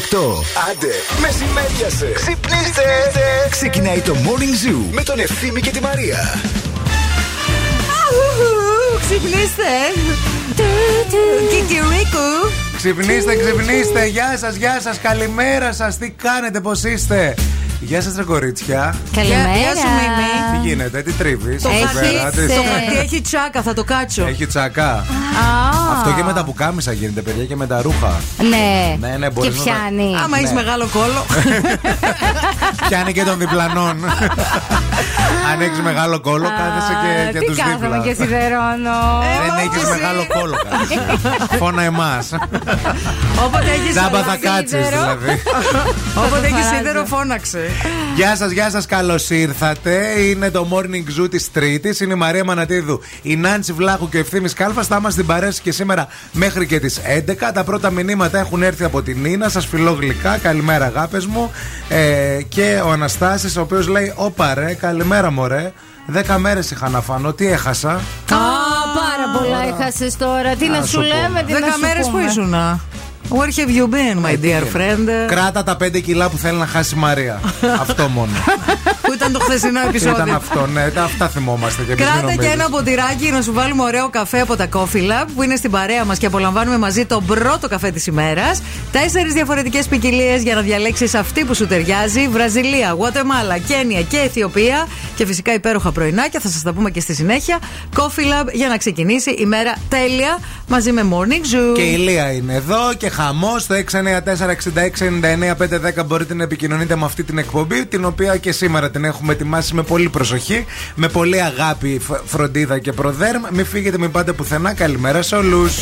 ώρα είναι 8. Άντε, μεσημέριασε. Ξυπνήστε. Ξεκινάει το Morning Zoo με τον Ευθύμη και τη Μαρία. Ξυπνήστε. Κικυρίκου. Ξυπνήστε, ξυπνήστε. Γεια σας, γεια σας. Καλημέρα σας. Τι κάνετε, πώς είστε; Γεια σας, ρε κορίτσια. Καλημέρα. Γεια σου, Μίμη. Τι γίνεται, τι τρίβεις; Έχεις, ε, Το χαρτί έχει τσάκα, θα το κάτσω. Έχει τσακά. Αυτό και με τα πουκάμισα γίνεται, παιδιά, και με τα ρούχα. Ναι. Ναι, ναι, Και μπορείς να τα- πιάνει. Άμα έχεις Ναι. μεγάλο κόλλο. Πιάνει και των διπλανών. Αν έχεις μεγάλο κόλλο, κάθεσαι και, και Τι τους κάθομαι δίπλα. και σιδερώνω. Δεν μα έχεις και εσύ. μεγάλο κόλλο. κάθεσαι. Φώνα εμάς. Όποτε έχεις Τζάμπα θα κάτσεις σίδερο. δηλαδή. Όποτε έχεις Φωνάζω. σίδερο, φώναξε. Γεια σας, γεια σας, καλώς ήρθατε. Είναι το morning zoo της Τρίτης. Είναι η Μαρία Μανατίδου, η Νάντσι Βλάχου και ο Ευθύνη Κάλφας. Θα είμαστε στην παρέση και σήμερα μέχρι και τις 11. Τα πρώτα μηνύματα έχουν έρθει από την Νίνα. Σας φιλώ γλυκά. Καλημέρα, αγάπες μου. Ε, και ο Αναστάσης, ο οποίος λέει: Όπα ρε, καλημέρα, μωρέ. Δέκα μέρες είχα να φανώ. Τι έχασα; Α, πάρα πολλά έχασες τώρα. Τι να σου σου πω. λέμε, τι να Δέκα σου μέρες που πούμε. ήσουν. Where have you been, my dear friend? Κράτα τα 5 κιλά που θέλει να χάσει η Μαρία. αυτό μόνο. Που ήταν το χθεσινό Ήταν επεισόδιο. αυτό, ναι. τα- Αυτά θυμόμαστε και εμείς, μην Κράτα και νομίζεις. ένα ποτηράκι να σου βάλουμε ωραίο καφέ από τα Coffee Lab που είναι στην παρέα μας και απολαμβάνουμε μαζί τον πρώτο καφέ της ημέρας. Τέσσερις διαφορετικές ποικιλίες για να διαλέξεις αυτή που σου ταιριάζει. Βραζιλία, Γουατεμάλα, Κένια και Αιθιοπία. Και φυσικά υπέροχα πρωινάκια, θα σας τα πούμε και στη συνέχεια. Coffee Lab για να ξεκινήσει η μέρα τέλεια μαζί με Morning Zoo. Και η Λία είναι εδώ και χαμό στο 694-6699-510 μπορείτε να επικοινωνείτε με αυτή την εκπομπή, την οποία και σήμερα την έχουμε ετοιμάσει με πολύ προσοχή, με πολύ αγάπη, φ- φροντίδα και προδέρμ. Μην φύγετε, μην πάτε πουθενά. Καλημέρα σε όλους.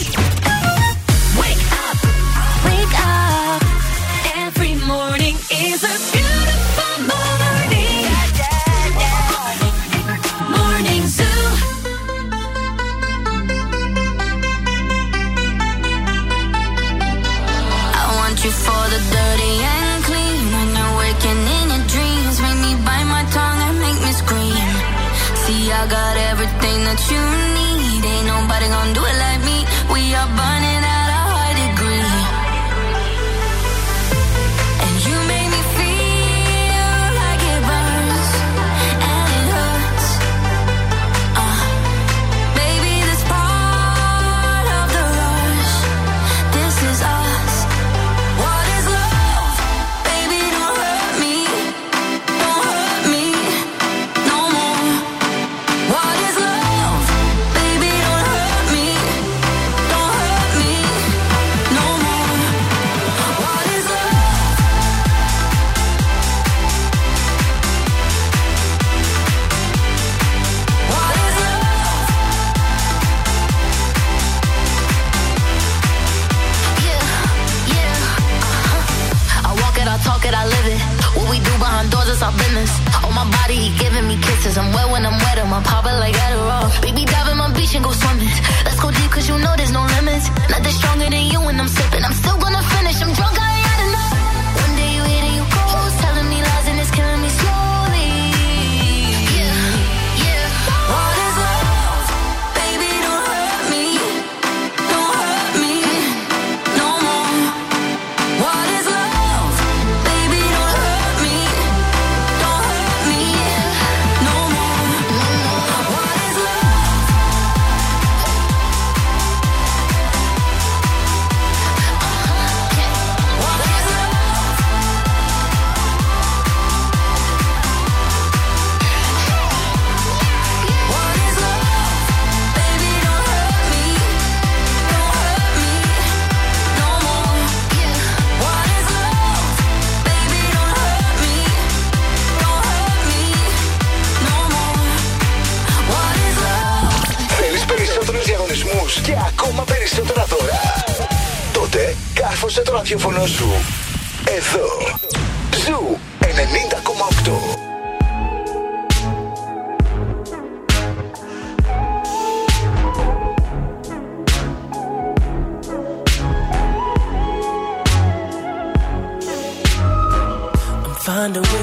Cause I'm wet when I'm wet, I'm a popper like Adderall. Και ακόμα περισσότερα δώρα. Τότε κάρφωσε το ραδιόφωνο σου. Εδώ. Zoo 90,8.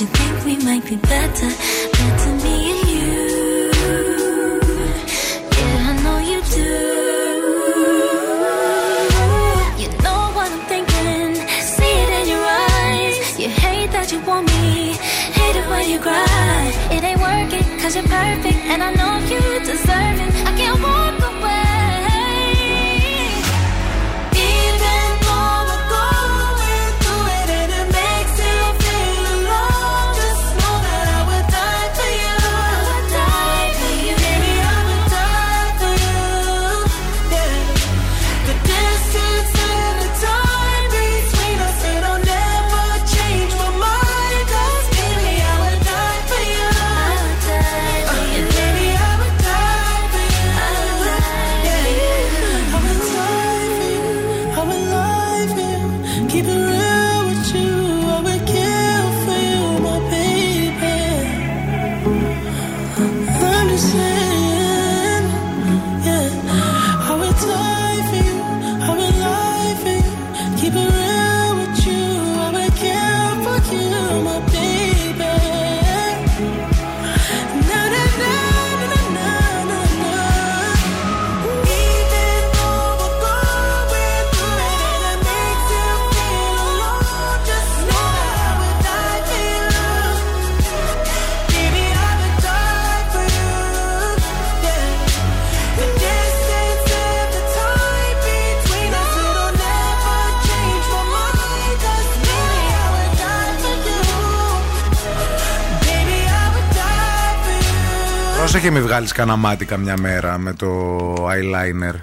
You think we might be better. You. Πρόσεχε μη βγάλεις κανένα μάτι καμιά μέρα με το eyeliner.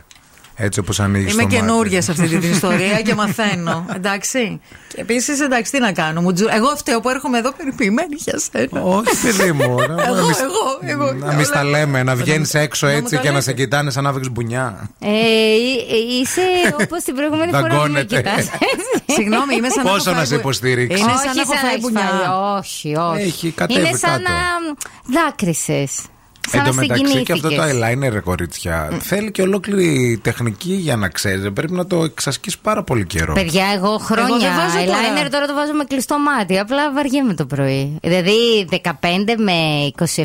Έτσι όπως ανοίγεις. Είμαι καινούργια σε αυτή την ιστορία και μαθαίνω. Εντάξει. Και επίσης, εντάξει, τι να κάνω. Μου τζου- Εγώ φταίω που έρχομαι εδώ περιποιημένη για σένα. Όχι, παιδί μου. να- Εγώ, να μη- εγώ, εγώ. Να μην στα λέμε, να βγαίνεις έξω να μου έτσι τα και να λέτε. σε κοιτάνε σαν να βρει μπουνιά. Ε, ε, είσαι όπως την προηγούμενη φορά που με Δαγκώνεται. κοιτάς. Συγγνώμη, είμαι σαν να Πόσο έχω να φάει σε μπου- υποστηρίξει; Είναι Όχι σαν να έχω σαν να φάει έχεις μπουνιά. φάει, Όχι, όχι. Έχει κατέβει Είναι σαν κάτω. να δάκρυσες. Σαν Εν να τω μεταξύ και αυτό το συγκινήθηκες. eyeliner, ρε κορίτσια, θέλει και ολόκληρη τεχνική για να ξέρεις. Πρέπει να το εξασκείς πάρα πολύ καιρό. Παιδιά, εγώ χρόνια Εγώ δεν βάζω τώρα. eyeliner τώρα το βάζω με κλειστό μάτι. Απλά βαριέμαι το πρωί. Δηλαδή 15 με 27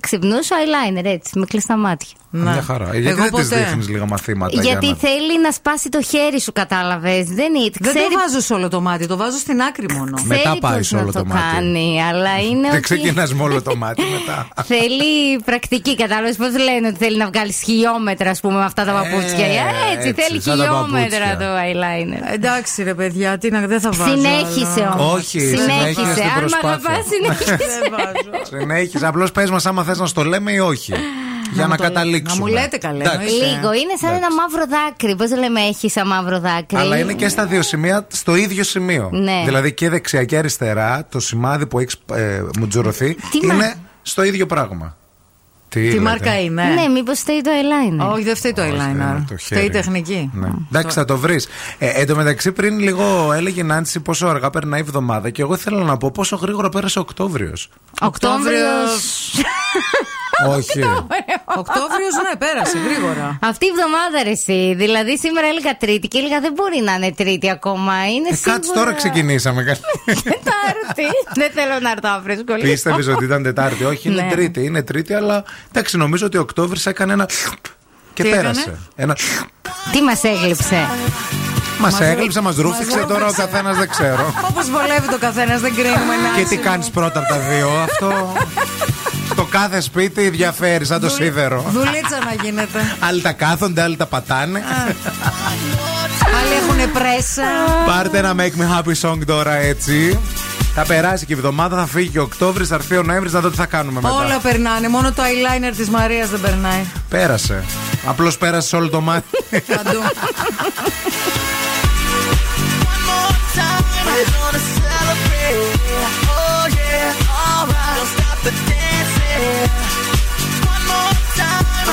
ξυπνούσα eyeliner έτσι, με κλειστά μάτια. Μια χαρά. Γιατί Εγώ δεν τη ποτέ. δείχνει λίγα μαθήματα. Γιατί για να... θέλει να σπάσει το χέρι σου, κατάλαβες. Δεν είναι. Δεν ξέρει, το βάζω σε όλο το μάτι, το βάζω στην άκρη μόνο. Με- Μετά ξέρει πάει πώς σε όλο να το μάτι. κάνει, αλλά είναι Δεν ότι ξεκινάς με όλο το μάτι μετά. Θέλει πρακτική, κατάλαβες πώς λένε ότι θέλει να βγάλεις χιλιόμετρα, ας πούμε, με αυτά τα παπούτσια. Ε, έτσι, έτσι, θέλει σαν τα χιλιόμετρα παπούτσια. το eyeliner. Εντάξει, ρε παιδιά, τι να, δεν θα βάζω. Συνέχισε αλλά- όμως. Όχι, συνέχισε στην Αν με προσπάθεια. αγαπά, συνέχισε. Δεν βάζω. Συνέχιζε. Απλώς πες μας άμα θες να στο λέμε ή όχι. Για να, μου το λέτε. καταλήξουμε. Να μου λέτε καλέ, Εντάξει. εννοείται. Λίγο, είναι σαν ένα μαύρο δάκρυ. Πώς λέμε, έχει σαν μαύρο δάκρυ. Αλλά είναι και στα δύο σημεία στο ίδιο σημείο. Ναι. Δηλαδή και δεξιά και αριστερά, το σημάδι που έχεις ε, μουτζουρωθεί Τι μα- είναι στο ίδιο πράγμα. Τι, Τι λέτε; μάρκα είναι; Ναι, μήπως φταίει το eyeliner. Όχι, δεν φταίει το Όχι, είναι eyeliner. το Φταίει η χέρι. τεχνική. Ναι. Εντάξει, θα το βρεις. Ε, εν τω μεταξύ, πριν λίγο έλεγε η Νάντσι πόσο αργά περνάει η εβδομάδα και εγώ ήθελα να πω πόσο γρήγορα πέρασε ο Οκτώβριος. Οκτώβριος. Όχι. Οκτώβριος, ναι, πέρασε γρήγορα. Αυτή η εβδομάδα ρε εσύ. Δηλαδή σήμερα έλεγα Τρίτη και έλεγα δεν μπορεί να είναι Τρίτη ακόμα. Είναι Ε, σίγουρα. κάτσε τώρα ξεκινήσαμε. Τετάρτη. δεν θέλω να έρθω αύριο σχολείο. Πίστευες ότι ήταν Τετάρτη. Όχι, είναι Ναι. Τρίτη. Είναι Τρίτη, αλλά εντάξει, νομίζω ότι ο Οκτώβριο έκανε ένα. Και Τι πέρασε. έκανε; Ένα... Τι μας έγλειψε; Μας έγλειψε, μας ρούφηξε, τώρα ο καθένας δεν ξέρω. Όπως βολεύει το καθένας, δεν κρίνουμε να Και τι κάνεις πρώτα από τα δύο, αυτό. Στο κάθε σπίτι διαφέρει, σαν το σίδερο. Δουλίτσα να γίνεται. Άλλοι τα κάθονται, άλλοι τα πατάνε. Άλλοι έχουν πρέσα. Πάρτε ένα Make Me Happy Song τώρα έτσι. Θα περάσει και η εβδομάδα, θα φύγει και ο Οκτώβρης, θα έρθει ο Νοέμβρης να δω τι θα κάνουμε μετά. Όλα περνάνε. Μόνο το eyeliner της Μαρίας δεν περνάει. Πέρασε. Απλώς πέρασε όλο το μάτι. Παντού.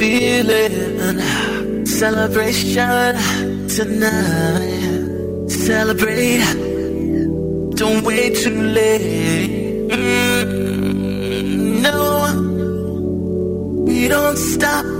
Feeling celebration tonight. Celebrate. Don't wait too late. Mm, no, we don't stop.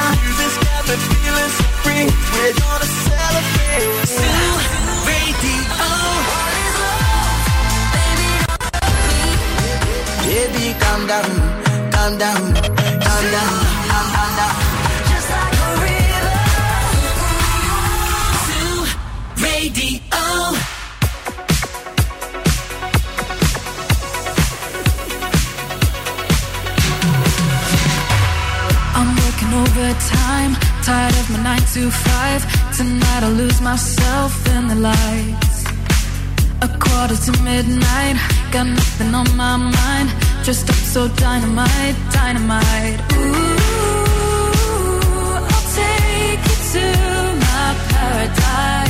Radio. Working overtime, tired of my nine to five. Tonight I'll lose myself in the lights. A quarter to midnight, got nothing on my mind. Just up so dynamite, dynamite. Ooh, I'll take you to my paradise.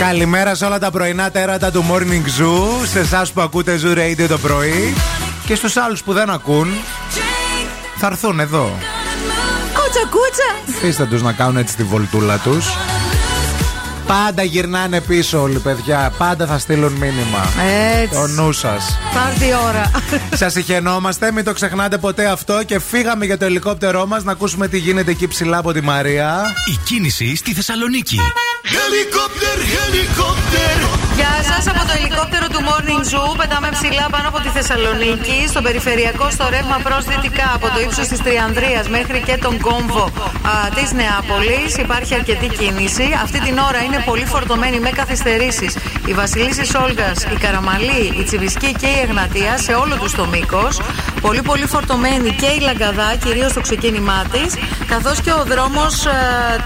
Καλημέρα σε όλα τα πρωινά τέρατα του Morning Zoo. Σε εσάς που ακούτε Zoo Radio το πρωί. Και στους άλλους που δεν ακούν. Θα έρθουν εδώ. Κούτσα, κούτσα. Αφήστε τους να κάνουν έτσι τη βολτούλα τους. Πάντα γυρνάνε πίσω όλοι, παιδιά. Πάντα θα στείλουν μήνυμα. Έτσι. Το νου σας. Θα έρθει η ώρα. Σας συχαινόμαστε, μην το ξεχνάτε ποτέ αυτό. Και φύγαμε για το ελικόπτερό μας να ακούσουμε τι γίνεται εκεί ψηλά από τη Μαρία. Η κίνηση στη Θεσσαλονίκη. Helikopter, helikopter. Γεια σας από το ελικόπτερο του Morning Zoo. Πετάμε ψηλά πάνω από τη Θεσσαλονίκη, στο περιφερειακό, στο ρεύμα προς δυτικά, από το ύψος της Τριανδρίας μέχρι και τον κόμβο της Νεάπολης. Υπάρχει αρκετή κίνηση. Αυτή την ώρα είναι πολύ φορτωμένη με καθυστερήσεις η Βασιλίση Όλγα, η Καραμαλή, η Τσιβισκή και η Εγνατία σε όλο τους το μήκος. Πολύ πολύ φορτωμένη και η Λαγκαδά, κυρίως στο ξεκίνημά της, καθώς και ο δρόμος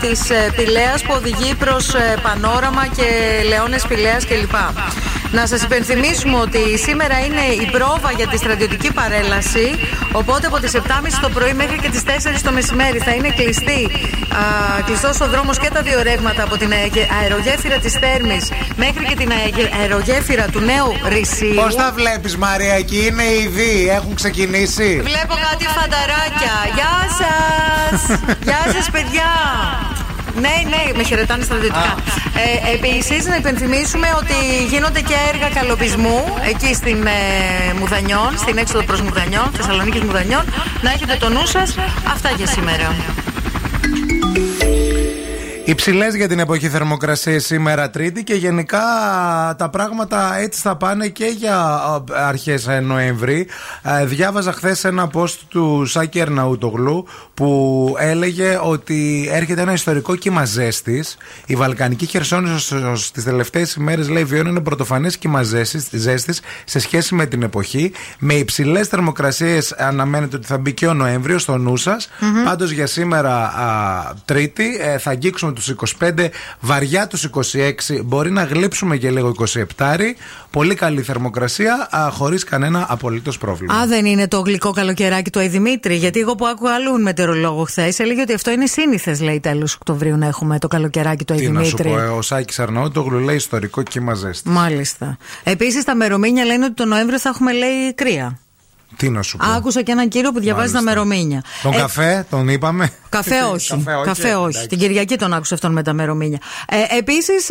της Πηλαία που οδηγεί προς Πανόραμα και Λεώνες Πηλαία κλπ. Να σας υπενθυμίσουμε ότι σήμερα είναι η πρόβα για τη στρατιωτική παρέλαση. Οπότε από τις 7.30 το πρωί μέχρι και τις 4 το μεσημέρι θα είναι κλειστή, κλειστός ο δρόμος και τα δύο ρεύματα από την αε- αερογέφυρα της Θέρμης μέχρι και την αε- αερογέφυρα του Νέου Ρησίου. Πώς τα βλέπεις, Μαρία, εκεί είναι ήδη, έχουν ξεκινήσει; Βλέπω κάτι φανταράκια. Γεια σας! Γεια σας, παιδιά! Ναι, ναι, με χαιρετάνε στρατιωτικά. Ε, Επίσης, να υπενθυμίσουμε ότι γίνονται και έργα καλοπισμού εκεί στην ε, Μουδανιών, στην έξοδο προς Μουδανιών, Θεσσαλονίκης Μουδανιών. Να έχετε το νου σας. Αυτά για σήμερα. Υψηλές για την εποχή θερμοκρασία σήμερα Τρίτη και γενικά τα πράγματα έτσι θα πάνε και για αρχές Νοέμβρη. Ε, Διάβαζα χθες ένα post του Σάκη Ερναούτογλου που έλεγε ότι έρχεται ένα ιστορικό κύμα ζέστης. Η Βαλκανική Χερσόνησος στις τελευταίες ημέρες λέει βιώνει ένα πρωτοφανές κύμα ζέστης σε σχέση με την εποχή. Με υψηλές θερμοκρασίες αναμένεται ότι θα μπει και ο Νοέμβριος στο νου σας. Πάντως για σήμερα α, Τρίτη ε, θα αγγίξουμε τους 25, βαριά τους 26. Μπορεί να γλύψουμε και λίγο 27. Πολύ καλή θερμοκρασία, χωρίς κανένα απολύτως πρόβλημα. Α, δεν είναι το γλυκό καλοκαιράκι του Αιδημήτρη. Γιατί εγώ που άκουγα άλλον μετεωρολόγο χθες έλεγε ότι αυτό είναι σύνηθες, λέει, τέλος Οκτωβρίου να έχουμε το καλοκαιράκι του Τι να σου Αιδημήτρη. πω, ε, ο Σάκης Αρναούτογλου λέει ιστορικό κύμα ζέστη. Μάλιστα. Επίσης, τα μερομήνια λένε ότι το Νοέμβριο θα έχουμε, λέει, κρύα. Τι να σου πω. Άκουσα και έναν κύριο που διαβάζει τα Μάλιστα. μερομήνια. Τον Ε, καφέ, τον είπαμε. Καφέ όχι. Καφέ, όχι. εντάξει. Την Κυριακή τον άκουσα αυτόν με τα μερομήνια. Ε, Επίσης,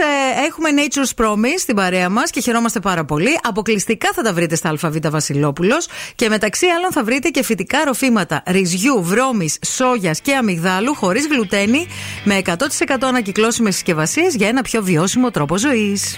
έχουμε Nature's Promise στην παρέα μας και χαιρόμαστε πάρα πολύ. Αποκλειστικά θα τα βρείτε στα ΑΒ Βασιλόπουλος και μεταξύ άλλων θα βρείτε και φυτικά ροφήματα ρυζιού, βρώμης, σόγιας και αμυγδάλου χωρίς γλουτένη με 100% ανακυκλώσιμες συσκευασίες για ένα πιο βιώσιμο τρόπο ζωής.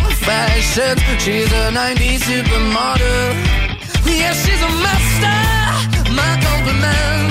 confessions. She's a 90s supermodel. Yeah, she's a master. My compliments.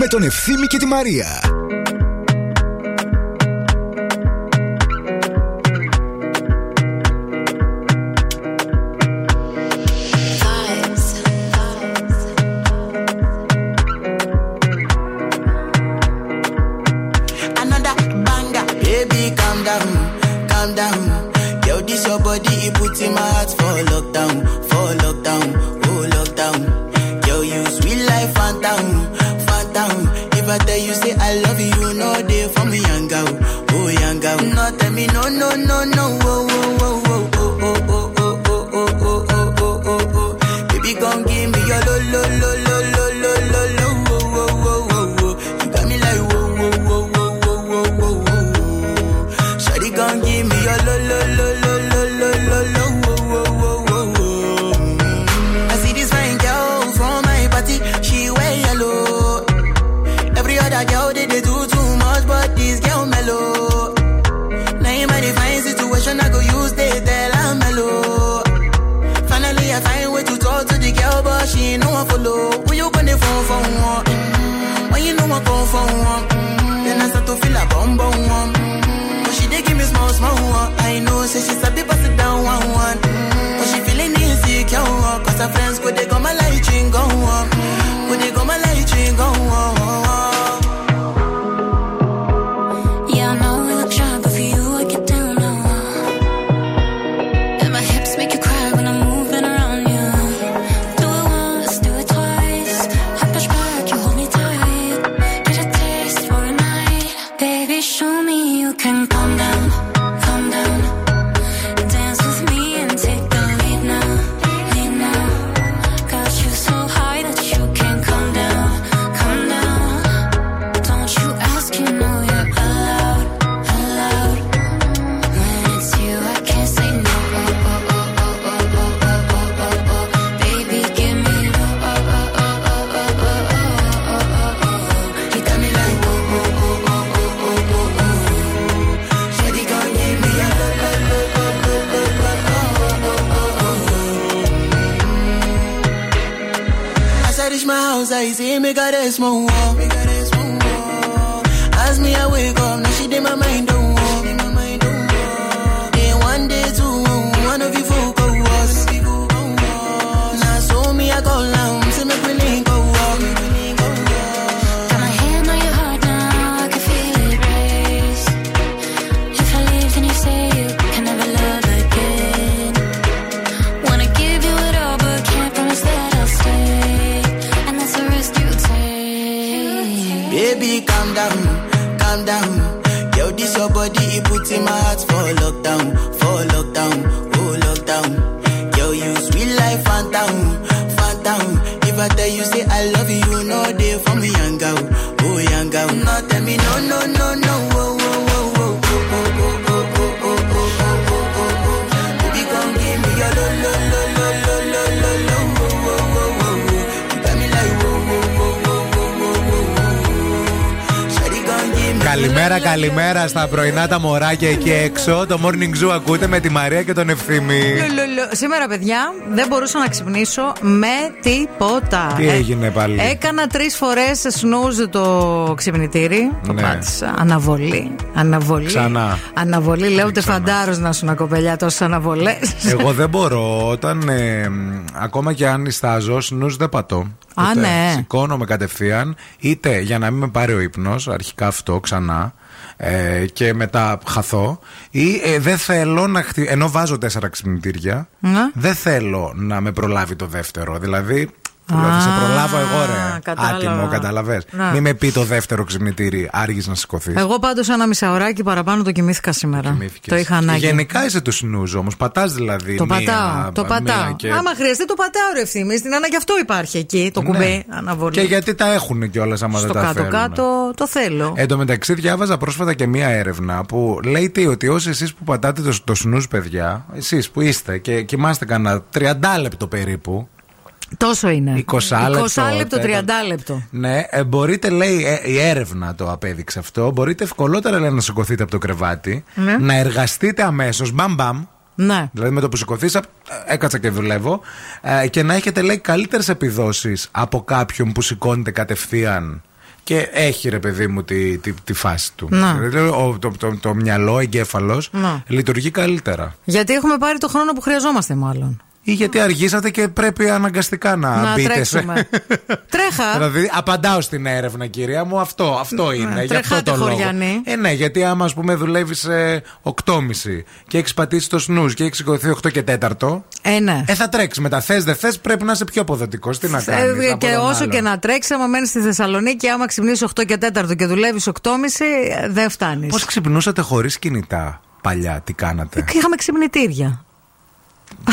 με τον Ευθύμη και τη Μαρία. another banger. Baby, calm down, calm down. Yo, this your body, it puts in my heart for lockdown, for lockdown, no, no, no, no, oh, oh, oh, στα πρωινά τα μωράκια εκεί έξω. Το morning zoo ακούτε με τη Μαρία και τον Ευθύμη. Λουλουλου. Σήμερα, παιδιά, δεν μπορούσα να ξυπνήσω με τίποτα. Τι Ε, έγινε πάλι; Έκανα τρεις φορές σνούζ το ξυπνητήρι. Το Ναι. πάτησα. Αναβολή. Αναβολή. Ξανά. Αναβολή. Λέω ούτε φαντάρος να σου να κοπελιά τόσες αναβολές. Εγώ δεν μπορώ όταν ε, μ, ακόμα και αν νιστάζω, σνούς δεν πατώ. Α, Ούτε ναι. Σηκώνομαι κατευθείαν, είτε για να μην με πάρει ο ύπνος, αρχικά αυτό ξανά, ε, και μετά χαθώ, ή ε, δεν θέλω να χτυ... ενώ βάζω τέσσερα ξυπνητήρια, Ναι. δεν θέλω να με προλάβει το δεύτερο. Δηλαδή, του λέω, θα σε προλάβω εγώ, ρε. Κατάλαβα. Άτιμο, καταλαβέ. Ναι. Μην με πει το δεύτερο ξυπνητήρι, άργη να σηκωθείς. Εγώ πάντως ένα μισάωράκι παραπάνω το κοιμήθηκα σήμερα. Το είχα ανάγκη. Γενικά είσαι του σνούζ όμως. Πατάς δηλαδή. Το μία, πατάω. Το μία πατάω. και- Άμα χρειαστεί, το πατάω ρε ευθύμη. Στην Άννα γι' αυτό υπάρχει εκεί το Ναι. κουμπί. Αναβολή. Και γιατί τα έχουν κιόλας άμα Στο δεν τα θέλουν. κάτω-κάτω το θέλω. Εν τω μεταξύ, διάβαζα πρόσφατα και μία έρευνα που λέει τι, ότι όσοι εσείς που πατάτε το, το σνούζ, παιδιά, εσείς που είστε και κοιμάστε κανένα 30 λεπτό περίπου. Τόσο είναι. 20 λεπτό, 20 λεπτό, 30 τέταρτο. λεπτό. Ναι, ε, μπορείτε, λέει, ε, η έρευνα το απέδειξε αυτό. Μπορείτε ευκολότερα λέει, να σηκωθείτε από το κρεβάτι, Ναι. να εργαστείτε αμέσως, μπαμ μπαμ. Ναι. Δηλαδή με το που σηκωθείς, έκατσα και δουλεύω, ε, και να έχετε λέει καλύτερες επιδόσεις από κάποιον που σηκώνεται κατευθείαν και έχει ρε παιδί μου τη, τη, τη φάση του. Να. Δηλαδή, ο- το, το, το, μυαλό, εγκέφαλος Να. λειτουργεί καλύτερα. Γιατί έχουμε πάρει το χρόνο που χρειαζόμαστε, μάλλον. Ή γιατί αργήσατε και πρέπει αναγκαστικά να, Να μπείτε τρέξουμε. Τρέχα. Δηλαδή, απαντάω στην έρευνα, κυρία μου, αυτό, αυτό είναι. Γι' αυτό τρεχάτε, το λόγο. χωριανοί. Ε, ναι, γιατί άμα ας πούμε δουλεύει 8.30 και έχεις πατήσει το σνούζ και έχεις σηκωθεί 8 και 4. Ε, ναι. Ε, θα τρέξεις μετά. Θες, δεν θες, πρέπει να είσαι πιο αποδοτικός. Τι να κάνεις. Ε, και όσο και να τρέξεις, άμα μένεις στη Θεσσαλονίκη, άμα ξυπνήσεις 8 και 4 και δουλεύεις 8.30, ε, δεν φτάνεις. Πώς ξυπνούσατε χωρίς κινητά παλιά, τι κάνατε; Είχαμε ξυπνητήρια.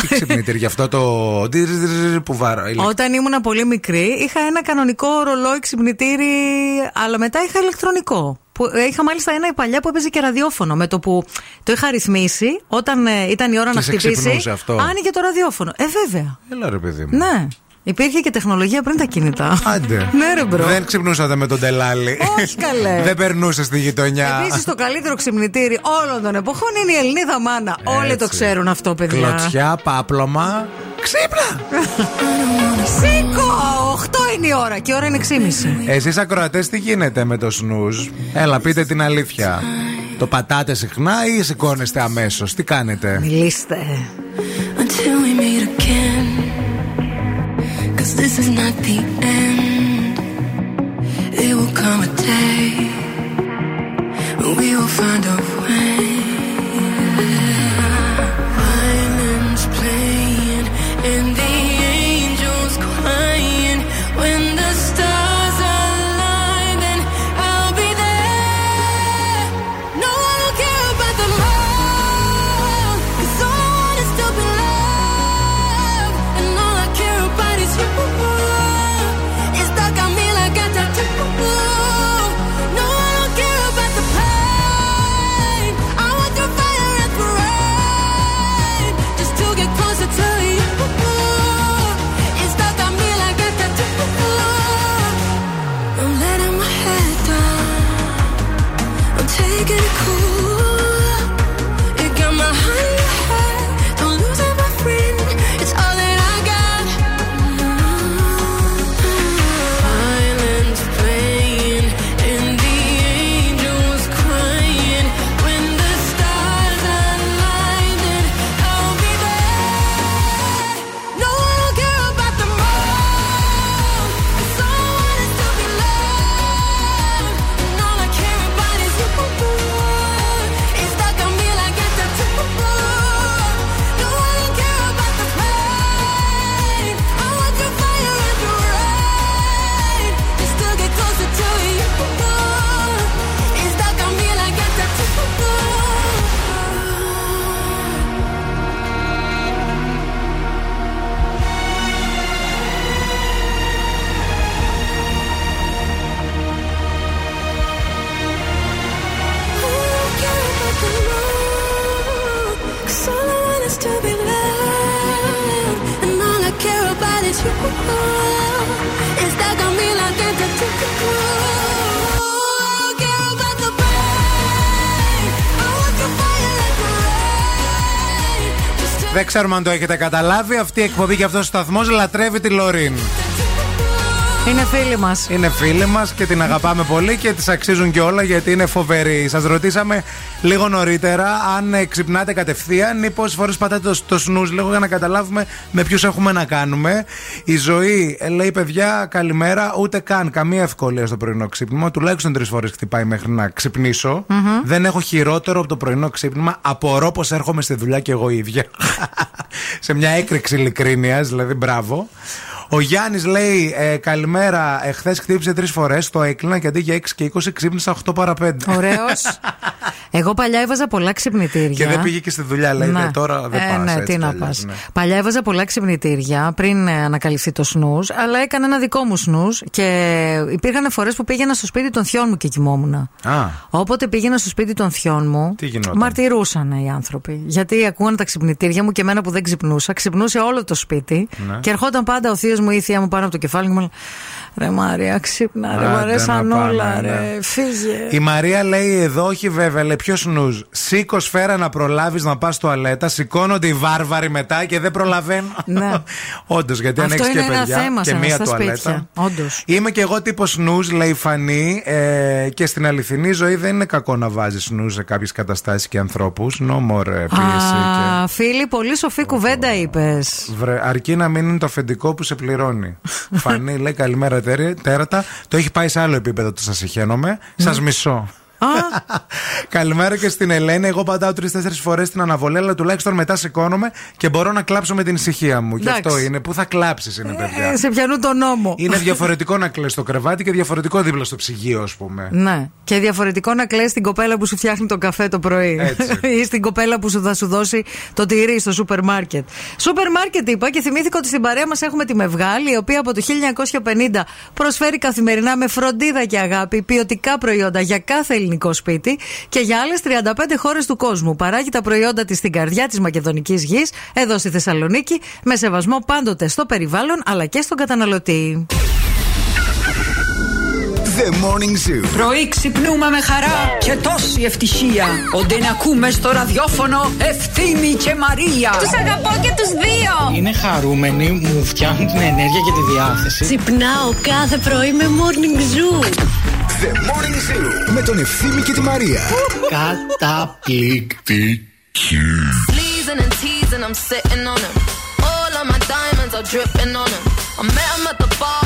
Τι ξυπνητήρι γι' αυτό το. τιριριριρι που βάρω. Όταν ήμουν πολύ μικρή, είχα ένα κανονικό ρολόι ξυπνητήρι, αλλά μετά είχα ηλεκτρονικό. Που, ε, είχα μάλιστα ένα παλιά που έπαιζε και ραδιόφωνο. Με το που το είχα ρυθμίσει, όταν ε, ήταν η ώρα Και να σε χτυπήσει, ξυπνούσε αυτό. άνοιγε το ραδιόφωνο. Ε, βέβαια. Έλα ρε παιδί μου. Ναι. Υπήρχε και τεχνολογία πριν τα κινητά. Άντε. ναι, ρε bro. Δεν ξυπνούσατε με τον τελάλι. Όχι, καλέ. Δεν περνούσε στη γειτονιά. Επίσης, το καλύτερο ξυπνητήρι όλων των εποχών είναι η Ελληνίδα μάνα. Όλοι το Έτσι. ξέρουν αυτό, παιδιά. Κλωτσιά, πάπλωμα. Ξύπνα! Σήκω! 8 είναι η ώρα και η ώρα είναι 6.30. Εσείς ακροατές, τι γίνεται με το snooze; Έλα, πείτε την αλήθεια. Το πατάτε συχνά ή σηκώνεστε αμέσως; Τι κάνετε; Μιλήστε. until we meet again. This is not the end. It will come a day when we will find a way. Δεν ξέρουμε αν το έχετε καταλάβει. Αυτή η εκπομπή και αυτός ο σταθμός λατρεύει τη Λωρίν. Είναι φίλοι μας. Είναι φίλοι μας και την αγαπάμε πολύ και τη αξίζουν και όλα γιατί είναι φοβερή. Σας ρωτήσαμε λίγο νωρίτερα αν ε, ξυπνάτε κατευθείαν ή πόσες φορές πατάτε το, το snooze λίγο για να καταλάβουμε με ποιους έχουμε να κάνουμε. Η ζωή ε, λέει παιδιά καλημέρα, ούτε καν καμία ευκολία στο πρωινό ξύπνημα. Τουλάχιστον τρεις φορές χτυπάει μέχρι να ξυπνησω Δεν έχω χειρότερο από το πρωινό ξύπνημα. Απορώ πως έρχομαι στη δουλειά και εγώ ίδια. Σε μια έκρηξη ειλικρίνειας, δηλαδή μπράβο. Ο Γιάννης λέει ε, καλημέρα. Εχθέ χτύπησε τρεις φορές. Το έκλεινα και αντί για 6 και 20 ξύπνησα 8 παρα 5. Ωραίος. Εγώ παλιά έβαζα πολλά ξυπνητήρια. Και δεν πήγε και στη δουλειά, λέει. Ναι. «Ε, Τώρα δεν ε, πας Ναι, έτσι τι κι να αλλιώς, πας. ναι. Παλιά έβαζα πολλά ξυπνητήρια πριν ε, ανακαλυφθεί το σνούς, αλλά έκανα ένα δικό μου σνούς και υπήρχαν φορές που πήγαινα στο σπίτι των θειών μου και κοιμόμουν. Α, Όποτε πήγαινα στο σπίτι των θειών μου, Τι γινόταν; μαρτυρούσαν οι άνθρωποι. Γιατί ακούγαν τα ξυπνητήρια μου και εμένα που δεν ξυπνούσα, ξυπνούσε όλο το σπίτι Ναι. και ερχόταν πάντα ο θείος μου ή η θεία μου πάνω από το κεφάλι μου. Μου έλεγε, Ρε Μαρία, ξύπνα, ρε, μου Άντε αρέσαν να πάμε, όλα, ναι. ρε, φύγε. Η Μαρία λέει εδώ, όχι βέβαια, λέει ποιος νουζ. Σήκω σφαίρα να προλάβεις να πας τουαλέτα. Σηκώνονται οι βάρβαροι μετά και δεν προλαβαίνουν. Ναι. Όντως, γιατί αν Αυτό έχεις και είναι ένα παιδιά θέμα και σε- μία στα τουαλέτα. σπίτια. Όντως. Είμαι και εγώ τύπος νουζ, λέει η Φανή. Ε, και στην αληθινή ζωή δεν είναι κακό να βάζεις νουζ σε κάποιες καταστάσεις και ανθρώπους. Νόμορ ε, πίεση. και... Α, φίλοι, πολύ σοφή κουβέντα είπες. Βρε, αρκεί να μην είναι το αφεντικό που σε πληρώνει. Φανή λέει καλημέρα τέρι- τέρατα. Το έχει πάει σε άλλο επίπεδο το σας συχαίνομαι. Ναι. Σας μισώ. Καλημέρα και στην Ελένη. Εγώ πατάω τρει-τέσσερι φορές την αναβολή, αλλά τουλάχιστον μετά σηκώνομαι και μπορώ να κλάψω με την ησυχία μου. Και Εντάξει. αυτό είναι. Πού θα κλάψεις, είναι παιδιά; Ε, σε πιανού τον νόμο. Είναι διαφορετικό να κλαις στο κρεβάτι και διαφορετικό δίπλα στο ψυγείο, ας πούμε. Ναι. Και διαφορετικό να κλαις την κοπέλα που σου φτιάχνει τον καφέ το πρωί. Έτσι. ή στην κοπέλα που σου θα σου δώσει το τυρί στο σούπερ μάρκετ. Σούπερ μάρκετ είπα και θυμήθηκα ότι στην παρέα μας έχουμε τη Μευγάλη, η οποία από το 1950 προσφέρει καθημερινά με φροντίδα και αγάπη ποιοτικά προϊόντα για κάθε ελληνικό σπίτι και για άλλες 35 χώρες του κόσμου. Παράγει τα προϊόντα της στην καρδιά της Μακεδονικής γης, εδώ στη Θεσσαλονίκη, με σεβασμό πάντοτε στο περιβάλλον αλλά και στον καταναλωτή. The Morning Zoo. Πρωί ξυπνούμε με χαρά και τόση ευτυχία. Όντε να ακούμε στο ραδιόφωνο Ευθύμη και Μαρία. Τους αγαπώ και τους δύο. Είναι χαρούμενοι, μου φτιάχνουν την ενέργεια και τη διάθεση. Ξυπνάω κάθε πρωί με Morning Zoo. The Morning Zoo. Με τον Ευθύμη και τη Μαρία. Καταπληκτική. Sleezing and teasing, I'm sitting on him. All of my diamonds are dripping on him. I met him at the bar, I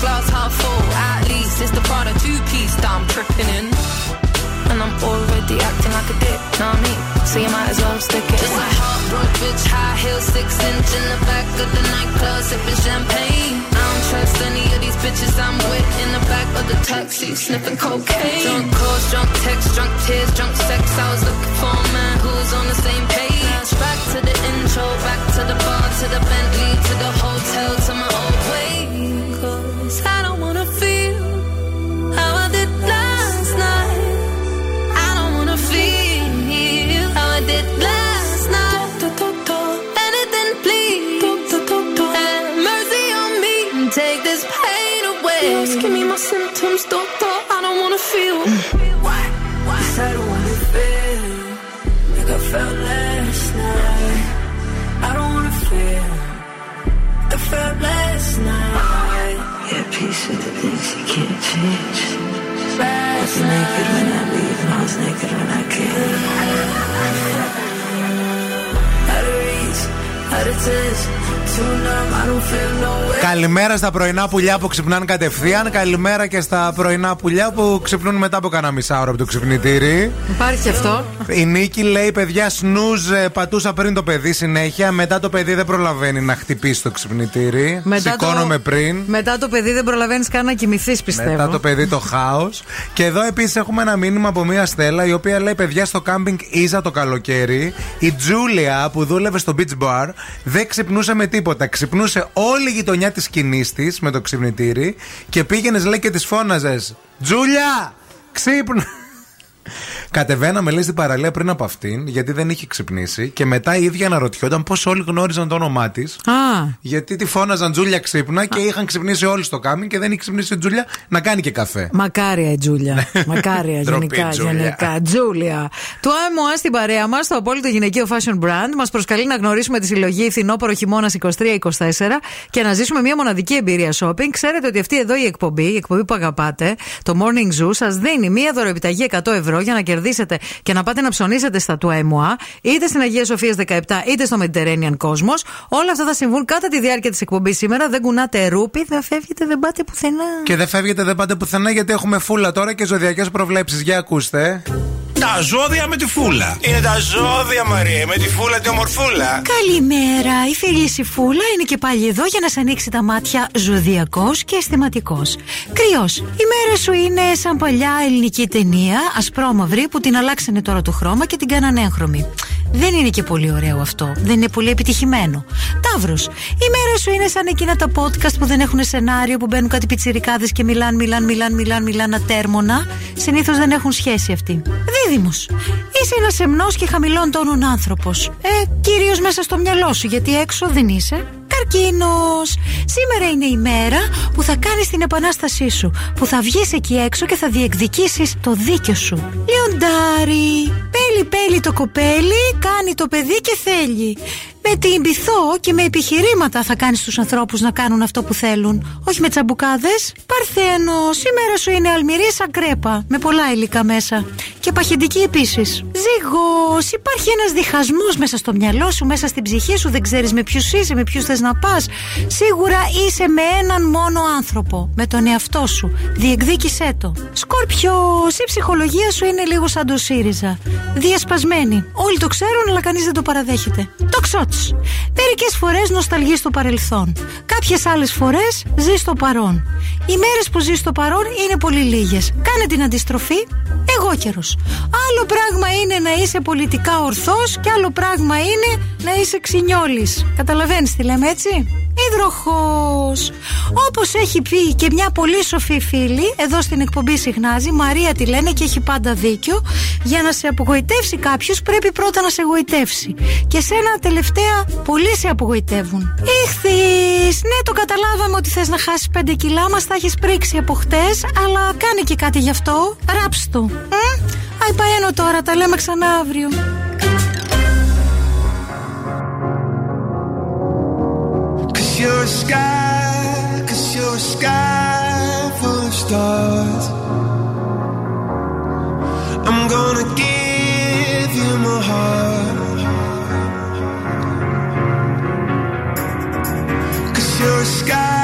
glass half full, at least it's the Prada two piece that I'm tripping in. And I'm already acting like a dick, know what I mean? So you might as well stick it. Just a heartbroken bitch, high heels, six inch in the back of the nightclub, sipping champagne. I don't trust any of these bitches I'm with in the back of the taxi, sniffing cocaine. Drunk calls, drunk texts, drunk tears, drunk sex. I was looking for a man who was on the same page. Back to the intro, back to the bar, to the Bentley, to the hotel, to my feel. Yes, I don't wanna feel like I felt last night. I don't wanna feel like I felt last night. Yeah, peace with the things you can't change. I was naked when I leave, and I was naked when I came. Out of reach, out of touch, too numb, I don't feel no way. Καλημέρα στα πρωινά πουλιά που ξυπνάνε κατευθείαν. Καλημέρα και στα πρωινά πουλιά που ξυπνούν μετά από κανένα μισά ώρα από το ξυπνητήρι. Υπάρχει αυτό. Η Νίκη λέει: Παιδιά, σνούζ ε, πατούσα πριν το παιδί συνέχεια. Μετά το παιδί δεν προλαβαίνει να χτυπήσει το ξυπνητήρι. Σηκώνομαι πριν. Μετά το παιδί δεν προλαβαίνεις καν να κοιμηθείς, πιστεύω. Μετά το παιδί το χάος. και εδώ επίσης έχουμε ένα μήνυμα από μία Στέλλα η οποία λέει: Παιδιά, στο κάμπινγκ Ίζα το καλοκαίρι, η Τζούλια που δούλευε στο beach bar δεν ξυπνούσε με τίποτα. Ξυπνούσε όλη η γειτονιά της σκηνής της με το ξυπνητήρι και πήγαινες, λέει, και της φώναζες: Τζούλια! Ξύπνα! Κατεβαίναμε, λέει, στην παραλία πριν από αυτήν, γιατί δεν είχε ξυπνήσει. Και μετά η ίδια αναρωτιόταν πώς όλοι γνώριζαν το όνομά της. Α, Γιατί τη φώναζαν Τζούλια ξύπνα και είχαν ξυπνήσει όλοι στο κάμιν και δεν είχε ξυπνήσει η Τζούλια να κάνει και καφέ. Μακάρια η Τζούλια. Μακάρια Ντροπή, γενικά. Τζούλια. γενικά. Τζούλια. Το ΑΜΟΑ στην παρέα μας, το απόλυτο γυναικείο fashion brand, μας προσκαλεί να γνωρίσουμε τη συλλογή Φθινόπορο Χειμώνας 23-24 και να ζήσουμε μια μοναδική εμπειρία shopping. Ξέρετε ότι αυτή εδώ η εκπομπή, η εκπομπή που αγαπάτε, το Morning Zoo, σας δίνει μια δωροεπιταγή 100 ευρώ για να κερδίσετε και να πάτε να ψωνίσετε στα του ΑΜΟΑ, είτε στην Αγία Σοφία 17 είτε στο Mediterranean Cosmos. Όλα αυτά θα συμβούν κατά τη διάρκεια της εκπομπής σήμερα. Δεν κουνάτε ρούπι, δεν φεύγετε, δεν πάτε πουθενά. Και δεν φεύγετε, δεν πάτε πουθενά γιατί έχουμε φούλα τώρα και ζωδιακές προβλέψεις. Για ακούστε. Τα ζώδια με τη φούλα. Είναι τα ζώδια, Μαρία, με τη φούλα τη ομορφούλα. Καλημέρα, η φίλης η Φούλα είναι και πάλι εδώ για να σε ανοίξει τα μάτια ζωδιακός και αισθηματικός. Κρυός, η μέρα σου είναι σαν παλιά ελληνική ταινία, ασπρόμαυρη, που την αλλάξανε τώρα το χρώμα και την κάνανε έγχρωμη. Δεν είναι και πολύ ωραίο αυτό. Δεν είναι πολύ επιτυχημένο. Ταύρος, η μέρα σου είναι σαν εκείνα τα podcast που δεν έχουν σενάριο, που μπαίνουν κάτι πιτσιρικάδες και μιλάν, μιλάν, μιλάν, μιλάν, μιλάν ατέρμονα. Συνήθως δεν έχουν σχέση αυτοί. Δίδυμο, είσαι ένας σεμνός και χαμηλών τόνων άνθρωπος. Ε, κυρίως μέσα στο μυαλό σου, γιατί έξω δεν είσαι. Καρκίνος! Σήμερα είναι η μέρα που θα κάνεις την επανάστασή σου. Που θα βγεις εκεί έξω και θα διεκδικήσεις το δίκιο σου. Λιοντάρι! Πέλει, πέλει το κοπέλι, κάνει το παιδί και θέλει. Με την πειθό και με επιχειρήματα θα κάνεις τους ανθρώπους να κάνουν αυτό που θέλουν. Όχι με τσαμπουκάδες. Παρθένος, σήμερα σου είναι αλμυρή σαν κρέπα. Με πολλά υλικά μέσα. Και παχεντική επίσης. Ζυγός, υπάρχει ένας διχασμός μέσα στο μυαλό σου, μέσα στην ψυχή σου. Δεν ξέρεις με ποιους είσαι, με ποιους θες να πας. Σίγουρα είσαι με έναν μόνο άνθρωπο. Με τον εαυτό σου. Διεκδίκησέ το. Σκορπιό, η ψυχολογία σου είναι λίγο σαν το ΣΥΡΙΖΑ. Διασπασμένη. Όλοι το ξέρουν, αλλά κανείς δεν το παραδέχεται. Το ξότ. Μερικές φορές νοσταλγείς στο παρελθόν. Κάποιες άλλες φορές ζεις στο παρόν. Οι μέρες που ζεις στο παρόν είναι πολύ λίγες. Κάνε την αντιστροφή. Εγώ καιρο. Άλλο πράγμα είναι να είσαι πολιτικά ορθός και άλλο πράγμα είναι να είσαι ξινιόλης. Καταλαβαίνεις τι λέμε έτσι; Υδροχός Όπως έχει πει και μια πολύ σοφή φίλη Εδώ στην εκπομπή συχνάζει Μαρία τη λένε και έχει πάντα δίκιο Για να σε απογοητεύσει κάποιος πρέπει πρώτα να σε εγωιτεύσει Και σένα τελευταία πολλοί σε απογοητεύουν. Ήχθης Ναι το καταλάβαμε ότι θες να χάσεις 5 κιλά Μας τα έχεις πρίξει από χτες Αλλά κάνε και κάτι γι' αυτό. Ράψ' το. Μ; Αϊ παένω τώρα τα λέμε ξανά αύριο. Cause you're a sky, cause you're a sky full of stars. I'm gonna give you my heart. your sky.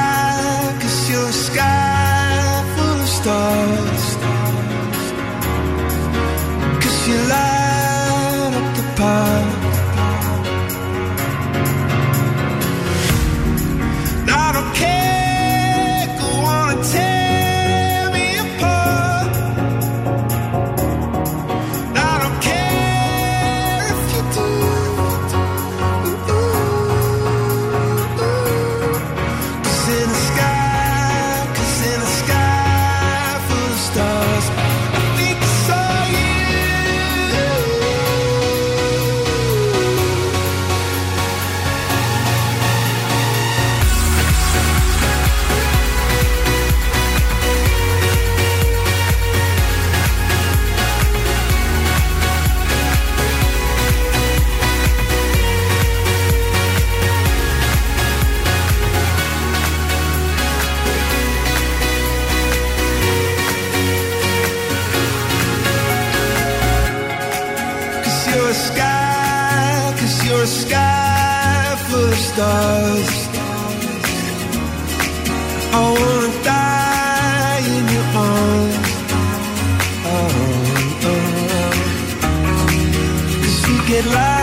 it right.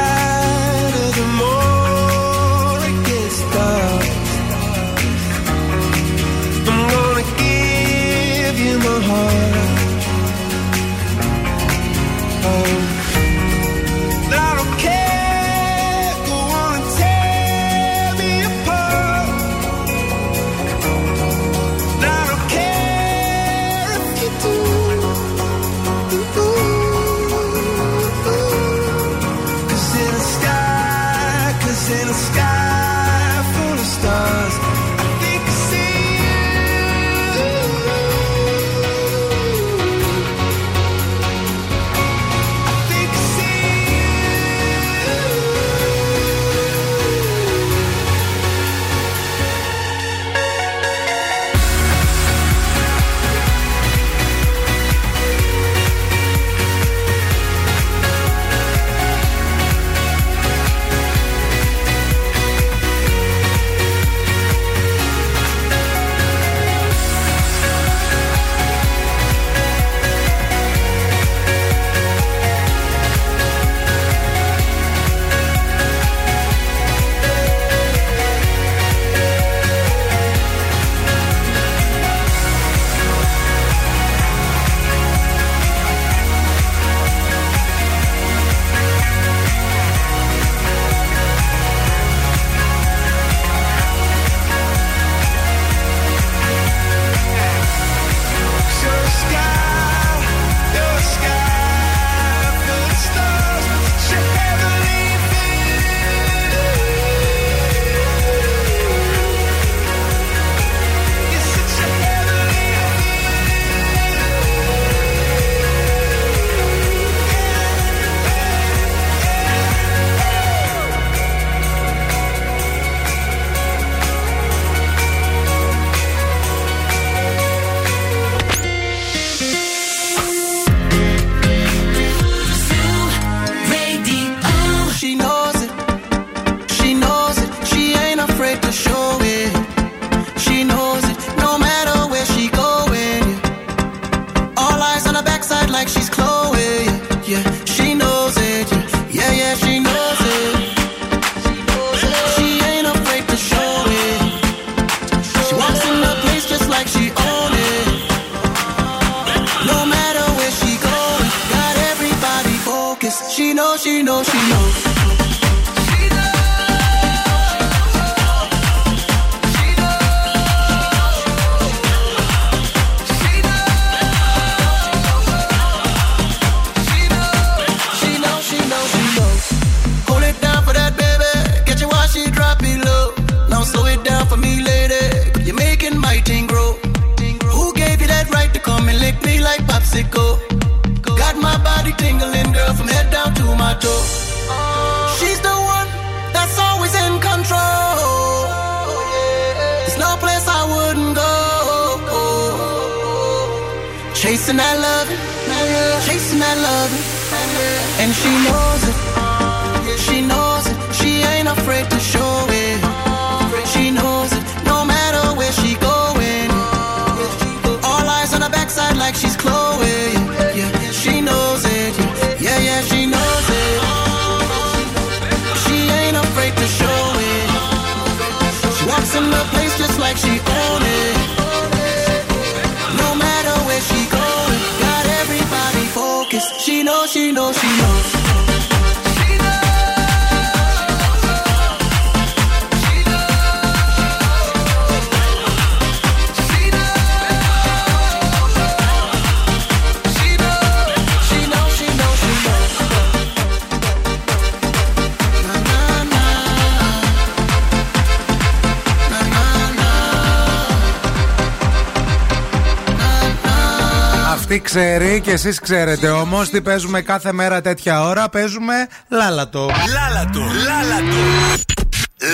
εσείς ξέρετε όμως τι παίζουμε κάθε μέρα τέτοια ώρα. Παίζουμε λάλατο. Λάλατο, λάλατο.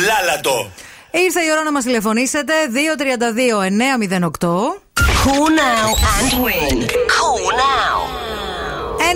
Λάλατο. Ήρθε η ώρα να μας τηλεφωνήσετε. 232-908. Cool now and win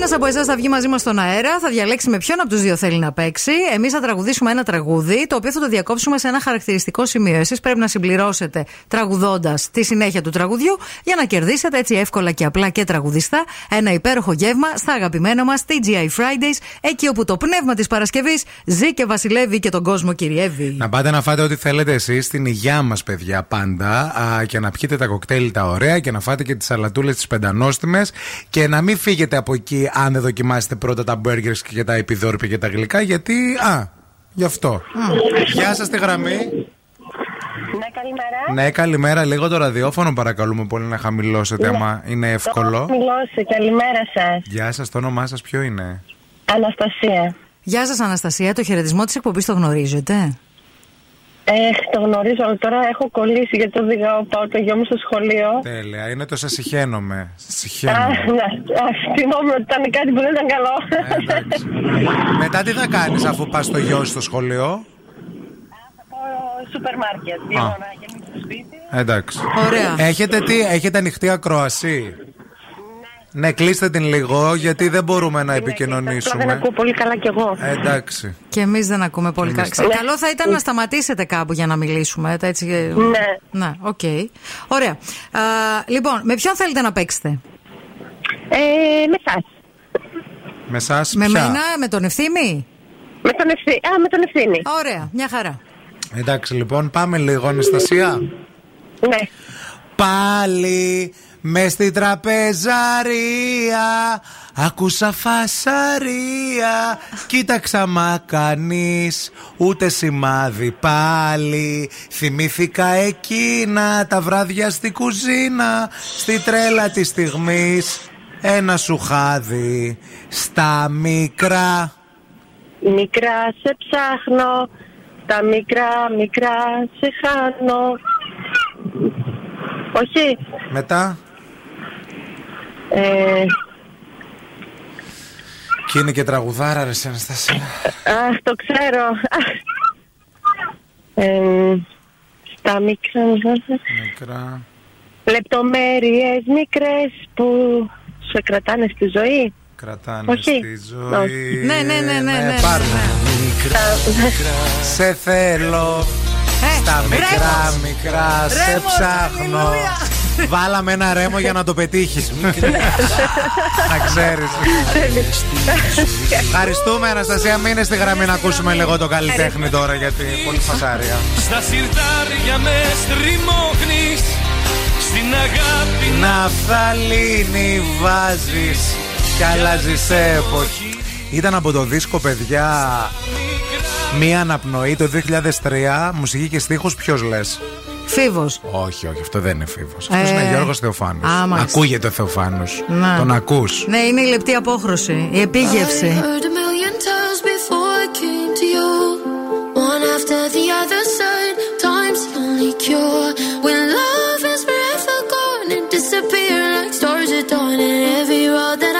ένας από εσάς θα βγει μαζί μας στον αέρα, θα διαλέξει με ποιον από τους δύο θέλει να παίξει. Εμείς θα τραγουδήσουμε ένα τραγούδι, το οποίο θα το διακόψουμε σε ένα χαρακτηριστικό σημείο. Εσείς πρέπει να συμπληρώσετε τραγουδώντας τη συνέχεια του τραγουδιού για να κερδίσετε έτσι εύκολα και απλά και τραγουδιστά ένα υπέροχο γεύμα στα αγαπημένα μας TGI Fridays, εκεί όπου το πνεύμα της Παρασκευής ζει και βασιλεύει και τον κόσμο κυριεύει. Να πάτε να φάτε ό,τι θέλετε εσείς στην υγειά μας, παιδιά, πάντα. Α, και να πιείτε τα κοκτέιλ τα ωραία και να φάτε και τις σαλατούλε τις πεντανόστιμες. Και να μην φύγετε από εκεί αν δεν δοκιμάσετε πρώτα τα μπέργκερ και τα επιδόρπια και τα γλυκά. Γιατί. Α, γι' αυτό. Γεια σας τη γραμμή. Ναι, καλημέρα. Ναι, καλημέρα. Λίγο το ραδιόφωνο παρακαλούμε πολύ να χαμηλώσετε, άμα είναι εύκολο. Μιλώσε, καλημέρα σας. Γεια σας, το όνομά σας ποιο είναι; Αναστασία. Γεια σας, Αναστασία. Το χαιρετισμό της εκπομπής το γνωρίζετε; Ε, το γνωρίζω, αλλά τώρα έχω κολλήσει γιατί το οδηγάω. Πάω το γιο μου στο σχολείο. Τέλεια, είναι το σα συχαίνομαι. Α, Συχαίνομαι. ναι. Α, Θυμόμαι ότι ήταν κάτι που δεν ήταν καλό. Μετά τι θα κάνεις αφού πας το γιο σου στο σχολείο; Πάω σούπερ μάρκετ. Λίγο να γεμίσω το σπίτι. Εντάξει. Ωραία. Έχετε, τι, έχετε ανοιχτή ακρόαση; Ναι, κλείστε την λίγο γιατί δεν μπορούμε να Απλά δεν επικοινωνήσουμε. ακούω πολύ καλά κι εγώ. Ε, εντάξει. Και εμείς δεν ακούμε πολύ καλά. Εμείς Ξέρετε, Ναι. Καλό θα ήταν να σταματήσετε κάπου για να μιλήσουμε. ε, τα Έτσι... Ναι. Ναι, οκ. Ωραία. Α, λοιπόν, με ποιον θέλετε να παίξετε; Ε, με εσάς. Με εσάς Με μένα, με τον ευθύμη; Με τον ευθύνη. Α, με τον ευθύνη. Ωραία, μια χαρά. Εντάξει λοιπόν, πάμε λίγο, Αναστασία. Ναι. Πάλι μες στην τραπεζαρία Άκουσα φασαρία Κοίταξα μα κανείς Ούτε σημάδι πάλι Θυμήθηκα εκείνα Τα βράδια στη κουζίνα Στη τρέλα της στιγμής Ένα σου χάδι Στα μικρά Μικρά σε ψάχνω. Τα μικρά, μικρά σε χάνω. Όχι. Μετά; Ε, Και είναι και τραγουδάρα ρε σε Αναστασία αχ, το ξέρω. Αχ. Ε, στα μικρά, Μικρά λεπτομέρειες μικρές που σε κρατάνε στη ζωή. Κρατάνε Όχι. στη ζωή Όχι. Ναι, ναι, ναι, ναι, ναι, πάρτε. Τα- Σε θέλω Στα μικρά μικρά Σε Ρέμο, ψάχνω Βάλαμε ένα ρέμο για να το πετύχεις. Να ξέρεις. Ευχαριστούμε Αναστασία. Μείνε στη γραμμή να ακούσουμε λίγο το καλλιτέχνη τώρα Γιατί πολύ φασάρια. Στα σιρτάρια με στριμώχνεις Στην αγάπη Ναφθαλίνη βάζεις Και αλλάζεις εποχή. Ήταν από το δίσκο παιδιά Μία αναπνοή το 2003 Μουσική και στίχους ποιος λες; Φίβος. Όχι, όχι, αυτό δεν είναι φίβος. Αυτός Ε, είναι Γιώργος Θεοφάνου. α, μάλιστα. Ακούγεται ο Θεοφάνου. Να. Τον ακούς; Ναι, είναι η λεπτή απόχρωση, η επίγευση. Heard a million times before I came to you. One after the other side, time's the only cure. When love is forever gone and disappear like stars at dawn, and every road that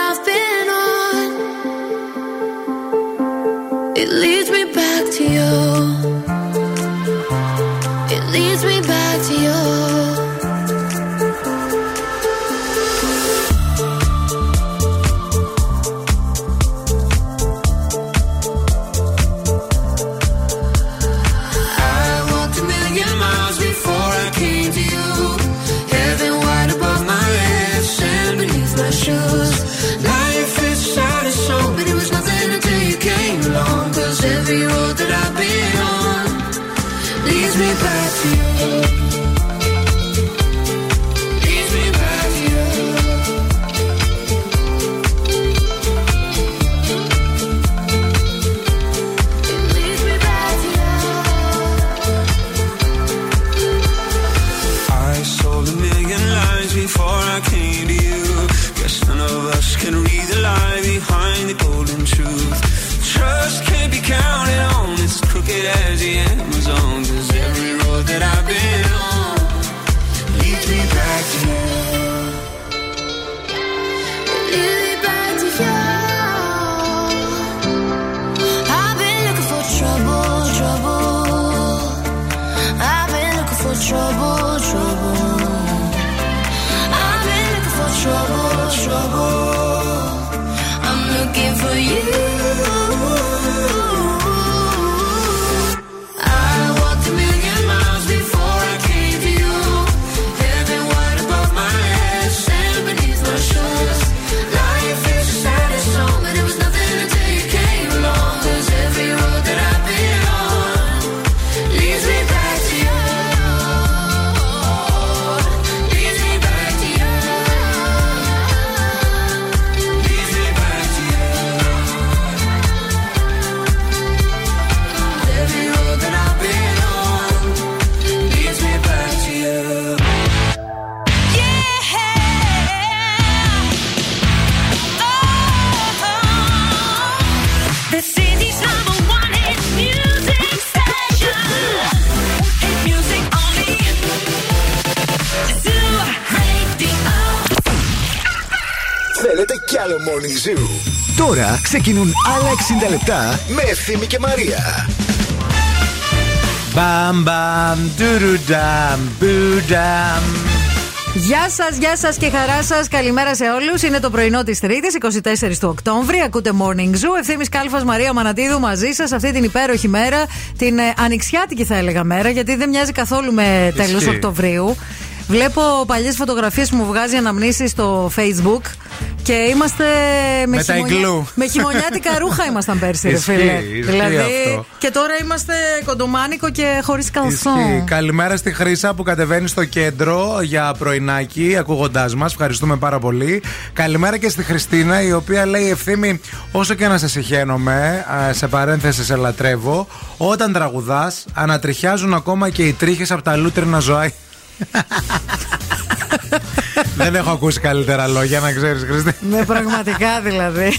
Morning Zoo. Τώρα ξεκινούν άλλα 60 λεπτά με Ευθύμη και Μαρία. Μπαμ μπαμ, ντουρουνταμ, μπουνταμ. Γεια σας, γεια σας και χαρά σας. Καλημέρα σε όλους. Είναι το πρωινό της Τρίτης, 24 του Οκτώβρη. Ακούτε Morning Zoo. Ευθύνη Κάλφας Μαρία Μανατίδου μαζί σας αυτή την υπέροχη μέρα. Την ε, ανοιξιάτικη θα έλεγα μέρα, γιατί δεν μοιάζει καθόλου με τέλος Ισχύει. Οκτωβρίου. Βλέπω παλιές φωτογραφίες που μου βγάζει αναμνήσεις στο Facebook και είμαστε με, Με τα iglu. με χειμωνιάτικα ρούχα ήμασταν πέρσι, ρε Ισχύει, φίλε. ισχύει δηλαδή, αυτό. και τώρα είμαστε κοντομάνικο και χωρίς καλσόν. Ισχύει. Καλημέρα στη Χρύσα που κατεβαίνει στο κέντρο για πρωινάκι, ακούγοντάς μας. Ευχαριστούμε πάρα πολύ. Καλημέρα και στη Χριστίνα, η οποία λέει ευθύμη, όσο και να σε συχαίνομαι, α, σε παρένθεση σε λατρεύω, όταν τραγουδάς, ανατριχιάζουν ακόμα και οι τρίχες από τα λούτρινα ζωά. Δεν έχω ακούσει καλύτερα λόγια, να ξέρεις, Χριστίνα. Ναι, πραγματικά δηλαδή.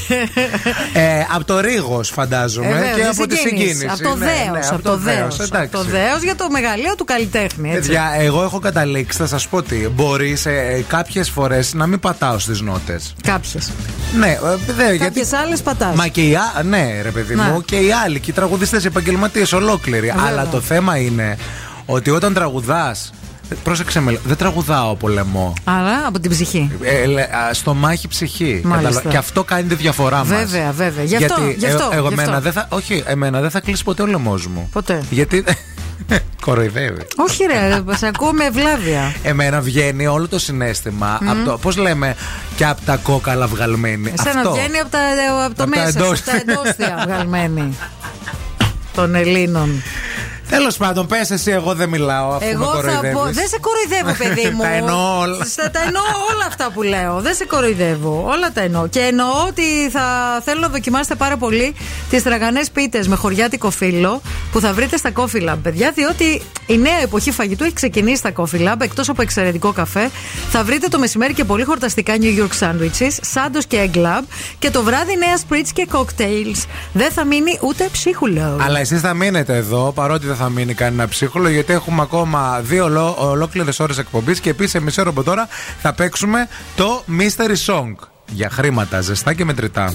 Ε, από το Ρίγο, φαντάζομαι, Ε, βέβαια, και από τη συγκίνηση. Από το Ναι, δέος, ναι, από το δέος. εντάξει. Από το δέος για το μεγαλείο του καλλιτέχνη. Έτσι. Παιδιά, εγώ έχω καταλήξει, θα σας πω τι. Μπορεί ε, κάποιες φορές να μην πατάω στις νότες. Κάποιες. Ναι, ε, δε, γιατί. Κάποιες άλλες πατάς. Μα και οι α... Ναι, ρε παιδί Ναι. μου, και οι άλλοι, και οι τραγουδιστές, οι επαγγελματίες ολόκληροι. Βέβαια. Αλλά το θέμα είναι ότι όταν τραγουδάς. Πρόσεξε με, δεν τραγουδάω πολεμό. Αλλά από την ψυχή. Ε, λέ, α, στο μάχη ψυχή. Μάλιστα. Καταλα- Και αυτό κάνει τη διαφορά μας. Βέβαια, βέβαια. Γι' αυτό, Γιατί γι' αυτό, ε, εγώ γι' αυτό. εμένα δεν θα, όχι, εμένα δεν θα κλείσει ποτέ ο λαιμός μου. Ποτέ. Γιατί. Κοροϊδεύει. Όχι, ρε, σε ακούω με ευλάβεια. Εμένα βγαίνει όλο το συνέστημα. Από το, πώς λέμε, και από τα κόκαλα βγαλμένη. Εσένα Αυτό. βγαίνει από, τα, από το Απ' τα μέσα, σου, εντός. από τα εντόστια βγαλμένη. Των Ελλήνων. Τέλος πάντων, πες εσύ, εγώ δεν μιλάω. Αφού Εγώ με θα κοροϊδεύεις. πω. Δεν σε κοροϊδεύω, παιδί μου. Τα εννοώ όλα. Στα- τα εννοώ όλα αυτά που λέω. Δεν σε κοροϊδεύω. Όλα τα εννοώ. Και εννοώ ότι θα θέλω να δοκιμάσετε πάρα πολύ τις τραγανές πίτες με χωριάτικο φύλλο που θα βρείτε στα Coffee Lab, παιδιά. Διότι η νέα εποχή φαγητού έχει ξεκινήσει στα Coffee Lab. Εκτός από εξαιρετικό καφέ, θα βρείτε το μεσημέρι και πολύ χορταστικά New York sandwiches, σάντος και egg lab. Και το βράδυ νέα spritz και cocktails. Δεν θα μείνει ούτε ψίχουλο. Αλλά εσείς θα μείνετε εδώ, παρότι δεν θα μείνει κανένα ψύχολο, γιατί έχουμε ακόμα δύο ολό, ολόκληρες ώρες εκπομπής και επίσης μισό από τώρα θα παίξουμε το Mystery Song. Για χρήματα, ζεστά και μετρητά.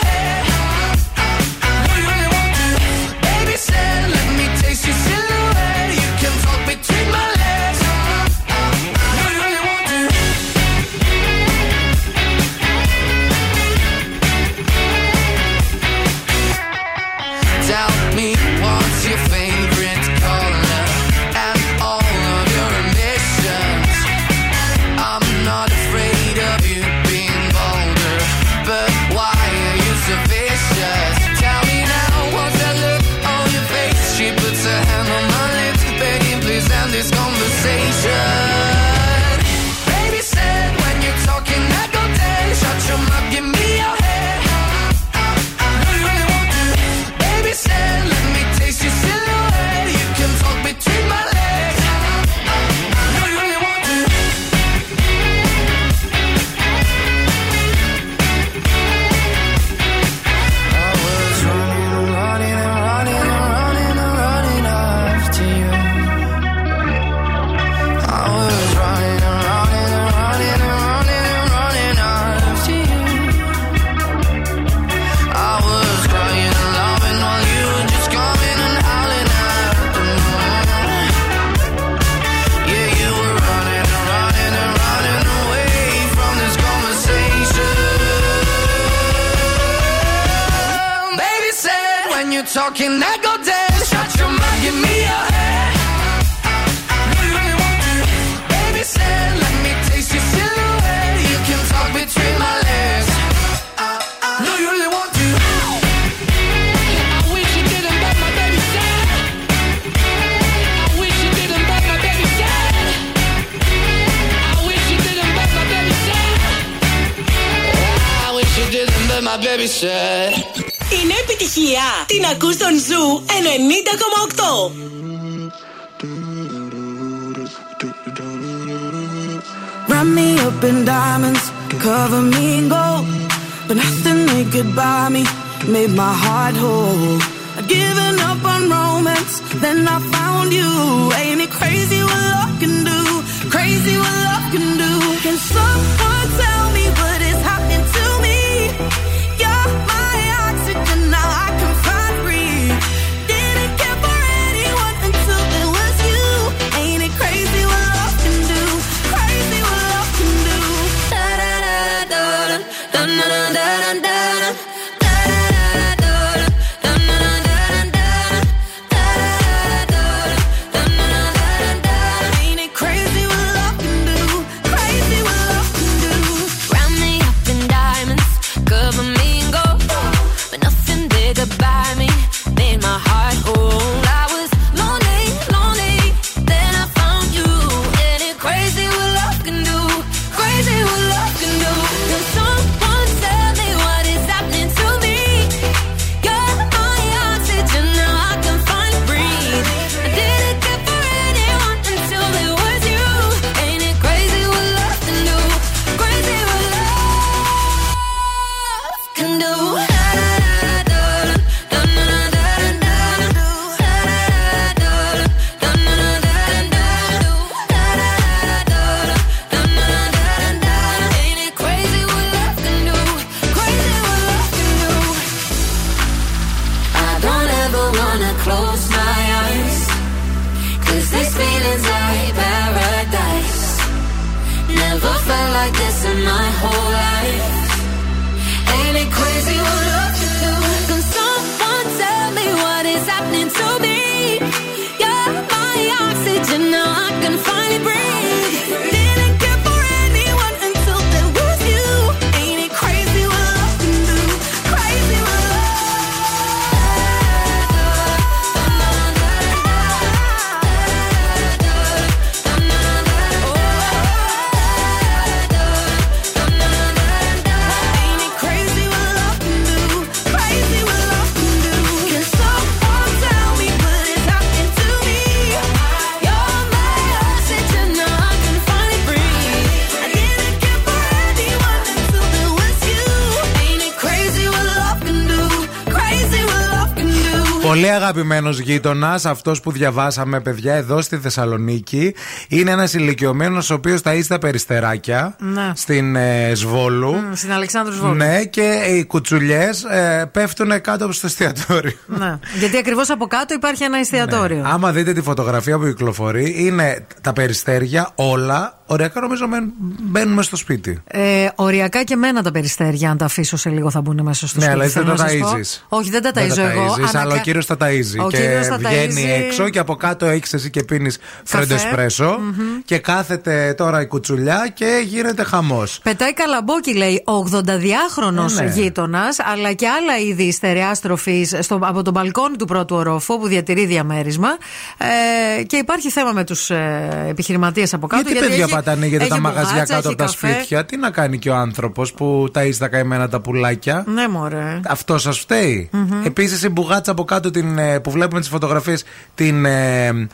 αγαπημένος γείτονας, αυτός που διαβάσαμε, παιδιά, εδώ στη Θεσσαλονίκη. Είναι ένας ηλικιωμένος ο οποίος ταΐζει τα περιστεράκια Ναι. στην ε, Σβόλου. Μ, Στην Αλεξάνδρου Βόλου. Ναι, και οι κουτσουλιές ε, πέφτουν κάτω από στο εστιατόριο. Ναι. Γιατί ακριβώς από κάτω υπάρχει ένα εστιατόριο. Άμα δείτε τη φωτογραφία που κυκλοφορεί, είναι τα περιστέρια όλα. Οριακά νομίζω μπαίν- μπαίνουν μέσα στο σπίτι. Ε, οριακά και μένα τα περιστέρια, αν τα αφήσω σε λίγο, θα μπουν μέσα στο Ναι, σπίτι. αλλά εσύ θέλω δεν να τα σας πω. ταΐζεις. Όχι, δεν τα Δεν ταΐζω τα εγώ. ταΐζεις, αλλά Ανακα- ο κύριος τα ταΐζει. Ο και κύριος τα βγαίνει ταΐζει. έξω και από κάτω έχεις εσύ και πίνεις φρέντο εσπρέσο. Και κάθεται τώρα η κουτσουλιά και γίνεται χαμός. Πετάει καλαμπόκι, λέει, ο 82χρονο Ε, ναι. γείτονας, αλλά και άλλα είδη στερεά τροφή από τον μπαλκόνι του πρώτου ορόφου που διατηρεί διαμέρισμα. Ε, και υπάρχει θέμα με τους ε, επιχειρηματίες από κάτω. Γιατί, παιδιά έχει- πατάνε γιατί έχει τα μαγαζιά μπουγάτσα, κάτω έχει από τα καφέ. σπίτια. Τι να κάνει και ο άνθρωπος που ταΐζει τα καημένα τα πουλάκια; Ναι, μωρέ. Αυτό σας φταίει. Επίσης η μπουγάτσα από κάτω την, ε, που βλέπουμε τις φωτογραφίες, την. Ε,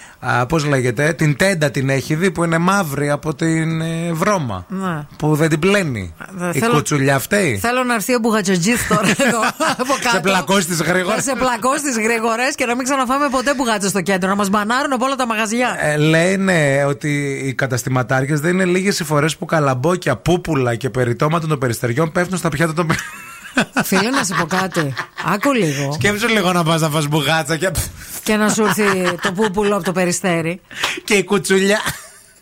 Πώς λέγεται, την τέντα την έχει δει που είναι μαύρη από την ε, βρώμα. Ναι. Που δεν την πλένει. Δε- Η θέλω- κουτσουλιά φταίει. Θέλω να έρθει ο Μπουγατζατζής τώρα εδώ από κάτω. Σε πλακώσει τις γρήγορα. Να σε πλακώσει τις γρήγορες και να μην ξαναφάμε ποτέ μπουγάτσε στο κέντρο. Να μας μπανάρουν από όλα τα μαγαζιά. Ε, λένε ότι οι καταστηματάρχες δεν είναι λίγες οι φορές που καλαμπόκια, πούπουλα και περιτώματα των περιστεριών πέφτουν στα πιάτα των. Φίλε, να σου πω κάτι. Άκου λίγο. Σκέψου λίγο να πας να φας μπουγάτσα και. Και να σου έρθει το πούπουλο από το περιστέρι. και η κουτσουλιά.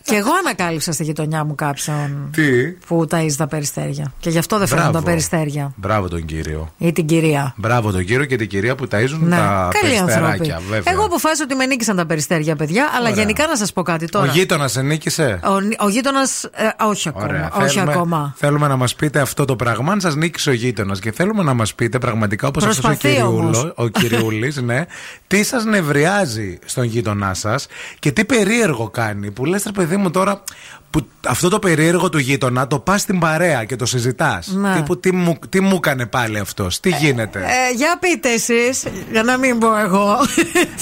Και εγώ ανακάλυψα στη γειτονιά μου κάποιον Τι; που ταΐζει τα περιστέρια. Και γι' αυτό δεν φέρνουν τα Μπράβο. περιστέρια. Μπράβο τον κύριο. Ή την κυρία. Μπράβο τον κύριο και την κυρία που ταΐζουν Ναι, τα καλοί άνθρωποι. περιστεράκια. Βέβαια. Εγώ αποφάσισα ότι με νίκησαν τα περιστέρια, παιδιά, αλλά Ωραία. γενικά να σας πω κάτι τώρα. Ο γείτονας ενίκησε. Ο, ο γείτονας. όχι ακόμα. Ωραία. Όχι θέλουμε, ακόμα. Θέλουμε να μας πείτε αυτό το πράγμα, αν σας νίκησε ο γείτονας. Και θέλουμε να μας πείτε πραγματικά, όπως αυτός ο, Προσπαθεί όμως. κυριούλο, ο κυριούλης, ναι, τι σας νευριάζει στον γείτονά σας και τι περίεργο κάνει. Που λες, ρε παιδί παιδί μου τώρα που αυτό το περίεργο του γείτονα το πας στην παρέα και το συζητάς. Ναι. Τύπου τι μου, τι μου έκανε πάλι αυτός, τι γίνεται; Ε, για πείτε εσείς, για να μην πω εγώ.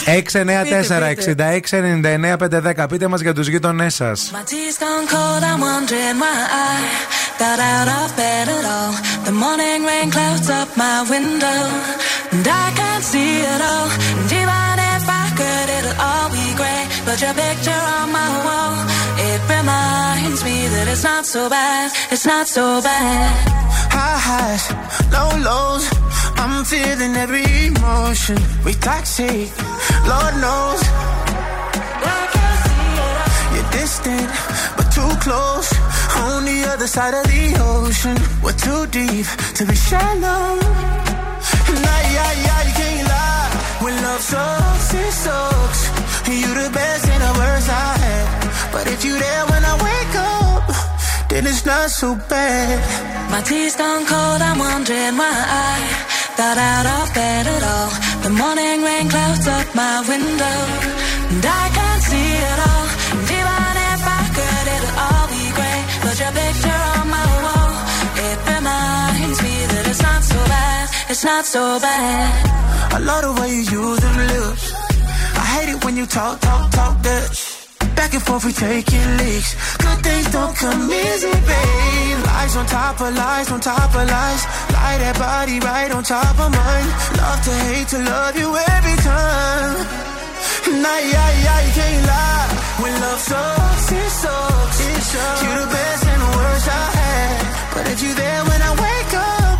694-6699-510. Πείτε μας για τους γείτονές σας. My tea's gone cold, I'm wondering why I got out of bed at all. The morning rain clouds up my window, and I can't see it all. And even if I could, it'll all be grey. But your picture on my wall, it reminds me that it's not so bad, it's not so bad. High highs, low lows. I'm feeling every emotion. We toxic, Lord knows. You're distant, but too close. On the other side of the ocean. We're too deep to be shallow. Nah, yeah, yeah, you can't lie. When love sucks, it sucks. You're the best and the worst I had. But if you there when I wake up, then it's not so bad. My tea's gone cold, I'm wondering why I got out of bed at all. The morning rain clouds up my window, and I can't see it all. And even if I could, it'll all be great. But your picture on my wall, it reminds me that it's not so bad, it's not so bad. I love the way you use them lips. I hate it when you talk, talk, talk Dutch. Back and forth, we taking leaks. Good things don't come easy, babe. Lies on top of lies, on top of lies. Lie that body right on top of mine. Love to hate to love you every time. Nah, yeah, yeah, you can't lie. When love sucks, it sucks. It sucks. You're the best and the worst I had. But if you there when I wake up,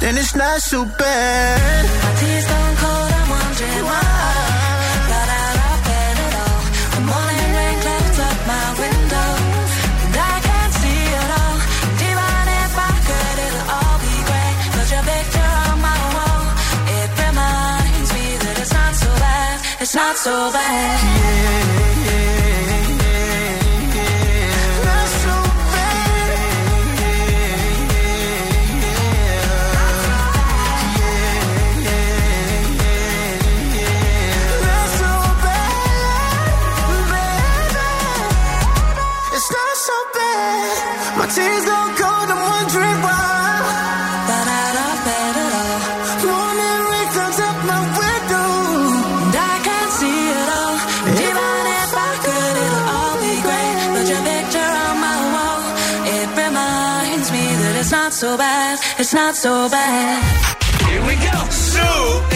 then it's not so bad. My tea's gone cold, I'm wondering why not so bad. It's so bad. It's not so bad. Here we go. Sue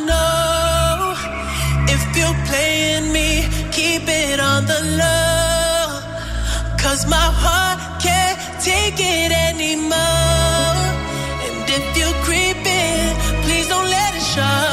It on the low. Cause my heart can't take it anymore. And if you're creeping, please don't let it show.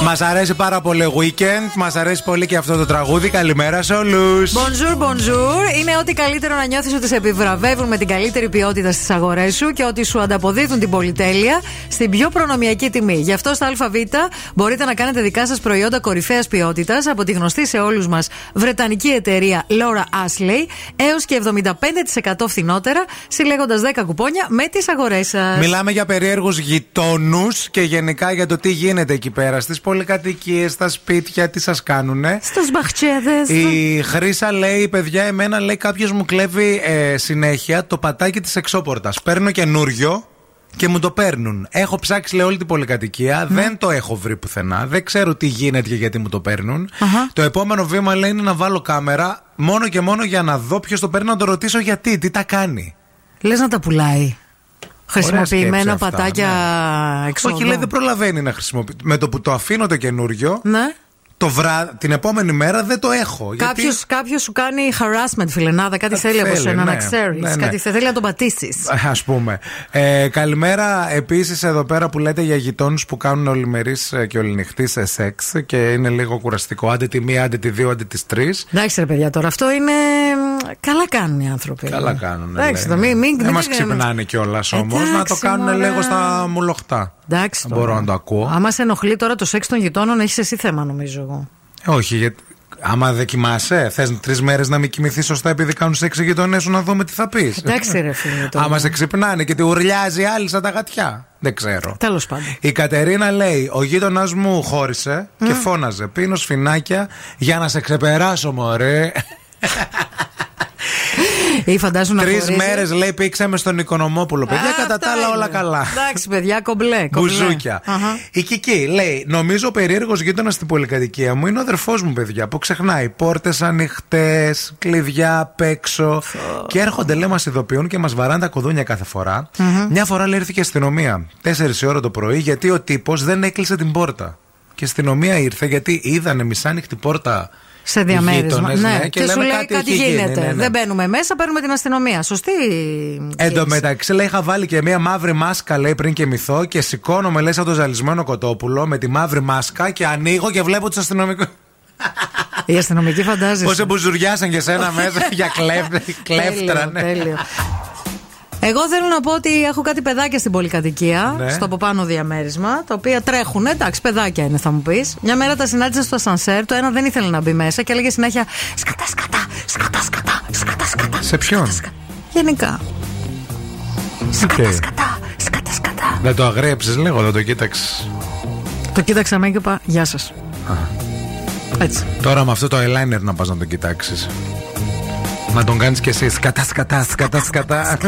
Oh. Μας αρέσει πάρα πολύ weekend, μας αρέσει πολύ και αυτό το τραγούδι. Καλημέρα σε όλους. Bonjour, bonjour. Είναι ό,τι καλύτερο να νιώθεις ότι σε επιβραβεύουν με την καλύτερη ποιότητα στις αγορές σου και ότι σου ανταποδίδουν την πολυτέλεια στην πιο προνομιακή τιμή. Γι' αυτό στα ΑΒ μπορείτε να κάνετε δικά σας προϊόντα κορυφαίας ποιότητας από τη γνωστή σε όλους μας βρετανική εταιρεία Laura Ashley έως και 75% φθηνότερα, συλλέγοντας 10 κουπόνια με τις αγορές σας. Μιλάμε για περίεργου γειτόνους και γενικά για το τι γίνεται εκεί πέρα στις πολυκατοικίες, στα σπίτια, τι σας κάνουνε; Στους μπαχτσέδες. Η Χρήσα λέει, παιδιά, εμένα λέει κάποιος μου κλέβει ε, συνέχεια το πατάκι της εξώπορτας. Παίρνω καινούριο και μου το παίρνουν. Έχω ψάξει λέει, όλη την πολυκατοικία, δεν το έχω βρει πουθενά. Δεν ξέρω τι γίνεται και γιατί μου το παίρνουν. Το επόμενο βήμα λέει είναι να βάλω κάμερα μόνο και μόνο για να δω ποιος το παίρνει, να το ρωτήσω γιατί, τι τα κάνει. Λες να τα πουλάει. Χρησιμοποιημένα σκέψη αυτά, πατάκια ναι. εξόδου. Όχι, λέει δεν προλαβαίνει να χρησιμοποιεί. Με το που το αφήνω το καινούριο, Ναι. το βρά... την επόμενη μέρα δεν το έχω. γιατί- Κάποιος, κάποιος σου κάνει harassment, φιλενάδα, κάτι θέλει από θέλει, σένα ναι. να ξέρεις. Ναι, ναι. Κάτι θέλει να τον πατήσεις. Α πούμε. Ε, καλημέρα επίσης εδώ πέρα που λέτε για γειτόνους που κάνουν ολημερή και οληνυχτή σε σεξ και είναι λίγο κουραστικό. Άντε τη μία, άντε τη δύο, άντε τις τρεις. Εντάξει, ρε παιδιά, τώρα αυτό είναι. Μ, Καλά κάνουν οι άνθρωποι. Καλά κάνουν. Εντάξει, το μην- μην- Δεν μην- μα ξυπνάνε κιόλας όμως. Να το Εντάξει, κάνουν μωρέ. λίγο στα μουλοχτά. Εντάξει. Μπορώ τώρα. να το ακούω. Άμα σε ενοχλεί τώρα το σεξ των γειτόνων, έχεις εσύ θέμα, νομίζω εγώ. Ε, Όχι, γιατί. Άμα δεν κοιμάσαι, θες τρεις μέρες να μην κοιμηθείς σωστά επειδή κάνουν σεξ οι γειτονές σου να δούμε τι θα πεις. Εντάξει, ρε φίλε. τώρα. Άμα σε ξυπνάνε και τη ουρλιάζει άλλη σαν τα γατιά. Δεν ξέρω. Τέλος πάντων. Η Κατερίνα λέει: Ο γείτονας μου χώρισε και φώναζε. Πίνω σφινάκια για να σε ξεπεράσω, μωρέ. Ή φαντάζομαι να Τρεις χωρίζει. μέρες λέει πήξαμε στον Οικονομόπουλο. Παιδιά, Α, κατά τα αυτά άλλα όλα είναι. καλά. Εντάξει, παιδιά, κομπλέ. κομπλέ. Μπουζούκια. Αχα. Η Κική λέει: Νομίζω ο περίεργος γείτονας στην πολυκατοικία μου είναι ο αδερφός μου, παιδιά, που ξεχνάει πόρτες ανοιχτές, κλειδιά απ' έξω. Και έρχονται, λέει, μας ειδοποιούν και μας βαράνε τα κουδούνια κάθε φορά. Μια φορά λέει ήρθε και η αστυνομία. 4 η ώρα το πρωί, γιατί ο τύπος δεν έκλεισε την πόρτα. Και η αστυνομία ήρθε γιατί είδανε μισάνοιχτη πόρτα. Σε οι διαμέρισμα. γείτονες, ναι, ναι, και, σου λένε λέει κάτι, έχει γίνει, γίνεται. ναι, ναι. Δεν μπαίνουμε μέσα, παίρνουμε την αστυνομία. Σωστή. Εν τω κίνηση. μεταξύ, λέει, είχα βάλει και μία μαύρη μάσκα, λέει, πριν και μυθώ και σηκώνομαι, λέει, σαν το ζαλισμένο κοτόπουλο με τη μαύρη μάσκα και ανοίγω και βλέπω τους αστυνομικού. Οι αστυνομικοί φαντάζεσαι. Πώ εμπουζουριάσαν και σένα μέσα για κλέφ- κλέφτρα, ναι. Τέλειο, τέλειο. Εγώ θέλω να πω ότι έχω κάτι παιδάκια στην πολυκατοικία, Ναι. στο από πάνω διαμέρισμα, τα οποία τρέχουν. Εντάξει, παιδάκια είναι, θα μου πεις. Μια μέρα τα συνάντησα στο ασανσέρ, το ένα δεν ήθελε να μπει μέσα και έλεγε συνέχεια Σκατά, σκατά, σκατά, σκατά, σκατά, σκατά. Σε ποιον; Γενικά. Οκ. Σκατά, σκατά, σκατά. Δεν το αγριέψεις λίγο, δεν το κοίταξε. Το κοίταξα με και είπα Γεια σας. Έτσι. Τώρα με αυτό το eyeliner να πας να τον κοιτάξεις. Να τον κάνεις κι εσύ. Σκατά, σκατά, σκατά, σκατά.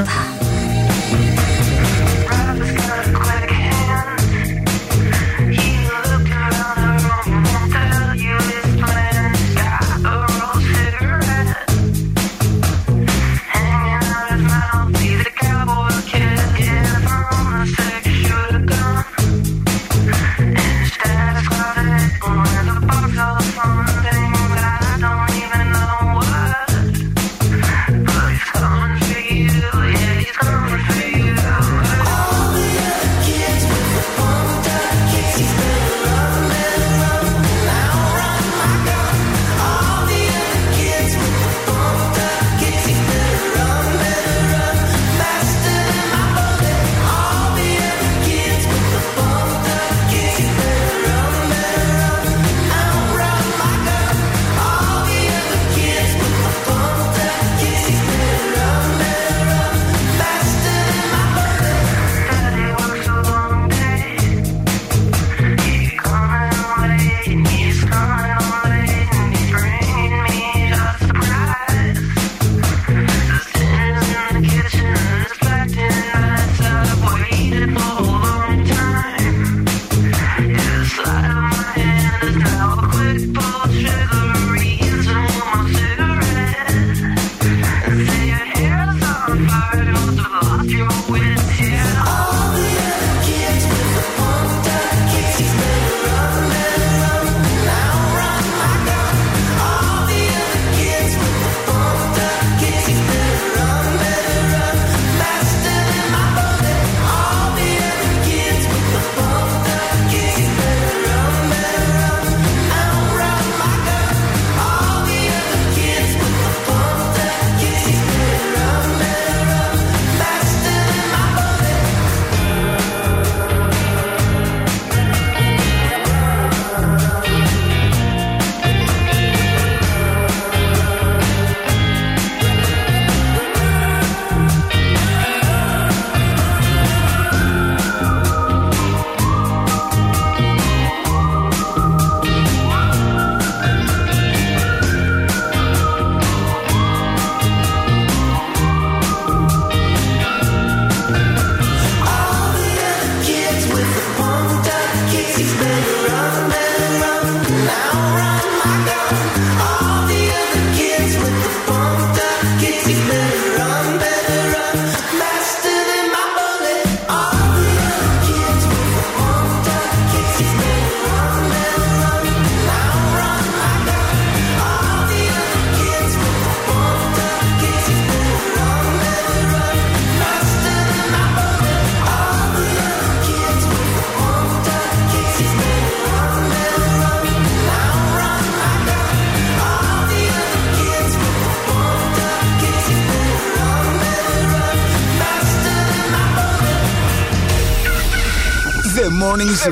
sí.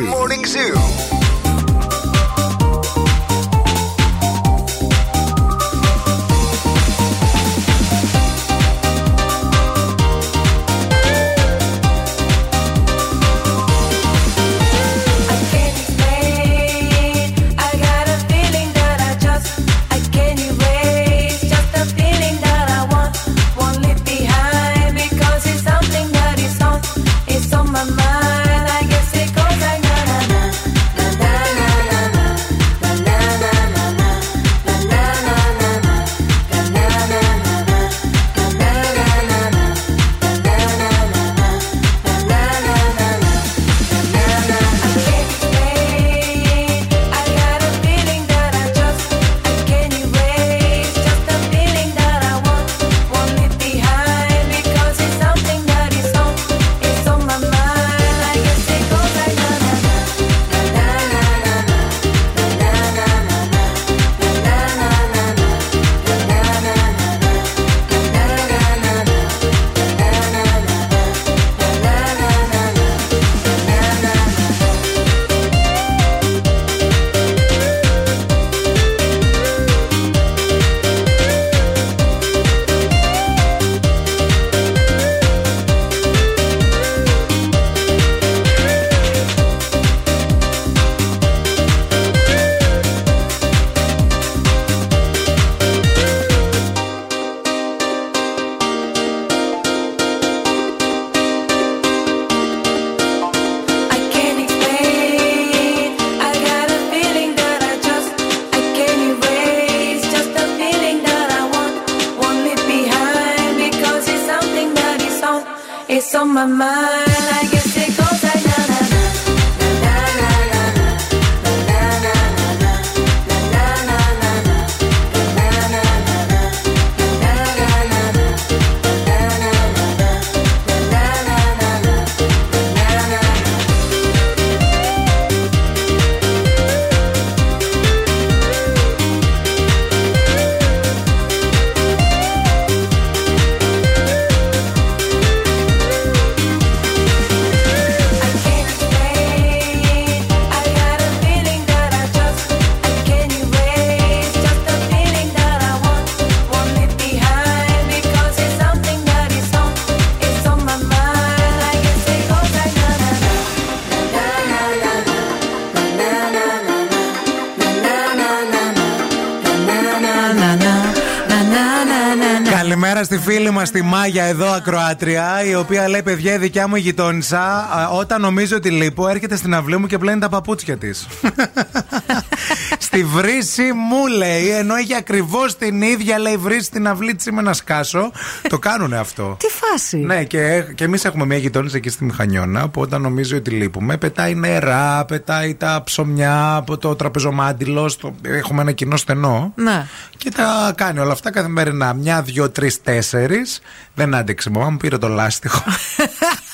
Μα τη Μάγια εδώ, Ακροάτρια, η οποία λέει: Παιδιά, η δικιά μου η γειτόνισσα, α, όταν νομίζω ότι λείπω, έρχεται στην αυλή μου και πλένει τα παπούτσια της. στη βρύση μου λέει, ενώ έχει ακριβώς την ίδια λέει βρύση στην αυλή της είμαι να σκάσω. το κάνουν αυτό. Τι φάση. Ναι, και, και εμείς έχουμε μια γειτόνισσα εκεί στη Μηχανιώνα που όταν νομίζει ότι λείπουμε, πετάει νερά, πετάει τα ψωμιά από το τραπεζομάντιλο. Στο... Έχουμε ένα κοινό στενό. Ναι. Και τα κάνει όλα αυτά καθημερινά. Μια, δύο, τρεις, τέσσερις. Δεν άντεξε. Μαμά μου πήρε το λάστιχο.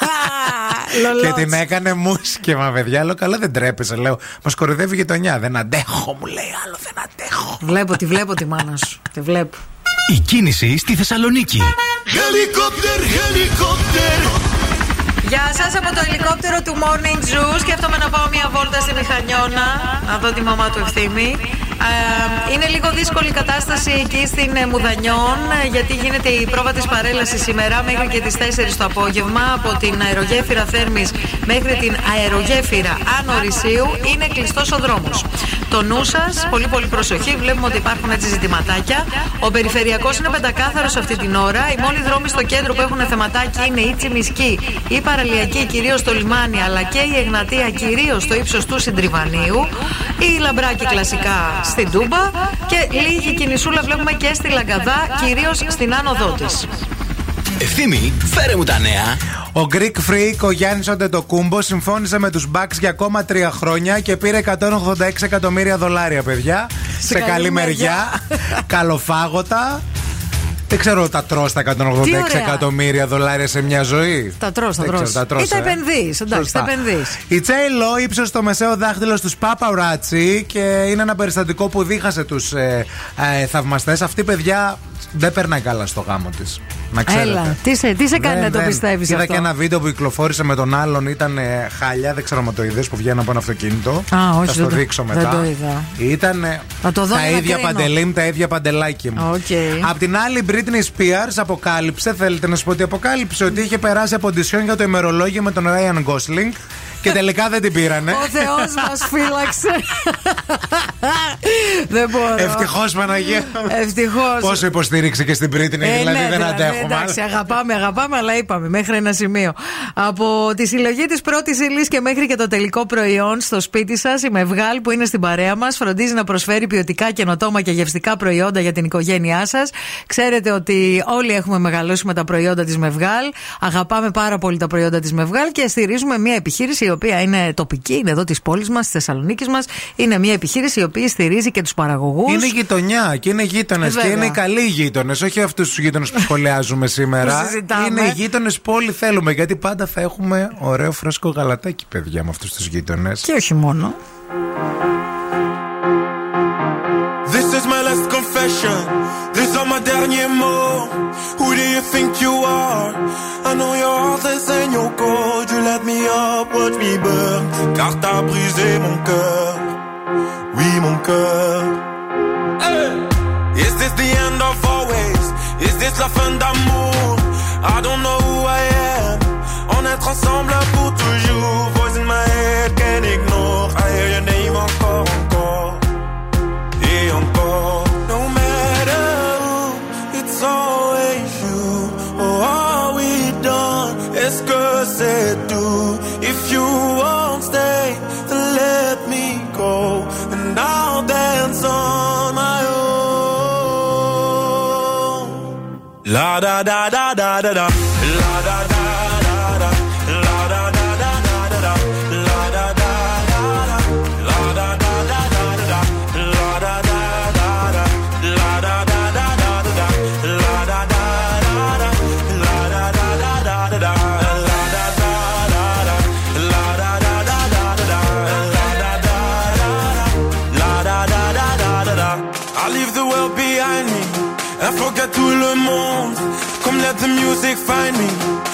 και την έκανε μουσκεμα, παιδιά. Λέω, καλά δεν τρέπεσαι. Λέω, μας κορυδεύει η γειτονιά. Δεν αντέχω, μου λέει άλλο, δεν αντέχω. Βλέπω, τη βλέπω τη μάνα σου. Τη βλέπω. Η κίνηση στη Θεσσαλονίκη. Χελικόπτερ, χελικόπτερ. Γεια σας από το ελικόπτερο του Morning Zoo. Σκέφτομαι να πάω μια βόλτα στη Μηχανιώνα, να δω τη μαμά του ευθύμη. Ε, είναι λίγο δύσκολη η κατάσταση εκεί στην ε, Μουδανιών, ε, γιατί γίνεται η πρόβα της παρέλασης σήμερα μέχρι και τις 4 το απόγευμα. Από την αερογέφυρα Θέρμης μέχρι την αερογέφυρα Άνω Ρησίου είναι κλειστός ο δρόμος. Το νου σας, πολύ πολύ προσοχή, βλέπουμε ότι υπάρχουν έτσι ζητηματάκια. Ο περιφερειακός είναι πεντακάθαρος αυτή την ώρα. Οι μόνοι δρόμοι στο κέντρο που έχουν θεματάκι είναι η Τσιμισκή, η Παραλιακή κυρίως στο λιμάνι, αλλά και η Εγνατία κυρίως στο ύψος του Συντριβανίου. Η Λαμπράκη κλασικά στην Τούμπα και λίγη κινησούλα βλέπουμε και στη Λαγκαδά, κυρίως στην άνοδό τη. Ευθύμη, φέρε μου τα νέα. Ο Greek Freak, ο Γιάννης Οντετοκούμπο, συμφώνησε με τους Bucks για ακόμα τρία χρόνια και πήρε 186 εκατομμύρια δολάρια, παιδιά. Σε, καλή, καλή μεριά. Καλοφάγωτα. Δεν ξέρω τα τρώ τα 186 ωραία. εκατομμύρια δολάρια σε μια ζωή; Τα τρως, τα Δεν τρως. ξέρω, τα τρως, Ή τα ε. επενδύεις, εντάξει, Σωστά. τα επενδύεις. Η J.Lo ύψωσε το μεσαίο δάχτυλο στους παπαράτσι και είναι ένα περιστατικό που δίχασε τους ε, ε, θαυμαστές. Αυτή, παιδιά, δεν περνάει καλά στο γάμο της. Να ξέρετε. Έλα, τι σε, τι σε κάνει Δεν, να το δεν. πιστεύεις Είδα αυτό; και ένα βίντεο που κυκλοφόρησε με τον άλλον, ήταν ε, χάλια, δεν ξέρω αν το είδες, που βγαίνει από ένα αυτοκίνητο. Α, όχι, Θα δεν στο το- δείξω δεν μετά. το είδα. Ήταν ε, Θα το δω τα για να ίδια κρίνω. παντελή μου, τα ίδια παντελάκι μου. Οκ. Απ' την άλλη, η Britney Spears αποκάλυψε, θέλετε να σου πω ότι αποκάλυψε, ότι είχε περάσει από audition για το ημερολόγιο με τον Ryan Gosling και τελικά δεν την πήρανε. Ο Θεός μας φύλαξε. δεν μπορώ. Ευτυχώς, Παναγία. Ευτυχώς. Πόσο υποστήριξε και στην Britney, δηλαδή δεν δηλαδή, αντέχουμε. Εντάξει, αγαπάμε, αγαπάμε, αλλά είπαμε μέχρι ένα σημείο. Από τη συλλογή της πρώτης ύλης και μέχρι και το τελικό προϊόν στο σπίτι σας, η Μευγάλ που είναι στην παρέα μας φροντίζει να προσφέρει ποιοτικά, καινοτόμα και γευστικά προϊόντα για την οικογένειά σας. Ξέρετε ότι όλοι έχουμε μεγαλώσει με τα προϊόντα της Μευγάλ. Αγαπάμε πάρα πολύ τα προϊόντα της Μευγάλ και στηρίζουμε μια επιχείρηση η οποία είναι τοπική, είναι εδώ της πόλης μας, της Θεσσαλονίκης μας. Είναι μια επιχείρηση η οποία στηρίζει και τους παραγωγούς. Είναι γειτονιά και είναι γείτονες Ε, και βέβαια. είναι οι καλοί γείτονες, όχι αυτούς τους γείτονες που σχολιάζουμε σήμερα. Που συζητάμε. είναι οι γείτονες που όλοι θέλουμε, γιατί πάντα θα έχουμε ωραίο φρέσκο γαλατάκι, παιδιά, με αυτούς τους γείτονες. Και όχι μόνο. This is my last confession. These are my derniers mots. Who do you think you are? I know your heart is in your code. Me up, watch me burn. Car t'as brisé mon cœur. Oui, mon cœur. Hey! Is this the end of always? Is this la fin d'amour? I don't know who I am. On est ensemble pour toujours. C'est tout? If you won't stay, then let me go. And I'll dance on my own. La da da da da da da. La da da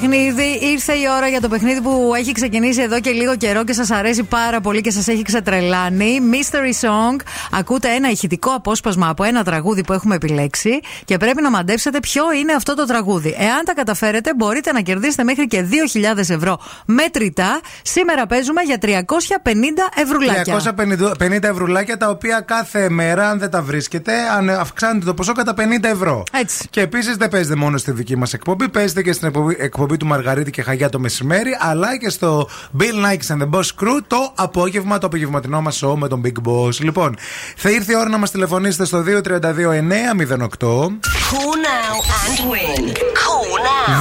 Παιχνίδι. Ήρθε η ώρα για το παιχνίδι που έχει ξεκινήσει εδώ και λίγο καιρό και σας αρέσει πάρα πολύ και σας έχει ξετρελάνει. Mystery Song. Ακούτε ένα ηχητικό απόσπασμα από ένα τραγούδι που έχουμε επιλέξει και πρέπει να μαντέψετε ποιο είναι αυτό το τραγούδι. Εάν τα καταφέρετε, μπορείτε να κερδίσετε μέχρι και 2.000 ευρώ μετρητά. Σήμερα παίζουμε για 350 ευρουλάκια. 350 ευρουλάκια τα οποία κάθε μέρα, αν δεν τα βρίσκετε, αν αυξάνεται το ποσό κατά 50 ευρώ. Έτσι. Και επίσης δεν παίζετε μόνο στη δική μας εκπομπή, παίζετε και στην εκπομπή, εκπομπή του Μαργαρίτη και Χαγιά το μεσημέρι, αλλά και στο Bill Nikes and the Boss Crew το απόγευμα, το απογευματινό μας show με τον Big Boss. Λοιπόν, θα ήρθε η ώρα να μας τηλεφωνήσετε στο 232-908. Call now and win. Call now.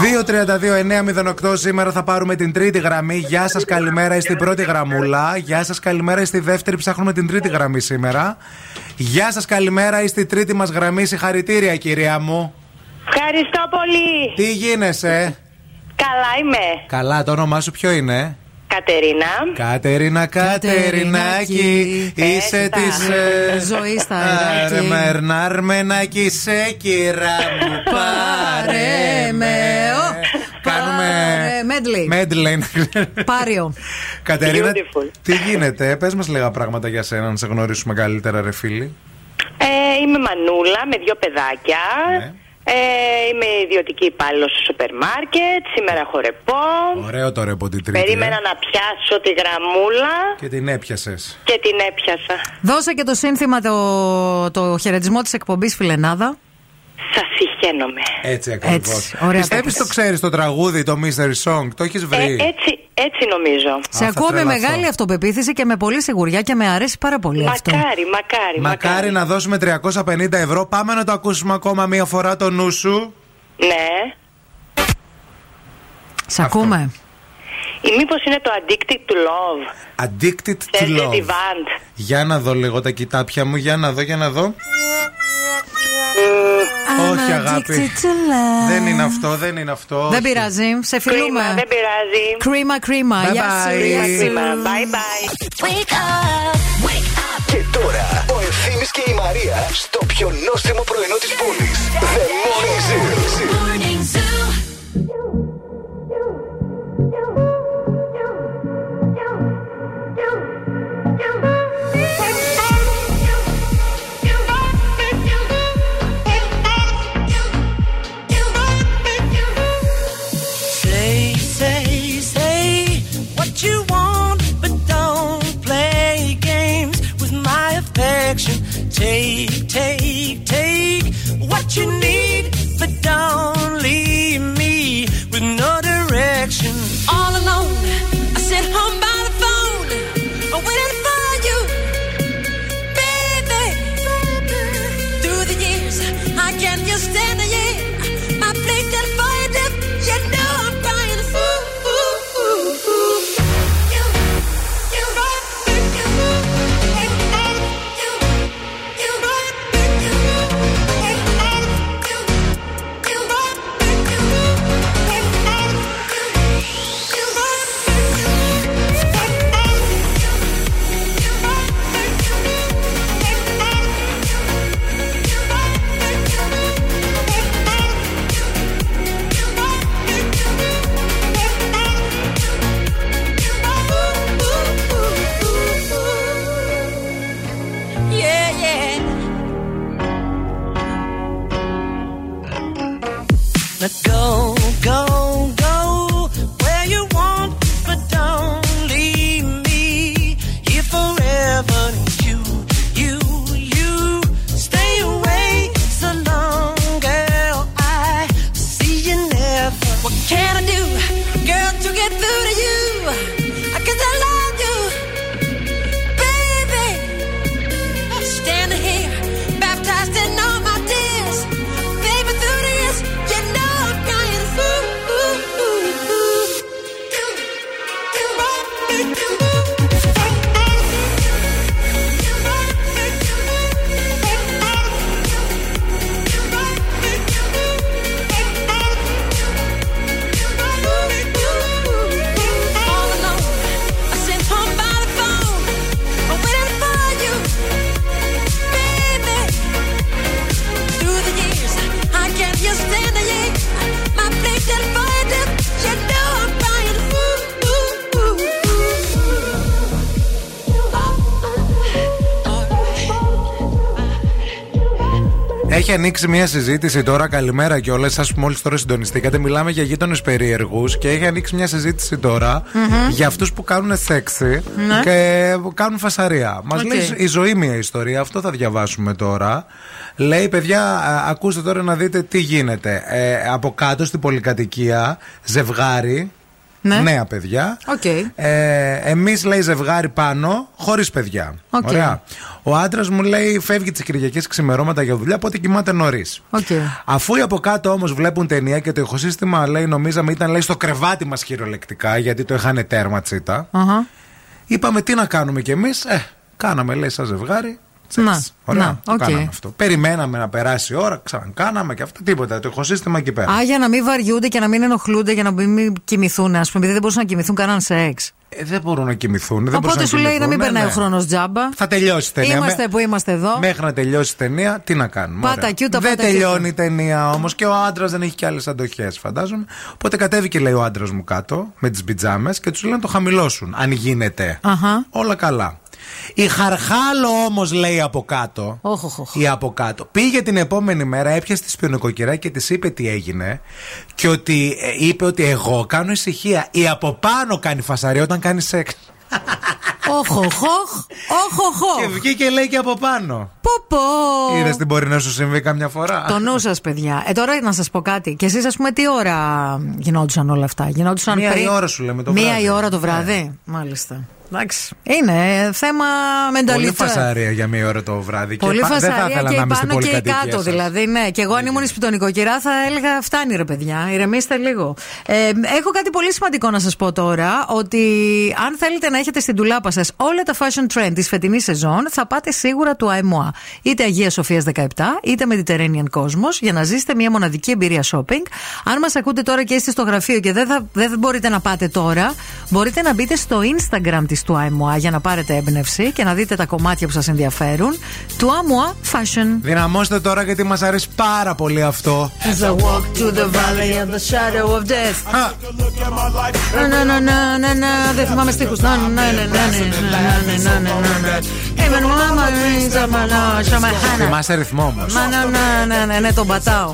232-908 σήμερα θα πάρουμε την τρίτη γραμμή. Γεια σας, καλημέρα, είστε η πρώτη γραμμούλα. Γεια σας, καλημέρα, είστε η δεύτερη. Ψάχνουμε την τρίτη γραμμή σήμερα. Γεια σας, καλημέρα, είστε η τρίτη μας γραμμή. Συγχαρητήρια, κυρία μου. Ευχαριστώ πολύ. Τι γίνεσαι, Καλά είμαι. Καλά, το όνομά σου ποιο είναι; Κατερίνα. Κατερίνα, Κατερινάκη, είσαι τα. της. Ζωή στα αεράκι. Μερνάρμενάκη, σε κύρα μου, πάρε με. Κάνουμε. Medley. Μέντλεϊ. Πάριο. Κατερίνα, Beautiful. τι γίνεται, πες μας λίγα πράγματα για σένα, να σε γνωρίσουμε καλύτερα, ρε φίλοι. Ε, είμαι μανούλα με δύο παιδάκια. Ε, είμαι ιδιωτική υπάλληλος στο σούπερ μάρκετ. Σήμερα χορεπώ. Ωραίο το ρεπό την Τρίτη. Περίμενα ε. να πιάσω τη γραμμούλα Και την έπιασες. και την έπιασα. Δώσε και το σύνθημα το, το χαιρετισμό της εκπομπής Φιλενάδα. Σα συχαίνομαι. Έτσι ακριβώς. Έτσι, ωραία Πιστεύει το το ξέρεις το τραγούδι, το Mystery Song, το έχεις Ε, βρει. έτσι, έτσι νομίζω. Σε ακούω με μεγάλη αυτοπεποίθηση και με πολύ σιγουριά και με αρέσει πάρα πολύ αυτό. Μακάρι, μακάρι, Μακάρι να δώσουμε 350 ευρώ. Πάμε να το ακούσουμε ακόμα μία φορά το νου σου. Ναι. Σε ακούμε. Ή μήπως είναι το Addicted to Love. Addicted to Θέλετε τη love. Vant. Για να δω λίγο τα κοιτάπια μου, για να δω, για να δω. Όχι, αγάπη. Δεν είναι αυτό, δεν είναι αυτό. Δεν όχι. πειράζει, σε φιλούμε. Κρίμα, δεν πειράζει. Κρίμα, κρίμα. Bye Γεια bye. σου, γεια σου. Κρίμα. Bye bye. Wake up, wake up. Και τώρα ο Ευθύμης και η Μαρία στο πιο νόστιμο πρωινό της πόλης. The Morning Zoo. Morning Zoo. My affection. Take, take, take what you need, but don't leave me with no direction. All alone, let go. Έχει ανοίξει μια συζήτηση τώρα, καλημέρα και όλε. Σα που μόλις τώρα συντονιστήκατε, μιλάμε για γείτονες περίεργους και έχει ανοίξει μια συζήτηση τώρα Μμμ. για αυτούς που κάνουν σεξ Ναι. και που κάνουν φασαρία. Μας Οκ. λέει η ζωή μια ιστορία, αυτό θα διαβάσουμε τώρα. Λέει, παιδιά, α, ακούστε τώρα να δείτε τι γίνεται. Ε, από κάτω στην πολυκατοικία, ζευγάρι. Ναι. Νέα παιδιά. Οκ. Ε, Εμείς λέει ζευγάρι πάνω, χωρίς παιδιά. Οκ. Ωραία. Ο άντρας μου λέει φεύγει τις Κυριακές ξημερώματα για δουλειά, οπότε κοιμάται νωρίς. Οκ. Αφού οι από κάτω όμως βλέπουν ταινία και το ηχοσύστημα λέει, νομίζαμε ήταν λέει, στο κρεβάτι μας κυριολεκτικά, γιατί το είχαν τέρμα τσίτα. Αχα. Είπαμε τι να κάνουμε κι εμείς; Ε, κάναμε λέει σαν ζευγάρι. Σεξ. Να, Ωραία, να, το οκ. κάναμε αυτό. Περιμέναμε να περάσει η ώρα, ξανακάναμε και αυτό. Τίποτα. Το ηχοσύστημα εκεί πέρα. Α, για να μην βαριούνται και να μην ενοχλούνται για να μην κοιμηθούν, ας πούμε, επειδή δεν μπορούσαν να κοιμηθούν κάναν σεξ. Ε, δεν μπορούν να κοιμηθούν. δεν μπορούσαν Οπότε σου λέει να μην κοιμηθούν, περνάει ναι. ο χρόνος τζάμπα. Θα τελειώσει η ταινία. Είμαστε Με- που είμαστε εδώ. Μέχρι να τελειώσει η ταινία, τι να κάνουμε. Πάτα ωραία. κιούτα, δεν πάτα τελειώνει κιούτα. η ταινία όμως και ο άντρας δεν έχει κι άλλες αντοχές, φαντάζομαι. Οπότε κατέβηκε, λέει ο άντρας μου κάτω με τις πιτζάμες και τους λέει να το χαμηλώσουν, αν γίνεται. Αχα. Όλα καλά. Η Χαρχάλο όμως λέει από κάτω. Όχ, όχ, όχ. Ή από κάτω. Πήγε την επόμενη μέρα, έπιασε τη σπιονοκοκυρά και της είπε τι έγινε. Και ότι ε, είπε ότι εγώ κάνω ησυχία. Η από πάνω κάνει φασαρία όταν κάνει σεξ. Όχ, όχ, όχ. Όχ, όχ, Και όχ. βγήκε λέει και από πάνω. Πω, πω. Είδες τι μπορεί να σου συμβεί καμιά φορά; Το νου σας, παιδιά. Ε, τώρα να σας πω κάτι. Και εσείς, ας πούμε, τι ώρα γινόντουσαν όλα αυτά; Γινόντουσαν Μία πριν... η ώρα σου λέμε το Μία βράδυ. Ναι. η ώρα το βράδυ; Μάλιστα. Εντάξει. Είναι ε, θέμα Πολύ μενταλίτσα. φασαρία για μία ώρα το βράδυ. Πολύ και πα- δεν θα φασαρία ήθελα και να είμαι στην πάνω και πολυκατοικία κάτω. σας. Δηλαδή, ναι. Και εγώ, αν ήμουν στην νοικοκυρά, θα έλεγα φτάνει ρε παιδιά. Ηρεμήστε λίγο. Ε, έχω κάτι πολύ σημαντικό να σας πω τώρα. Ότι αν θέλετε να έχετε στην τουλάπα σας όλα τα fashion trend της φετινής σεζόν, θα πάτε σίγουρα του IMOA. Είτε Αγία Σοφίας 17, είτε Mediterranean Cosmos, για να ζήσετε μια μοναδική εμπειρία shopping. Αν μας ακούτε τώρα και είστε στο γραφείο και δεν, θα, δεν μπορείτε να πάτε τώρα, μπορείτε να μπείτε στο Instagram της του ΑΕΜΟΑ για να πάρετε έμπνευση και να δείτε τα κομμάτια που σα ενδιαφέρουν του άμουα Fashion. Δυναμώστε τώρα γιατί μα αρέσει πάρα πολύ αυτό. As I. Να, να, να, να, να, δεν θυμάμαι στίχου. Να, να, να, να, να, να, να, ρυθμό όμως Μα να, να, να, ναι, ναι, τον πατάω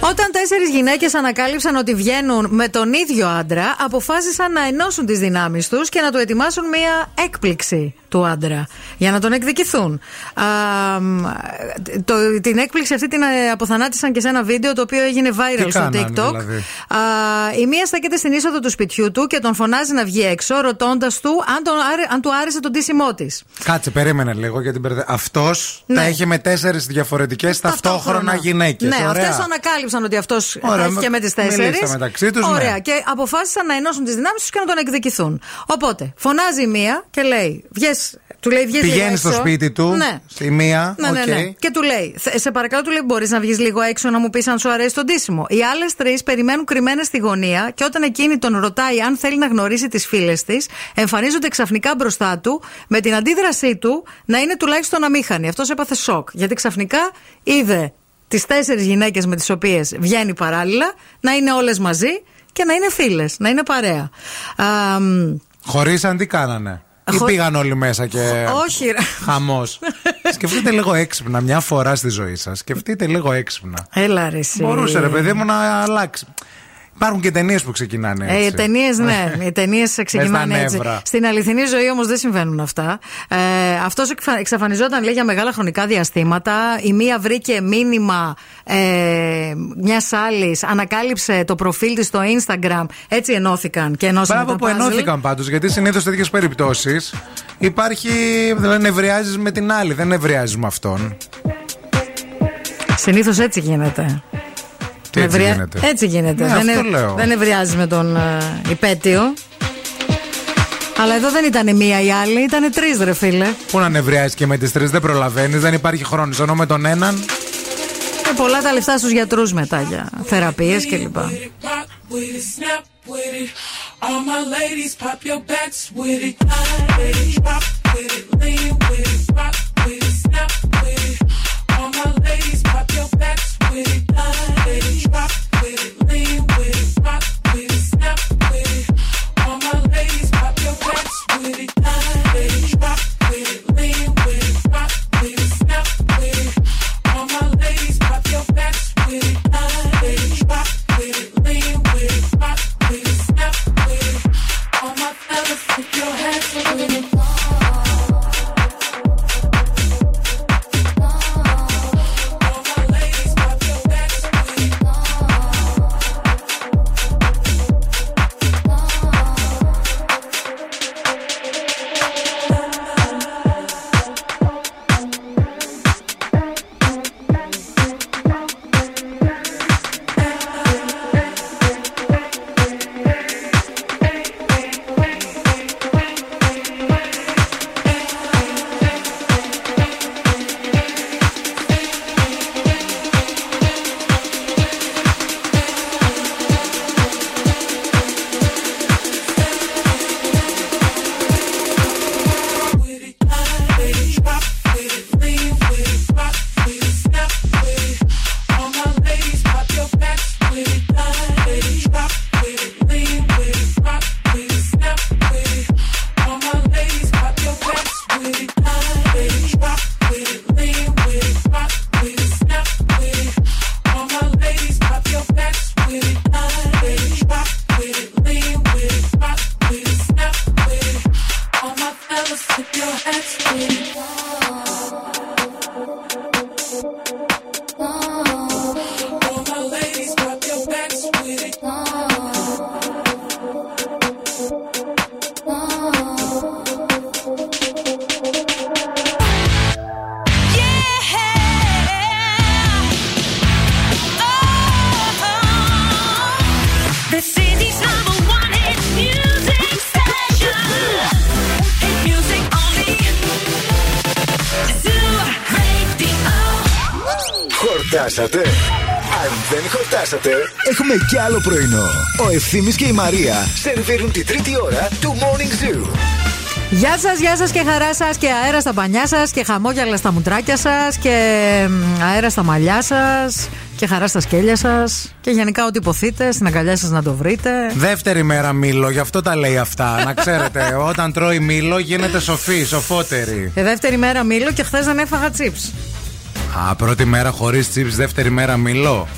Όταν τέσσερις γυναίκες ανακάλυψαν ότι βγαίνουν με τον ίδιο άντρα, αποφάσισαν να ενώσουν τις δυνάμεις τους και να του ετοιμάσουν μία έκπληξη του άντρα για να τον εκδικηθούν. Α, μ, το, την έκπληξη αυτή την ε, αποθανάτησαν και σε ένα βίντεο το οποίο έγινε viral Τι στο κάνανε, TikTok. δηλαδή; Α, η μία στέκεται στην είσοδο του σπιτιού του και τον φωνάζει να βγει έξω, ρωτώντας του αν, τον, άρε- αν του άρεσε το ντύσιμό της. Κάτσε, περίμενε λίγο γιατί μπερδε... Αυτός τα Ναι. έχει με τέσσερις διαφορετικές ταυτόχρονα γυναίκες. Ναι, αυτές ανακάλυψαν ότι αυτός Ωραία, έχει και με τις μιλήσαν τέσσερις. μεταξύ τους, ναι. Ωραία. Και αποφάσισαν να ενώσουν τις δυνάμεις τους και να τον εκδικηθούν. Οπότε, φωνάζει η μία και λέει: Βγες, του λέει, βγες λίγο Πηγαίνεις στο έξω». σπίτι του, Ναι. στη μία. Ναι, ναι, οκ. ναι. Και του λέει: «Θε- Σε παρακαλώ, του λέει: Μπορείς να βγεις λίγο έξω να μου πεις αν σου αρέσει το ντύσιμο. Οι άλλες τρεις περιμένουν κρυμμένες στη γωνία και όταν εκείνη τον ρωτάει αν θέλει να γνωρίσει τις φίλες της, εμφανίζονται ξαφνικά μπροστά του με την αντίδρασή του να είναι τουλάχιστον αμήχανη. Αυτός έπαθε σοκ. Γιατί ξαφνικά είδε τις τέσσερις γυναίκες με τις οποίες βγαίνει παράλληλα να είναι όλες μαζί και να είναι φίλες, να είναι παρέα. Α, μ, Χωρίσαν τι κάνανε. Ή Χω- πήγαν όλοι μέσα και. όχι, ρε. Χαμός. Σκεφτείτε λίγο έξυπνα μια φορά στη ζωή σας. Σκεφτείτε λίγο έξυπνα. Έλα ρε εσύ. Μπορούσε ρε παιδί μου να αλλάξει. Υπάρχουν και ταινίες που ξεκινάνε Ε, έτσι. οι ταινίες, ναι. Οι ταινίες ξεκινάνε στα έτσι. νεύρα. Στην αληθινή ζωή όμως δεν συμβαίνουν αυτά. Ε, Αυτός εξαφανιζόταν λέει για μεγάλα χρονικά διαστήματα. Η μία βρήκε μήνυμα ε, μιας άλλης, ανακάλυψε το προφίλ της στο Instagram. Έτσι ενώθηκαν και ενώσαν Μπράβο τα που puzzle. ενώθηκαν πάντως, γιατί συνήθως σε τέτοιες περιπτώσεις υπάρχει. Δηλαδή, νευριάζεις με την άλλη, δεν νευριάζεις με αυτόν. Συνήθως έτσι γίνεται. Τι έτσι Νευρια- γίνεται. Έτσι γίνεται. Ναι, δεν, αυτό ε- λέω. δεν ευριάζει με τον ε, υπέτειο. Αλλά εδώ δεν ήταν μία η άλλη, ήταν τρει, ρε φίλε. Πού να νευριάζει και με τι τρει, δεν προλαβαίνει, δεν υπάρχει χρόνο. Ενώ με τον έναν. Και πολλά τα λεφτά στου γιατρού μετά για θεραπείε κλπ. We snap with it. All my ladies, pop your backs with it. Ladies, drop with it, lean with it, rock with it, snap with it. All my ladies, pop your backs with it, snap with it. All my ladies, pop your backs with it. Πρωινό. Ο Ευθύμης και η Μαρία σερβίρουν τη τρίτη ώρα του Morning Zoo. Γεια σας, γεια σας και χαρά σας και αέρα στα πανιά σας και χαμόγελα στα μουτράκια σας και μ, αέρα στα μαλλιά σας και χαρά στα σκέλια σας και γενικά ό,τι υποθείτε στην αγκαλιά σας να το βρείτε. Δεύτερη μέρα μήλο, γι' αυτό τα λέει αυτά. Να ξέρετε, όταν τρώει μήλο γίνεται σοφή, σοφότερη. Και δεύτερη μέρα μήλο και χθες δεν έφαγα chips. Α, πρώτη μέρα χωρίς τσίπ, δεύτερη μέρα μήλο.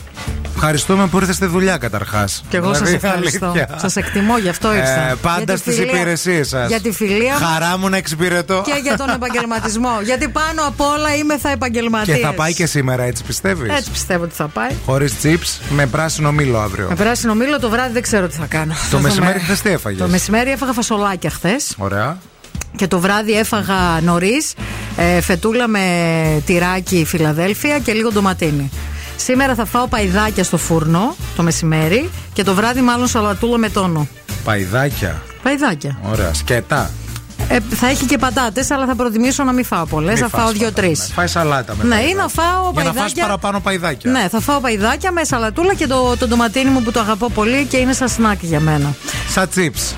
Ευχαριστούμε που ήρθες στη δουλειά καταρχάς. Και εγώ σας ευχαριστώ. Σας εκτιμώ, γι' αυτό ήρθα. Δηλαδή, Ε, πάντα Για τη στις φιλία- υπηρεσίες σας. Για τη φιλία μου Χαρά μου να εξυπηρετώ. και για τον επαγγελματισμό. Γιατί πάνω απ' όλα είμαι θα επαγγελματία. Και θα πάει και σήμερα, έτσι πιστεύεις; Έτσι πιστεύω ότι θα πάει. Χωρίς τσίπ, με πράσινο μήλο αύριο. Με πράσινο μήλο το βράδυ δεν ξέρω τι θα κάνω. Το Θα μεσημέρι δούμε. χθες τι έφαγες; Το μεσημέρι έφαγα φασολάκια χθες. Ωραία. Και το βράδυ έφαγα νωρίς ε, φετούλα με τυράκι Φιλαδέλφια και λίγο ντοματίνι. Σήμερα θα φάω παϊδάκια στο φούρνο το μεσημέρι και το βράδυ μάλλον σαλατούλα με τόνο. Παϊδάκια. Παϊδάκια. Ωραία. Σκέτα. Ε, θα έχει και πατάτες, αλλά θα προτιμήσω να μην φάω πολλές. Μη Θα φας φάω δύο-τρεις. πατάτα. Φάεις σαλάτα με Ναι, παϊδάκια. ή να φάω Για να φας παϊδάκια. παραπάνω παϊδάκια. Ναι, θα φάω παϊδάκια με σαλατούλα και το, το ντοματίνι μου που το αγαπώ πολύ και είναι σαν σνακ για μένα. Σαν τσίπς.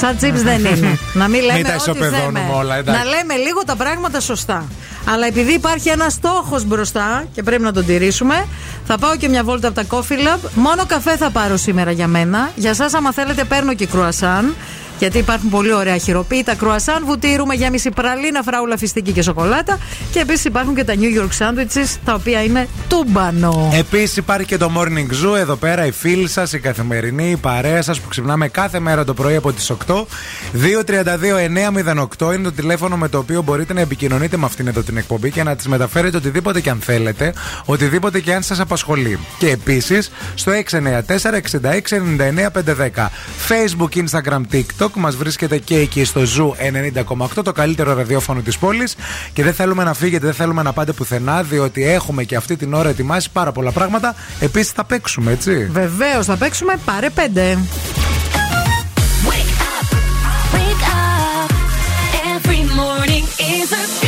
Σαν chips δεν είναι. να μην λέμε Μην τα ό,τι ισοπεδώνουμε θέμε. όλα, εντάξει. Να λέμε λίγο τα πράγματα σωστά. Αλλά επειδή υπάρχει ένας στόχος μπροστά και πρέπει να τον τηρήσουμε, θα πάω και μια βόλτα από τα Coffee Lab. Μόνο καφέ θα πάρω σήμερα για μένα. Για εσά, άμα θέλετε, παίρνω και κρουασάν. Γιατί υπάρχουν πολύ ωραία χειροποίητα κρουασάν, βουτύρου με γέμιση πραλίνα, φράουλα, φιστίκι και σοκολάτα. Και επίσης υπάρχουν και τα New York Sandwiches, τα οποία είναι τούμπανο. Επίσης υπάρχει και το Morning Zoo εδώ πέρα, οι φίλοι σας, η καθημερινή, η παρέα σας που ξυπνάμε κάθε μέρα το πρωί από τις 8. 232-908 είναι το τηλέφωνο με το οποίο μπορείτε να επικοινωνείτε με αυτήν εδώ την εκπομπή και να τη μεταφέρετε οτιδήποτε και αν θέλετε, οτιδήποτε και αν σας απασχολεί. Και επίσης στο 694-6699-510. Facebook, Instagram, TikTok μας βρίσκεται και εκεί στο Zoo 90,8, το καλύτερο ραδιόφωνο της πόλης. Και δεν θέλουμε να φύγετε, δεν θέλουμε να πάτε πουθενά, διότι έχουμε και αυτή την ώρα ετοιμάσει πάρα πολλά πράγματα. Επίσης θα παίξουμε, έτσι. Βεβαίως, θα παίξουμε πάρε πέντε. Wake up. Every morning is a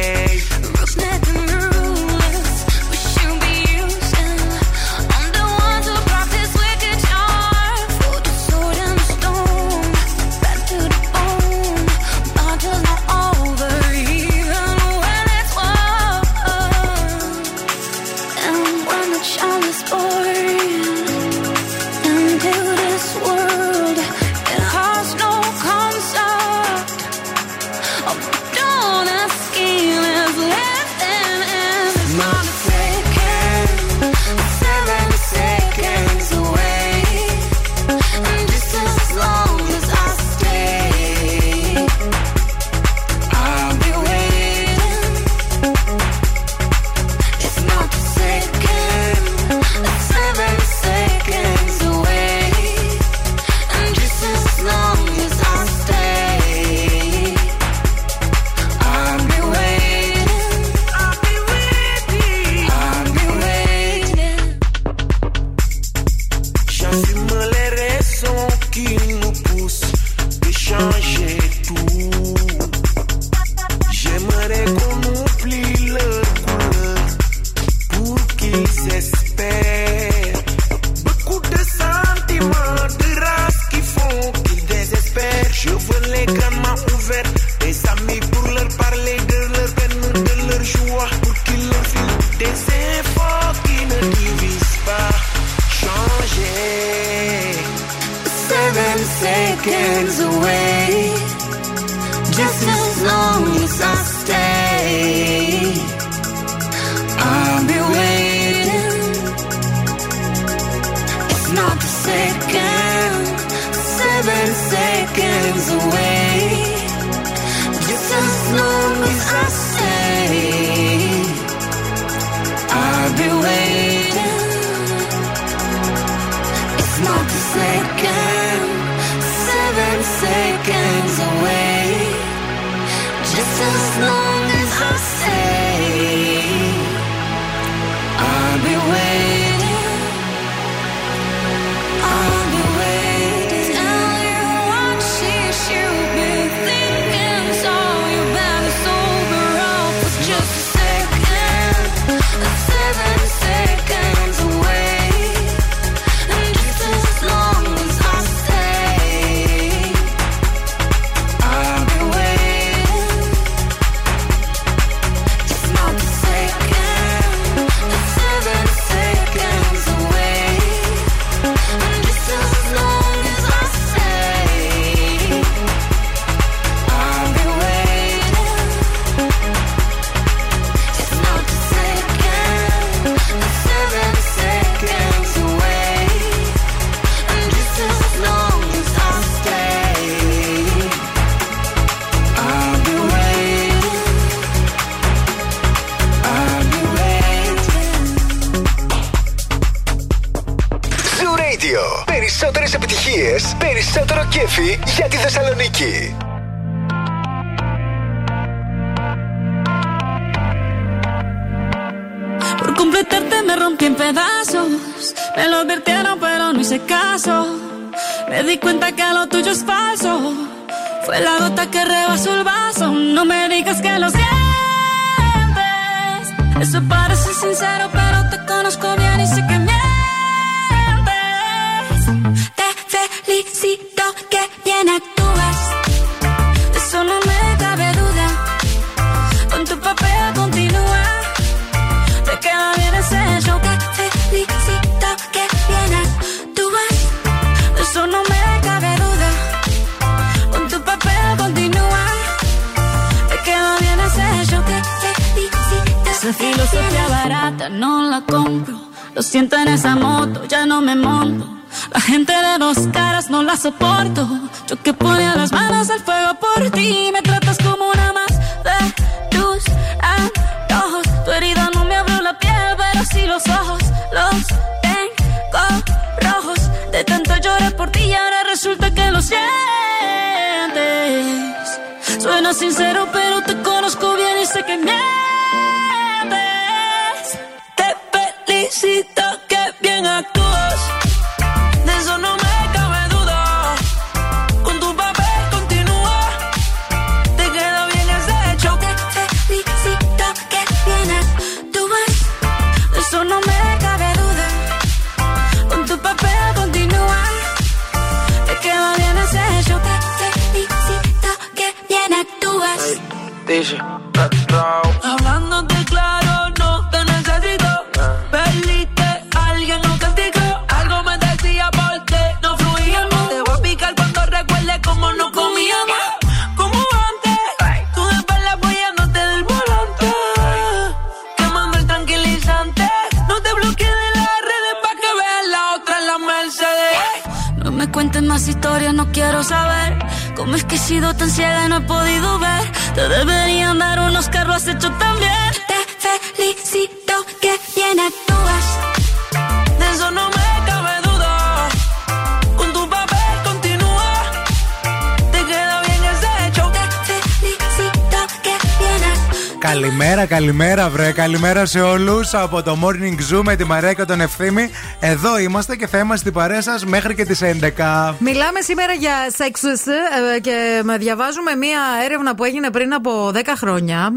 Καλημέρα, βρε. Καλημέρα σε όλους από το Morning Zoo με τη Μαρέα και τον Ευθύμη. Εδώ είμαστε και θα είμαστε στην παρέα σας μέχρι και τις 11. Μιλάμε σήμερα για sexes ε, και διαβάζουμε μία έρευνα που έγινε πριν από 10 χρόνια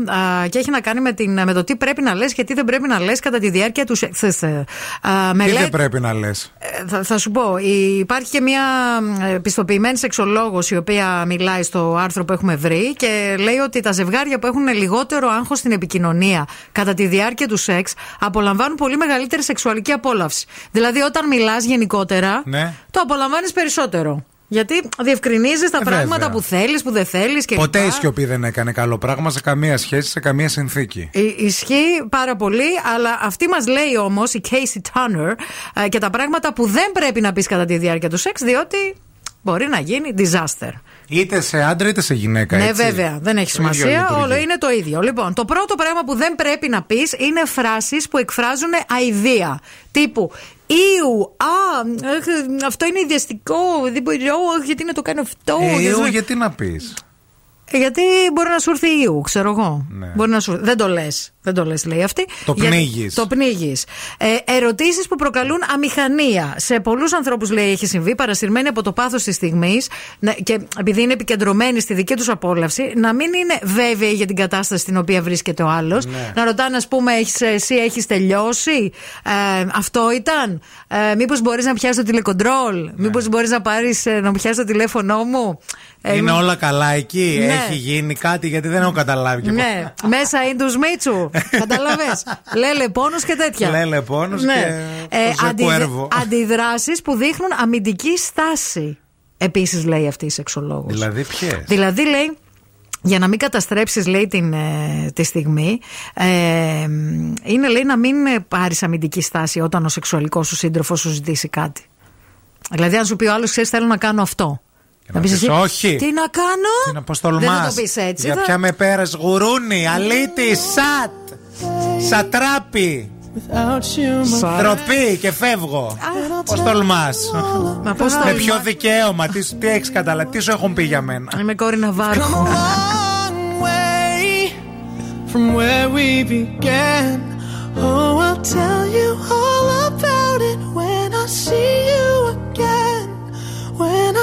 και έχει να κάνει με, το τι πρέπει να λες και τι δεν πρέπει να λες κατά τη διάρκεια του σεξ. Τι δεν πρέπει να λες; θα, σου πω, υπάρχει και μια ε, πιστοποιημένη σεξολόγος η οποία μιλάει στο άρθρο που έχουμε βρει και λέει ότι τα ζευγάρια που έχουν λιγότερο άγχος στην επικοινωνία κατά τη διάρκεια του σεξ απολαμβάνουν πολύ μεγαλύτερη σεξουαλική απόλαυση. Δηλαδή, όταν μιλάς γενικότερα, ναι. το απολαμβάνεις περισσότερο. Γιατί διευκρινίζεις τα Ε, πράγματα βέβαια. που θέλεις, που δεν θέλεις και Ποτέ λοιπά. η σιωπή δεν έκανε καλό πράγμα σε καμία σχέση, σε καμία συνθήκη. Ε, Ισχύει πάρα πολύ, αλλά αυτή μας λέει όμως η Casey Turner ε, και τα πράγματα που δεν πρέπει να πεις κατά τη διάρκεια του σεξ, διότι μπορεί να γίνει disaster. Είτε σε άντρα είτε σε γυναίκα. Ναι, έτσι. βέβαια, δεν έχει Το ίδιο σημασία. λειτουργεί. Όλο είναι το ίδιο. Λοιπόν, το πρώτο πράγμα που δεν πρέπει να πεις είναι φράσεις που εκφράζουν αηδία. Τύπου Ήου, α, αχ, αυτό είναι ιδιαστικό, δεν μπορώ, αχ, γιατί να το κάνω αυτό. Ε, γιατί εγώ, να- γιατί να πεις; Ε, Γιατί μπορεί να σου έρθει Ιού, ξέρω εγώ. Μπορεί να σου... Δεν το λες. Δεν το λες, λέει αυτή. Ναι. Το Γιατί- πνίγεις. Το πνίγεις. Ε, Ερωτήσεις που προκαλούν αμηχανία. Σε πολλούς ανθρώπους, λέει, έχει συμβεί, παρασυρμένοι από το πάθος της στιγμής και επειδή είναι επικεντρωμένοι στη δική τους απόλαυση, να μην είναι βέβαιοι για την κατάσταση στην οποία βρίσκεται ο άλλος. Ναι. Να ρωτάνε, ας πούμε, έχεις, εσύ έχεις τελειώσει; Ε, αυτό ήταν; Ε, Μήπως μπορείς να πιάσεις το τηλεκοντρόλ; Μήπως μπορείς να πάρεις να πιάσεις το τηλέφωνό μου; Ε, Είναι όλα καλά εκεί; Ναι. Έχει γίνει κάτι; Γιατί δεν έχω καταλάβει. και ναι, μέσα είναι τους Μίτσου. Καταλαβέ. Λέλε πόνος και τέτοια. Λέλε πόνος Ναι. και Ζωζέ Κουέρβο. Αντιδράσεις που δείχνουν αμυντική στάση. Επίσης λέει αυτή η σεξολόγος. Δηλαδή ποιες; Δηλαδή λέει. Για να μην καταστρέψεις λέει την, ε, τη στιγμή ε, Είναι λέει να μην ε, πάρεις αμυντική στάση Όταν ο σεξουαλικός σου σύντροφος σου ζητήσει κάτι Δηλαδή αν σου πει ο άλλος Ξέρεις θέλω να κάνω αυτό να πεις πεις, εσύ, «Όχι». Τι να κάνω; Τι να πώς Δεν τολμά. θα το πεις έτσι Για θα- ποια με πέρας γουρούνι, αλήτη, σατ, σατράπι. Ντροπή και φεύγω. Πώς τολμάς. Μα πώς Με τολμά- ποιο δικαίωμα, τι, τι έχεις καταλάβει, τι σου έχουν πει για μένα; Είμαι κόρη Ναβάρχου way from where we began. Oh, I'll tell you all about it when I see you again. When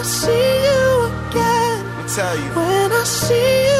I see you again. Let me tell you. When I see you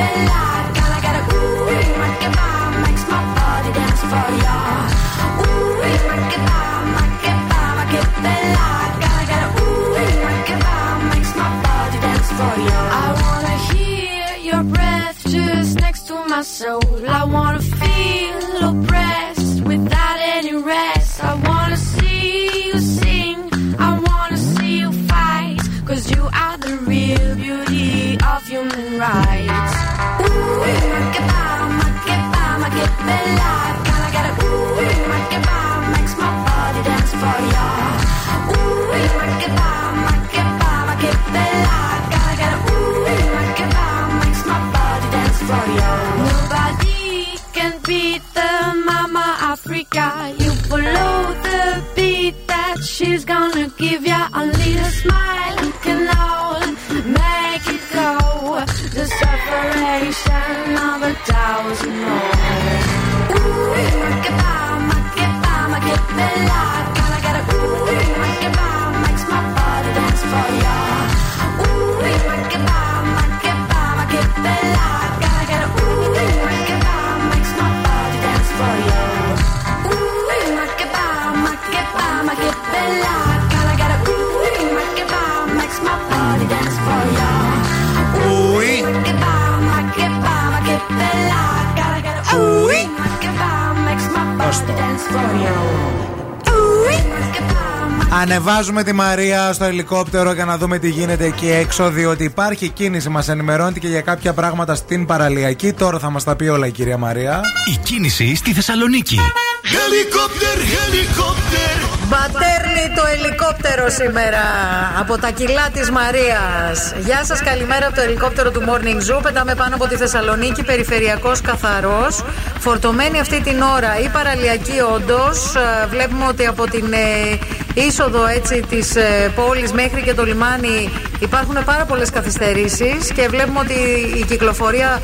bed. Ανεβάζουμε τη Μαρία στο ελικόπτερο για να δούμε τι γίνεται εκεί έξω. Διότι υπάρχει κίνηση, μας ενημερώνεται και για κάποια πράγματα στην παραλιακή. Τώρα θα μας τα πει όλα η κυρία Μαρία. Η κίνηση στη Θεσσαλονίκη. Χελικόπτερ, χελικόπτερ. Μπατέρνει το ελικόπτερο σήμερα από τα κιλά της Μαρίας. Γεια σας, καλημέρα από το ελικόπτερο του Morning Zoo. Πετάμε πάνω από τη Θεσσαλονίκη, περιφερειακός καθαρός. Φορτωμένη αυτή την ώρα η παραλιακή, όντως. Βλέπουμε ότι από την ε, είσοδο έτσι της ε, πόλης μέχρι και το λιμάνι υπάρχουν πάρα πολλές καθυστερήσεις και βλέπουμε ότι η κυκλοφορία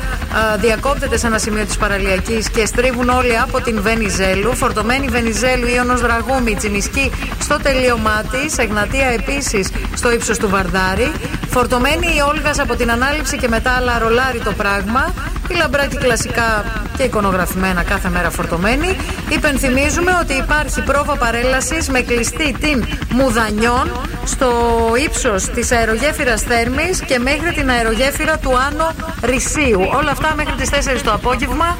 ε, διακόπτεται σε ένα σημείο της παραλιακής και στρίβουν όλοι από την Βενιζέλου. Φορτωμένη Βενιζέλου, Ιωνος Δραγούμη, Τσιμισκή στο τελείωμά της. Εγνατία επίσης στο ύψος του Βαρδάρη. Φορτωμένη η Όλγας από την ανάληψη και μετά αλλά ρολάρει το πράγμα. Η Λαμπράκη κλασικά και εικονογραφημένα κάθε μέρα φορτωμένη. Υπενθυμίζουμε ότι υπάρχει πρόβα παρέλασης με κλειστή την Μουδανιών στο ύψος της αερογέφυρας Θέρμης και μέχρι την αερογέφυρα του Άνω Ρησίου. Όλα αυτά μέχρι τις 4 το απόγευμα.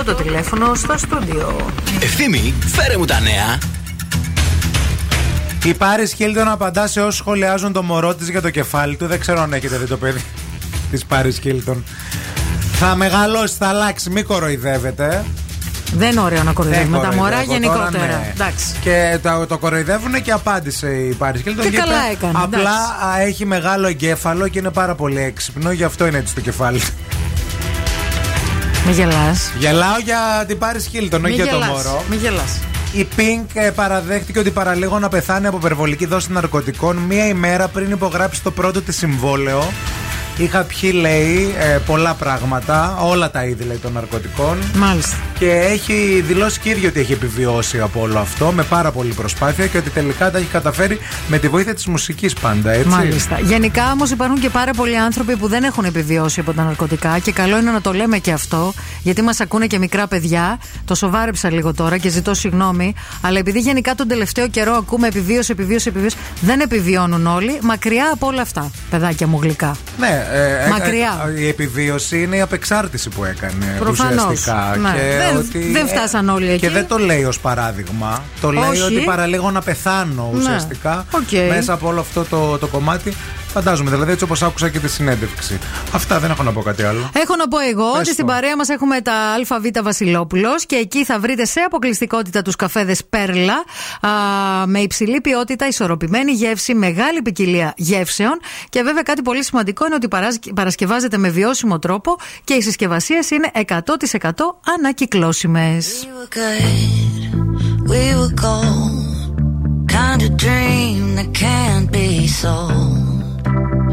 232-908 το τηλέφωνο στο στούντιο. Ευθύμη, φέρε μου τα νέα. Η Πάρη Χίλτον απαντά σε όσους σχολιάζουν το μωρό της για το κεφάλι του. Δεν ξέρω αν έχετε δει το παιδί της Πάρης Χίλτον. Θα μεγαλώσει, θα αλλάξει, μην κοροϊδεύετε. Δεν είναι ωραίο να κοροϊδεύουμε Δεν τα μωρά κοροϊδεύω γενικότερα. τώρα, ναι. Εντάξει. Και το, το κοροϊδεύουν και απάντησε η Πάρης Χίλτον. Και και καλά είπε, έκανε, Απλά εντάξει. α, έχει μεγάλο εγκέφαλο και είναι πάρα πολύ έξυπνο, γι' αυτό είναι έτσι το κεφάλι. του. Μη γελάς. Γελάω για την Πάρης Χίλτον, όχι για το μωρό. Μη γελάς. Η Pink ε, παραδέχτηκε ότι παραλίγο να πεθάνει από υπερβολική δόση ναρκωτικών μία ημέρα πριν υπογράψει το πρώτο της συμβόλαιο. Είχα πιει, λέει, ε, πολλά πράγματα, όλα τα είδη λέει, των ναρκωτικών. Μάλιστα. Και έχει δηλώσει και ίδιο ότι έχει επιβιώσει από όλο αυτό με πάρα πολύ προσπάθεια και ότι τελικά τα έχει καταφέρει με τη βοήθεια της μουσικής πάντα, έτσι. Μάλιστα. Γενικά όμως υπάρχουν και πάρα πολλοί άνθρωποι που δεν έχουν επιβιώσει από τα ναρκωτικά και καλό είναι να το λέμε και αυτό, γιατί μας ακούνε και μικρά παιδιά. Το σοβάρεψα λίγο τώρα και ζητώ συγγνώμη, αλλά επειδή γενικά τον τελευταίο καιρό ακούμε επιβίωση, επιβίωση, επιβίωση, δεν επιβιώνουν όλοι. Μακριά από όλα αυτά, παιδάκια μου γλυκά. Ναι, ε, ε, Μακριά. ε, η επιβίωση είναι η απεξάρτηση που έκανε Προφανώς. ουσιαστικά. Ναι. Και Δεν- ότι, δεν φτάσαν όλοι εκεί. Και δεν το λέει ως παράδειγμα. Το λέει Όχι. ότι παραλίγο να πεθάνω Ναι. ουσιαστικά Οκ. μέσα από όλο αυτό το, το κομμάτι. Φαντάζομαι, δηλαδή έτσι όπως άκουσα και τη συνέντευξη. Αυτά δεν έχω να πω κάτι άλλο. Έχω να πω εγώ Πες ότι στην παρέα μας έχουμε τα ΑΒ Βασιλόπουλος και εκεί θα βρείτε σε αποκλειστικότητα τους καφέδες Πέρλα α, με υψηλή ποιότητα, ισορροπημένη γεύση, μεγάλη ποικιλία γεύσεων και βέβαια κάτι πολύ σημαντικό είναι ότι παρασκευάζεται με βιώσιμο τρόπο και οι συσκευασίες είναι 100% ανακυκλώσιμες. We. Kind of dream that can't be sold.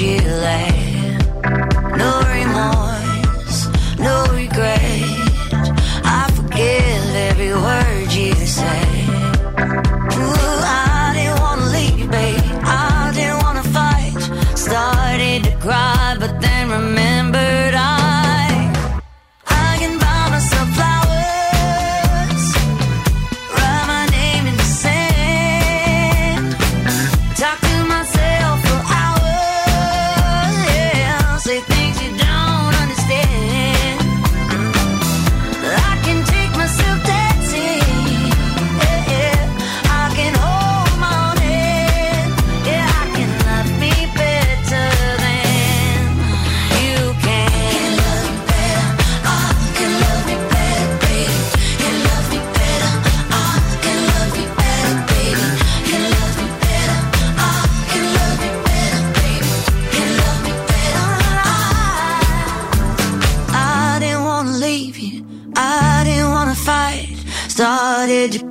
Chile.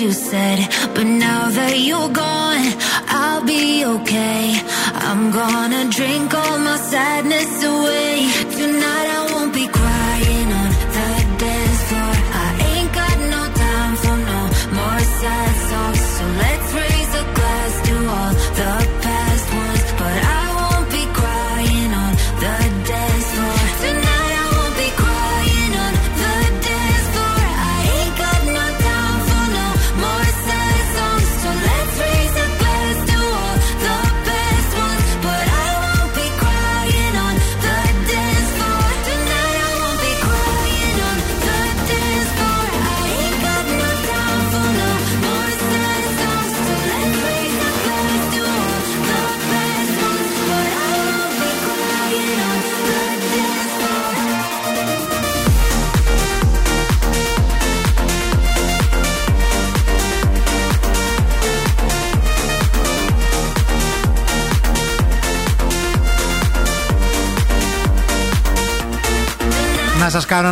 you said.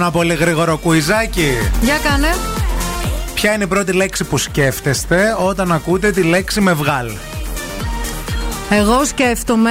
Ένα πολύ γρήγορο κουιζάκι. Για κάνε. Ποια είναι η πρώτη λέξη που σκέφτεστε όταν ακούτε τη λέξη με βγάλ; Εγώ σκέφτομαι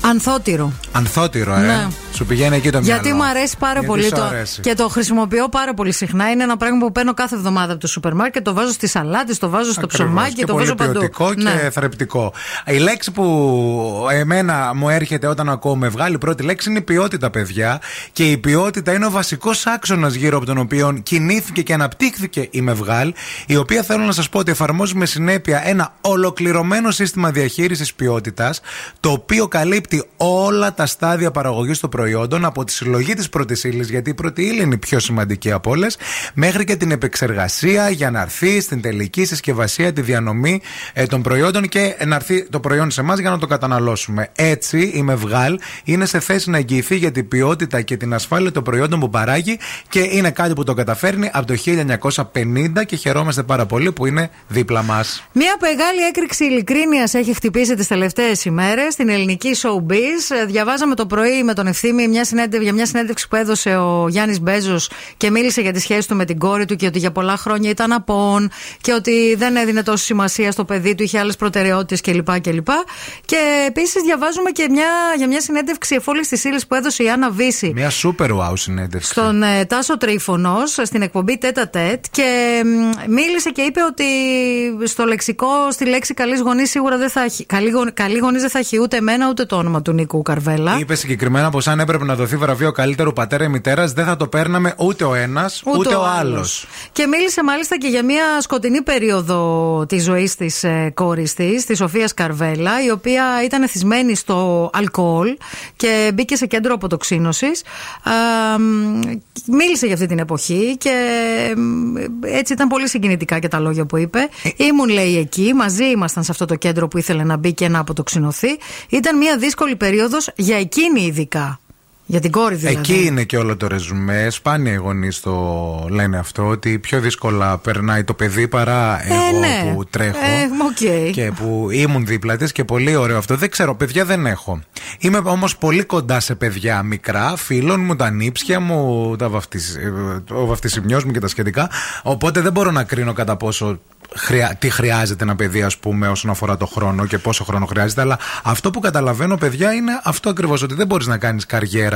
ανθότυρο. Ανθότυρο, ε. Ναι. Σου πηγαίνει εκεί το μυαλό. Γιατί μου αρέσει πάρα Γιατί πολύ σου το. αρέσει. Και το χρησιμοποιώ πάρα πολύ συχνά. Είναι ένα πράγμα που παίρνω κάθε εβδομάδα από το σούπερ μάρκετ. Το βάζω στη σαλάτη, το βάζω στο Ακριβώς. ψωμάκι, και το πολύ βάζω παντού. ποιοτικό και Ναι. θρεπτικό. Η λέξη που εμένα μου έρχεται όταν ακούω με βγάλει, η πρώτη λέξη είναι η ποιότητα, παιδιά. Και η ποιότητα είναι ο βασικός άξονας γύρω από τον οποίο κινήθηκε και αναπτύχθηκε η Μευγάλ, η οποία θέλω να σας πω ότι εφαρμόζει με συνέπεια ένα ολοκληρωμένο σύστημα διαχείρισης ποιότητας, το οποίο καλύπτει όλα τα στάδια παραγωγής των προϊόντων από τη συλλογή της πρώτης ύλης, γιατί η πρώτη ύλη είναι η πιο σημαντική από όλες, μέχρι και την επεξεργασία για να έρθει στην τελική συσκευασία, τη διανομή ε, των προϊόντων και να έρθει το προϊόν σε εμάς για να το καταναλώσουμε. Έτσι, η Μευγάλ είναι σε θέση να εγγυηθεί για την ποιότητα και την ασφάλεια των προϊόντων που παράγει και είναι κάτι που το καταφέρνει από το 1950 και χαιρόμαστε πάρα πολύ που είναι δίπλα μας. Μία μεγάλη έκρηξη ειλικρίνειας έχει χτυπήσει τις τελευταίες ημέρες στην ελληνική showbiz. Ε, Διαβάζαμε το πρωί με τον ευθύμη μια συνέντευξη, για μια συνέντευξη που έδωσε ο Γιάννης Μπέζος και μίλησε για τη σχέση του με την κόρη του και ότι για πολλά χρόνια ήταν απόν και ότι δεν έδινε τόση σημασία στο παιδί του, είχε άλλες προτεραιότητες κλπ. κλπ. Και επίσης διαβάζουμε και μια, για μια συνέντευξη εφόλης της ύλης που έδωσε η Άννα Βύση Μια super wow συνέντευξη. στον ε, Τάσο Τρίφωνο στην εκπομπή Τέτα Τέτ και μ, μίλησε και είπε ότι στο λεξικό, στη λέξη καλής γονή σίγουρα δεν θα έχει. Καλή, γο- καλή γονή δεν θα έχει ούτε εμένα ούτε το όνομα του Νίκου Καρβέλα. Είπε συγκεκριμένα πως αν έπρεπε να δοθεί βραβείο καλύτερου πατέρα ή μητέρας, δεν θα το παίρναμε ούτε ο ένας ούτε, ο άλλος. Και μίλησε μάλιστα και για μια σκοτεινή περίοδο της ζωής της ε, κόρης της, της Σοφίας Καρβέλα, η οποία ήταν εθισμένη στο αλκοόλ και μπήκε σε κέντρο αποτοξίνωσης. Μίλησε για αυτή την εποχή και μ, έτσι ήταν πολύ συγκινητικά και τα λόγια που είπε. Ήμουν, λέει, εκεί, μαζί ήμασταν σε αυτό το κέντρο που ήθελε να μπει και να αποτοξινωθεί. Ήταν μια δύσκολη περίοδος για εκείνη ειδικά. Για την κόρη δηλαδή. Εκεί είναι και όλο το ρεζουμέ. Σπάνια οι γονείς το λένε αυτό, ότι πιο δύσκολα περνάει το παιδί παρά εγώ ναι. που τρέχω. Ε, οκ. Και που ήμουν δίπλα της και πολύ ωραίο αυτό. Δεν ξέρω, παιδιά δεν έχω. Είμαι όμως πολύ κοντά σε παιδιά μικρά, φίλων μου, τα νύψια μου, τα βαφτισ... ε, ο βαφτισιμιός μου και τα σχετικά. Οπότε δεν μπορώ να κρίνω κατά πόσο χρειά... τι χρειάζεται ένα παιδί, ας πούμε, όσον αφορά το χρόνο και πόσο χρόνο χρειάζεται. Αλλά αυτό που καταλαβαίνω, παιδιά, είναι αυτό ακριβώς. Ότι δεν μπορείς να κάνεις καριέρα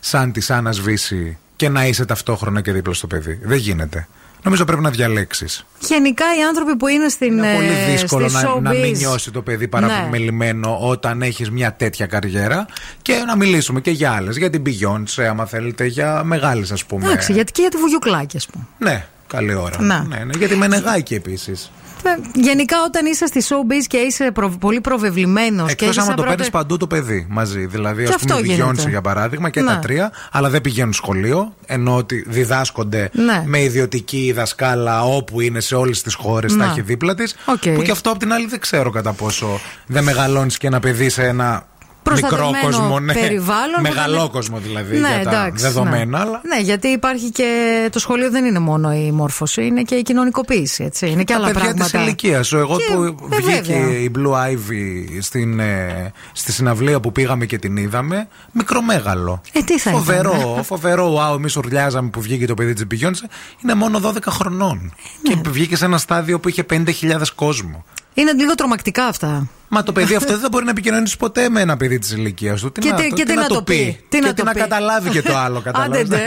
σαν τη Άννα Βύση και να είσαι ταυτόχρονα και δίπλα στο παιδί. Δεν γίνεται. Νομίζω πρέπει να διαλέξεις. Γενικά οι άνθρωποι που είναι στην Είναι πολύ ε, δύσκολο στη να, να μην showbiz. νιώσει το παιδί Ναι. παραμελημένο όταν έχεις μια τέτοια καριέρα. Και να μιλήσουμε και για άλλες. Για την Beyoncé, άμα θέλετε, για μεγάλες ας πούμε. Εντάξει, γιατί και για τη Βουγιουκλάκη, ας πούμε. Ναι, καλή ώρα. Να. Ναι, ναι, για τη Μενεγάκη επίσης. Ε, Γενικά, όταν είσαι στη showbiz και είσαι προ- πολύ προβεβλημένος και Εκτός έχεις άμα σαν το πρώτη- παίρνεις παντού το παιδί μαζί. Δηλαδή, Και ας πούμε, αυτό η γίνεται. Beyoncé για παράδειγμα και Ναι. τα τρία, αλλά δεν πηγαίνουν σχολείο, ενώ ότι διδάσκονται Ναι. με ιδιωτική δασκάλα όπου είναι σε όλες τις χώρες, Ναι. τα έχει δίπλα της. Οκ. Που και αυτό απ' την άλλη δεν ξέρω κατά πόσο δεν μεγαλώνεις και ένα παιδί σε ένα. Μικρό Προστατευμένο κόσμο, ναι. περιβάλλον που Μεγαλό δεν- κόσμο δηλαδή Ναι, για τα εντάξει, δεδομένα. ναι. Αλλά Ναι, γιατί υπάρχει και το σχολείο δεν είναι μόνο η μόρφωση, είναι και η κοινωνικοποίηση. Έτσι. Είναι και τα άλλα παιδιά πράγματα. τη ηλικίας σου. Εγώ Και, που ε, βγήκε βέβαια. η Blue Ivy στην, ε, στη συναυλία που πήγαμε και την είδαμε, μικρομέγαλο. Ε, τι θα φοβερό, ήταν, φοβερό. Wow, εμεί ουρλιάζαμε που βγήκε το παιδί της Beyoncé. Είναι μόνο 12 χρονών. Ναι. Και βγήκε σε ένα στάδιο που είχε 50.000 κόσμο. Είναι λίγο τρομακτικά αυτά. Μα το παιδί αυτό δεν θα μπορεί να επικοινωνήσει ποτέ με ένα παιδί της ηλικίας του. Τι Και να, τι- το- και τι να το πει; Τι και να τι το να πει; καταλάβει και το άλλο. Άντε, Καταλάβεις. ντε.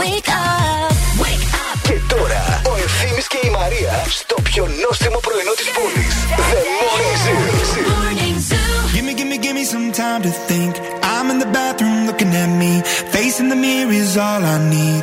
Wake up, wake up. Και τώρα ο Ευθύμης και η Μαρία στο πιο νόστιμο πρωινό της πόλης. The Morning Zoo. Give me, give me, give me some time to think. I'm in the bathroom looking at me. Facing the mirror is all I need.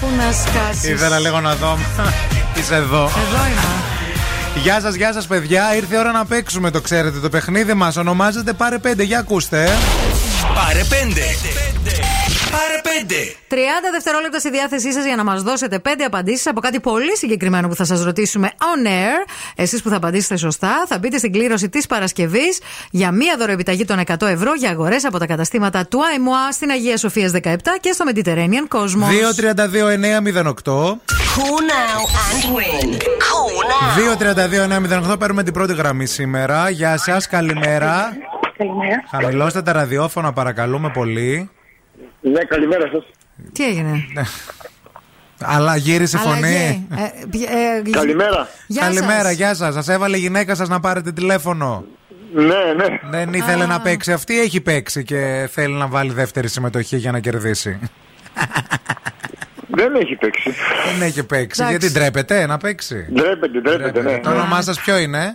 Πού να σκάσεις; Ήθελα λίγο να δω. Είσαι εδώ. Εδώ είμαι. Γεια σας, γεια σας, παιδιά. Ήρθε η ώρα να παίξουμε, το ξέρετε. Το παιχνίδι μας ονομάζεται Πάρε 5. Για ακούστε. ε. Πάρε 5. Πάρε 5. 30 δευτερόλεπτα στη διάθεσή σας για να μας δώσετε 5 απαντήσεις από κάτι πολύ συγκεκριμένο που θα σας ρωτήσουμε on air. Εσείς που θα απαντήσετε σωστά, θα μπείτε στην κλήρωση της Παρασκευής για μία δωροεπιταγή των 100 ευρώ για αγορές από τα καταστήματα του ΑΕΜΟΑ στην Αγία Σοφία 17 και στο Mediterranean Cosmos. 2-32-908. Cool now and win. Cool now. 2-32-908. Παίρνουμε την πρώτη γραμμή σήμερα. Γεια σας, καλημέρα. Καλημέρα. Χαμηλώστε τα ραδιόφωνα, παρακαλούμε πολύ. Ναι, καλημέρα σας. Τι έγινε; Αλλά γύρισε η φωνή. Αλλαγή. Ε, πι- ε, Καλημέρα. Γεια Καλημέρα, σας. γεια σας. Σας έβαλε η γυναίκα σας να πάρετε τηλέφωνο. Ναι, ναι. Δεν ήθελε Α. να παίξει αυτή, ή έχει παίξει και θέλει να βάλει δεύτερη συμμετοχή για να κερδίσει. Δεν έχει παίξει. Δεν έχει παίξει. Εντάξει. Γιατί ντρέπεται να παίξει; Ντρέπεται, ντρέπεται, ναι. Το όνομά σας ποιο είναι,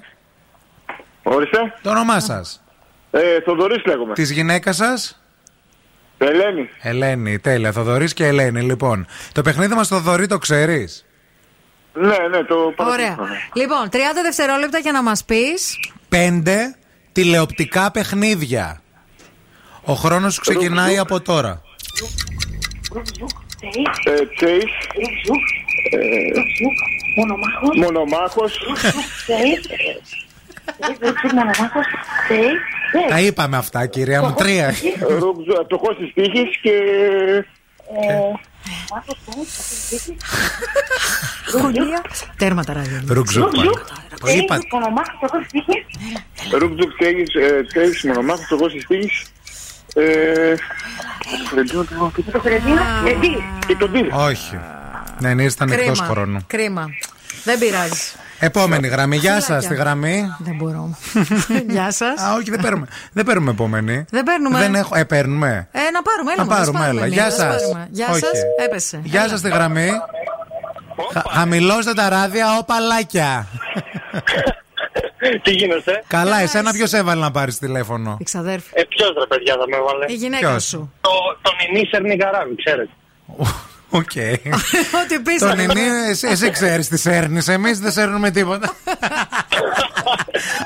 Ορίστε. Το όνομά σας. Ε, Θοδωρής λέγομαι. Της γυναίκας σας; Ελένη. Ελένη, τέλεια. Θοδωρής και Ελένη. Λοιπόν, το παιχνίδι μας το Θοδωρή το ξέρεις; Ναι, ναι, το Ωραία. Λοιπόν, 30 δευτερόλεπτα για να μας πεις. Πέντε τηλεοπτικά παιχνίδια. Ο χρόνος σου ξεκινάει από τώρα. Ε, Chase. Ε, Μονομάχος. Μονομάχος. Μονομάχος. Τα είπαμε αυτά, κυρία μου. Τρία. Φτωχό τη τύχη και. Σχολεία. Τέρμα τα ράδια. Ρουκζούκ. Το είπα. Μονομάχος. Φτωχός τύχης. Ρούκτζουκ Chase, Μονομάχος, φτωχό τη τύχη. Ε, Το Φερεντίνο. Γιατί. και τον Τύρ. Όχι. Δεν ήσταν εκτός Κρίμα. χρόνου. Κρίμα. Δεν πειράζει. Επόμενη γραμμή. Γεια σας, Φιλάκια. τη γραμμή. Δεν μπορώ. Γεια σας. Α, όχι, δεν παίρνουμε. Δεν παίρνουμε επόμενη. Δεν παίρνουμε. Δεν έχω. Ε, παίρνουμε. Ε, να πάρουμε, έλα. Να μωρέ, πάρουμε, ας έλα. μία, Γεια ας σας. πάρουμε. Γεια Όχι. σας. Έπεσε. Γεια σας, τη γραμμή. Χα- Χαμηλώστε τα ράδια, ο παλάκια. Τι γίνεστε. Καλά, εσένα ποιος έβαλε να πάρεις τηλέφωνο; Η ξαδέρφη. Ε, ποιος ρε παιδιά θα με έβαλε; Η γυναίκα Ποιος; σου. Το, τον Ινίσερ Νικαράβη, ξέρετε. Οκ. Ό,τι πεις. Το νινί, εσύ, εσύ ξέρεις τι σέρνεις. Εμείς δεν σέρνουμε τίποτα.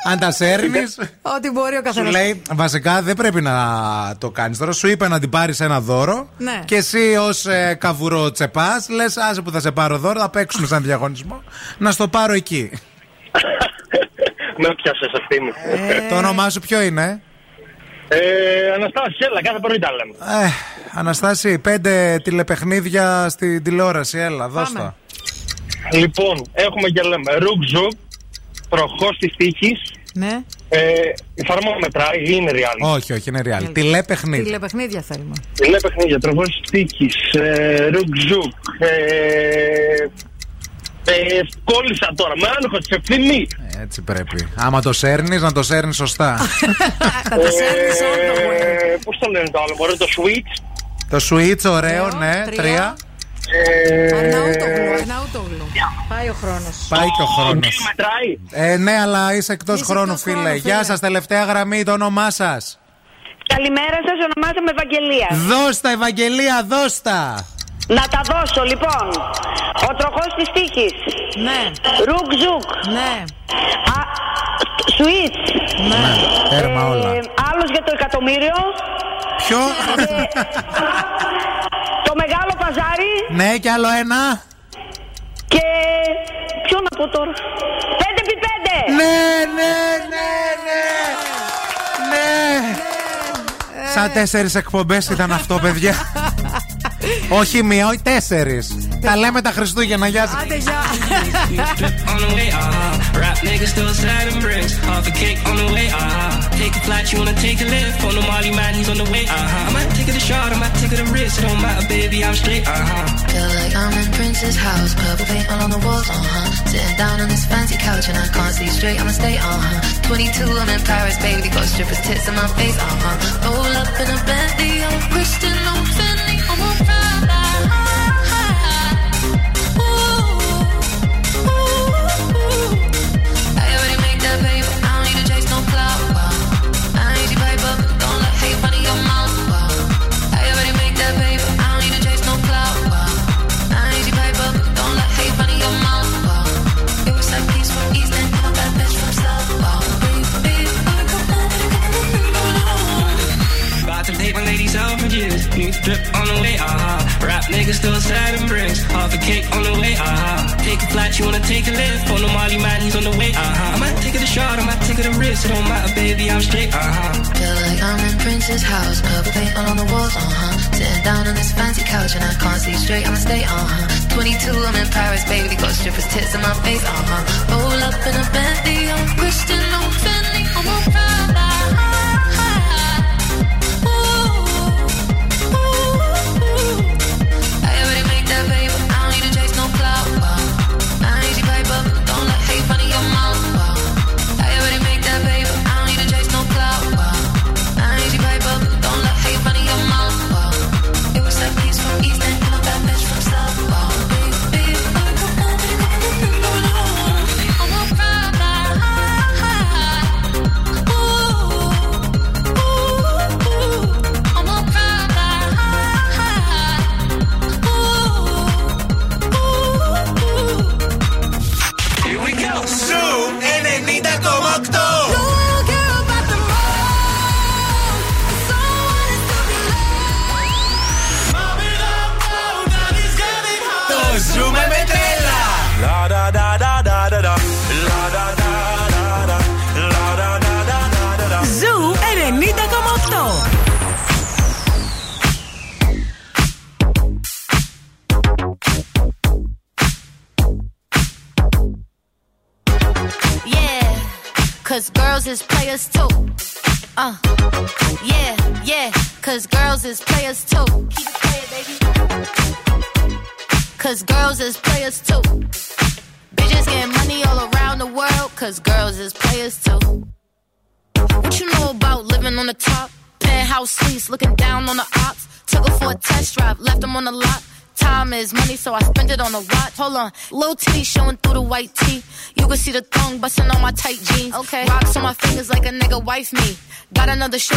Αν τα σέρνεις. Ό,τι μπορεί ο Σου καθένας. λέει, βασικά δεν πρέπει να το κάνεις τώρα. Σου είπε να την πάρεις ένα δώρο. Ναι. Και εσύ ως ε, καβουρό τσεπάς, λες, άσε που θα σε πάρω δώρο, θα παίξουμε σαν διαγωνισμό. Να στο πάρω εκεί. Με πιάσες αυτή μου. Το όνομά σου ποιο είναι, Ε, Αναστάσης, έλα, κάθε πρωί τα λέμε. ε, Αναστάση, πέντε τηλεπαιχνίδια στην τηλεόραση. Έλα, δώσ' τα. Λοιπόν, έχουμε και λέμε ρουκ τροχός της τύχης. Ναι. Ε, η φάρμα μετράει ή είναι real. Όχι, όχι, είναι real. Τηλεπαιχνίδι. Τηλεπαιχνίδια θέλουμε. Είναι παιχνίδια, τροχός της τύχης. Ε, ρουκ Ε, ε, κόλλησα τώρα, με άγχο τη ευθύνη. Έτσι πρέπει. Άμα το σέρνεις, να το σέρνεις σωστά. Θα το σέρνεις όλο. Ε, Πώς το λένε το άλλο, μπορεί το switch. το switch, ωραίο, ναι. τρία. Τρία. Ε, Αναούτογλου, αναούτογλου. Πάει ο χρόνος. Πάει και ο χρόνος. μετράει. Ε, ναι, αλλά είσαι εκτός Είσαι χρόνου, εκτός φίλε. χρόνου, Γεια φίλε. σας, τελευταία γραμμή, το όνομά σας. Καλημέρα σας, ονομάζομαι Ευαγγελία. Δώστα, Ευαγγελία, δώστα. Να τα δώσω λοιπόν. Ο τροχός της τύχης. Ναι. Ρουκ ζουκ. Ναι. Σουίτς. Ναι, τέρμα όλα. Άλλος για το εκατομμύριο. Ποιο; το μεγάλο παζάρι. ναι, και άλλο ένα. Και. Ποιο να πω τώρα. 5x5. Ναι, ναι, ναι, ναι. Ναι. Σαν τέσσερις εκπομπές ήταν αυτό, παιδιά. Όχι μία, όχι τέσσερι. Τα λέμε τα Χριστούγεννα, γεια σα. Άντε, γεια. on the way, uh-huh. Rap niggas still sliding bricks. Half a cake on the way, uh-huh. Take a flight, you wanna take a lift. On the Molly man, he's on the way, uh-huh. I might take it a shot, I might take it a risk. It don't matter, baby, I'm straight, uh-huh. Feel like I'm in Prince's house, purple paint all on the walls, uh huh. Sitting down on this fancy couch and I can't see straight, I'ma stay, uh huh. 22, I'm in Paris, baby, got strippers' tits in my face, uh huh. Roll up in a Bentley, I'm Christian, I'm Fendi, I'm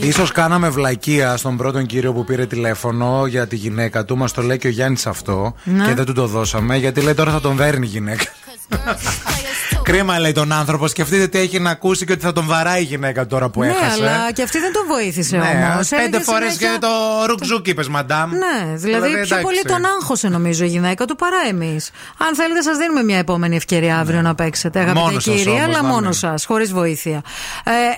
Ίσως κάναμε βλακεία στον πρώτον κύριο που πήρε τηλέφωνο για τη γυναίκα του. Μας το λέει και ο Γιάννης αυτό. Ναι. Και δεν του το δώσαμε. Γιατί λέει τώρα θα τον δέρνει η γυναίκα. Κρίμα λέει τον άνθρωπο. Σκεφτείτε τι έχει να ακούσει και ότι θα τον βαράει η γυναίκα τώρα που ναι, έχασε. αλλά και αυτή δεν τον βοήθησε Ναι, όμως. πέντε φορές και το ρουκζούκ είπε, μαντάμ. Ναι, δηλαδή, πιο εντάξει. πολύ τον άγχωσε νομίζω η γυναίκα του παρά εμείς. Αν θέλετε, σας δίνουμε μια επόμενη ευκαιρία αύριο να παίξετε, αγαπητέ Ναι. Μόνος σας κύριε, όμως, αλλά να μόνος μην. σας, χωρίς βοήθεια.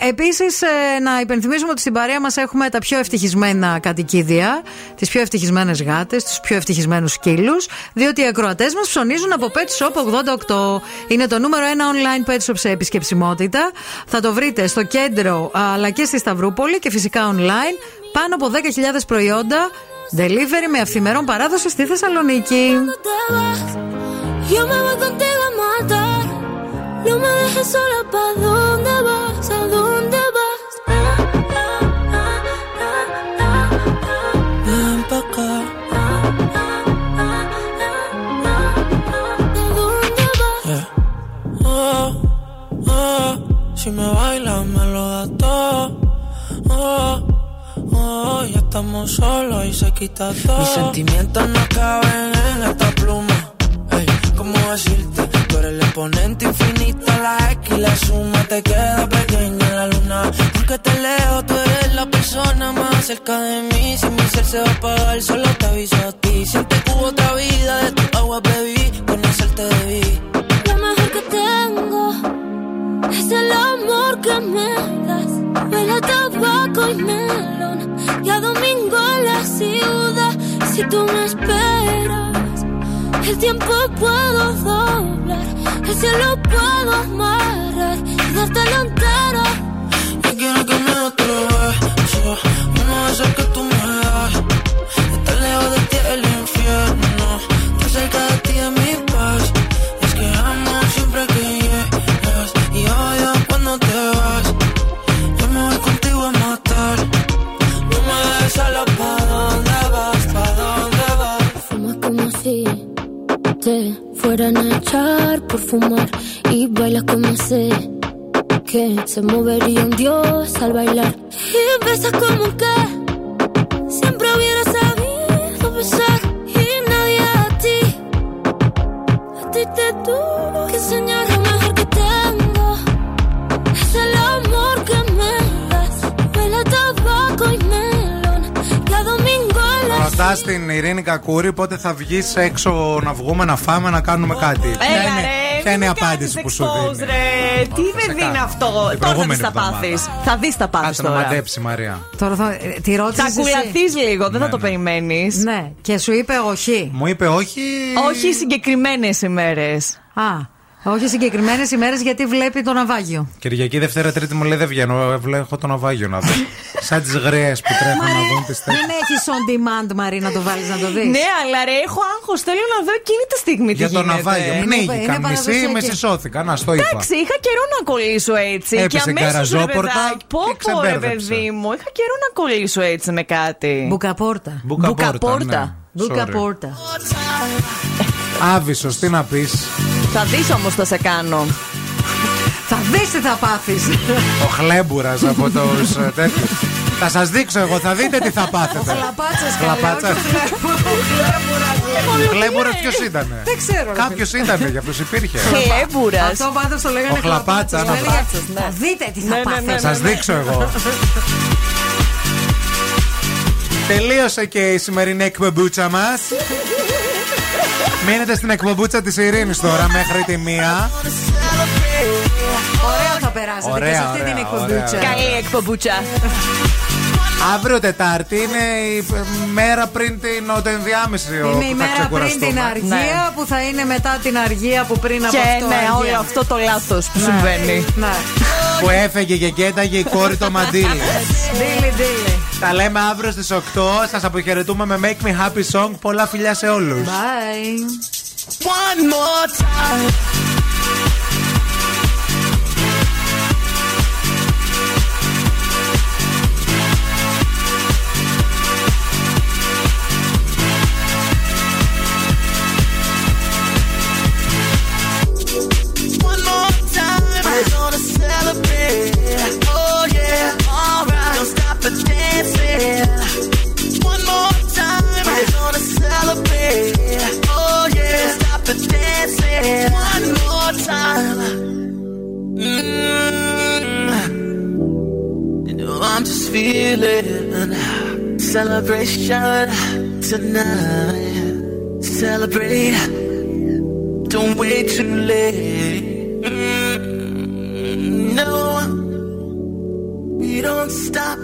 Ε, Επίσης, να υπενθυμίσουμε ότι στην παρέα μας έχουμε τα πιο ευτυχισμένα κατοικίδια, τις πιο ευτυχισμένες γάτες, τους πιο ευτυχισμένους σκύλους, διότι οι ακροατές μας ψωνίζουν από Pet Shop 88. Είναι το νούμερο ένα online pet shop σε επισκεψιμότητα. Θα το βρείτε στο κέντρο αλλά και στη Σταυρούπολη και φυσικά online. Πάνω από 10.000 προϊόντα. Delivery με αυθημερών παράδοση στη Θεσσαλονίκη. Yo me voy contigo a matar. No me solos y se quita todo. Mis sentimientos no caben en esta pluma. Ey, ¿cómo decirte? Tú eres el exponente infinito, la X y la suma te queda pequeña en la luna. Porque te leo, tú eres la persona más cerca de mí. Si mi ser se va a apagar, solo te aviso a ti. Siente que hubo otra vida, de tu agua bebí, conocerte debí. Lo mejor que tengo es el amor que me das. Huele a tabaco y melón. Domingo la ciudad. Si tú me esperas, el tiempo puedo doblar. El cielo puedo amarrar y dártelo entero. Yo quiero que me otro beso, uno de esos que tú me das. Estar lejos de ti fumar y bailas como sé que se movería un dios al bailar y besas como que siempre hubiera sabido besar y nadie a ti a ti te tuvo que enseñar lo mejor que tengo es el amor que me das huele a tabaco y melón y a domingo en la Ρωτά την Ειρήνη Κακούρη πότε θα βγει έξω να βγούμε, να φάμε, να κάνουμε κάτι. Ποια Έλα, είναι, ρε, ποια είναι η μην με απάντηση κάνεις που σου expose, δίνει. Ρε. Τι παιδί είναι αυτό; Τώρα θα προηγούμενη δει τα εβδομάδα. πάθεις. Θα δει τα πάθεις Κάτσε να τώρα. μαντέψει, Μαρία. Τώρα θα, ε, τη ρώτησες. Θα κουλαθεί λίγο, δεν θα το περιμένεις. Ναι, και σου είπε όχι. Μου είπε όχι. Όχι συγκεκριμένες ημέρες. Α, όχι συγκεκριμένες ημέρες γιατί βλέπει το ναυάγιο. Κυριακή, Δευτέρα, Τρίτη μου λέει δεν βγαίνω. Βλέπω το ναυάγιο να δω. Σαν τις γριέ που τρέχουν να δουν τι Δεν έχεις on demand, Μαρή, να το βάλεις να το δεις. Ναι, αλλά ρε, έχω άγχος. Θέλω να δω εκείνη τη στιγμή τι Για το γίνεται. ναυάγιο. Μην Είναι- έγινε. είναι Μισή παραδοσιακή. με συσώθηκα. Να στο είπα. Εντάξει, είχα καιρό να κολλήσω έτσι. Έπεσε και αμέσως, γκαραζόπορτα ρε παιδάκι, Πω, και πω, ρε ξεμπέρδεψε. παιδί μου. Είχα καιρό να κολλήσω έτσι με κάτι. Μπουκαπόρτα. Μπουκαπόρτα, ναι. Μπουκαπόρτα. Άβυσο, τι να πεις. Θα δεις όμως θα σε κάνω. Θα δεις τι θα πάθεις. Ο χλέμπουρα από τους τέτοιους. Θα σας δείξω εγώ, θα δείτε τι θα πάθετε. Χλαπάτσας Χλαπάτσας. Χλέμουρα ποιος ήταν. Δεν ξέρω. ρε Κάποιος ήταν, για αυτούς υπήρχε. Χλέμουρα. Αυτό πάντως το λέγανε Ο Χλαπάτσας, χλαπάτσας. να Λέγανε, Θα δείτε τι θα Ναι, ναι, πάθετε. ναι, Θα σας δείξω εγώ. Τελείωσε και η σημερινή εκπομπούτσα μας. Μείνετε στην εκπομπούτσα της Ειρήνης τώρα μέχρι τη μία. Ωραία θα περάσετε και Ωραία, σε αυτή ωραία, την εκπομπούτσα. ωραία. Καλή εκπομπούτσα. Αύριο Τετάρτη είναι η ε, μέρα πριν την οτενδιάμεση. Είναι όπου η θα μέρα πριν ξεκουραστούμε. την αργία που θα είναι μετά την αργία που πριν από Και αυτό. ναι, αργία. όλο αυτό το λάθος που Ναι. συμβαίνει. Ναι. Που έφεγε και κένταγε η κόρη το μαντίλι. Ντίλι, ντίλι. Τα λέμε αύριο στις 8. Σας αποχαιρετούμε με Make Me Happy Song. Πολλά φιλιά σε όλους. Bye. One more time. The dancing. One more time. Mm. You know I'm just feeling celebration tonight. Celebrate. Don't wait too late. Mm, No, we don't stop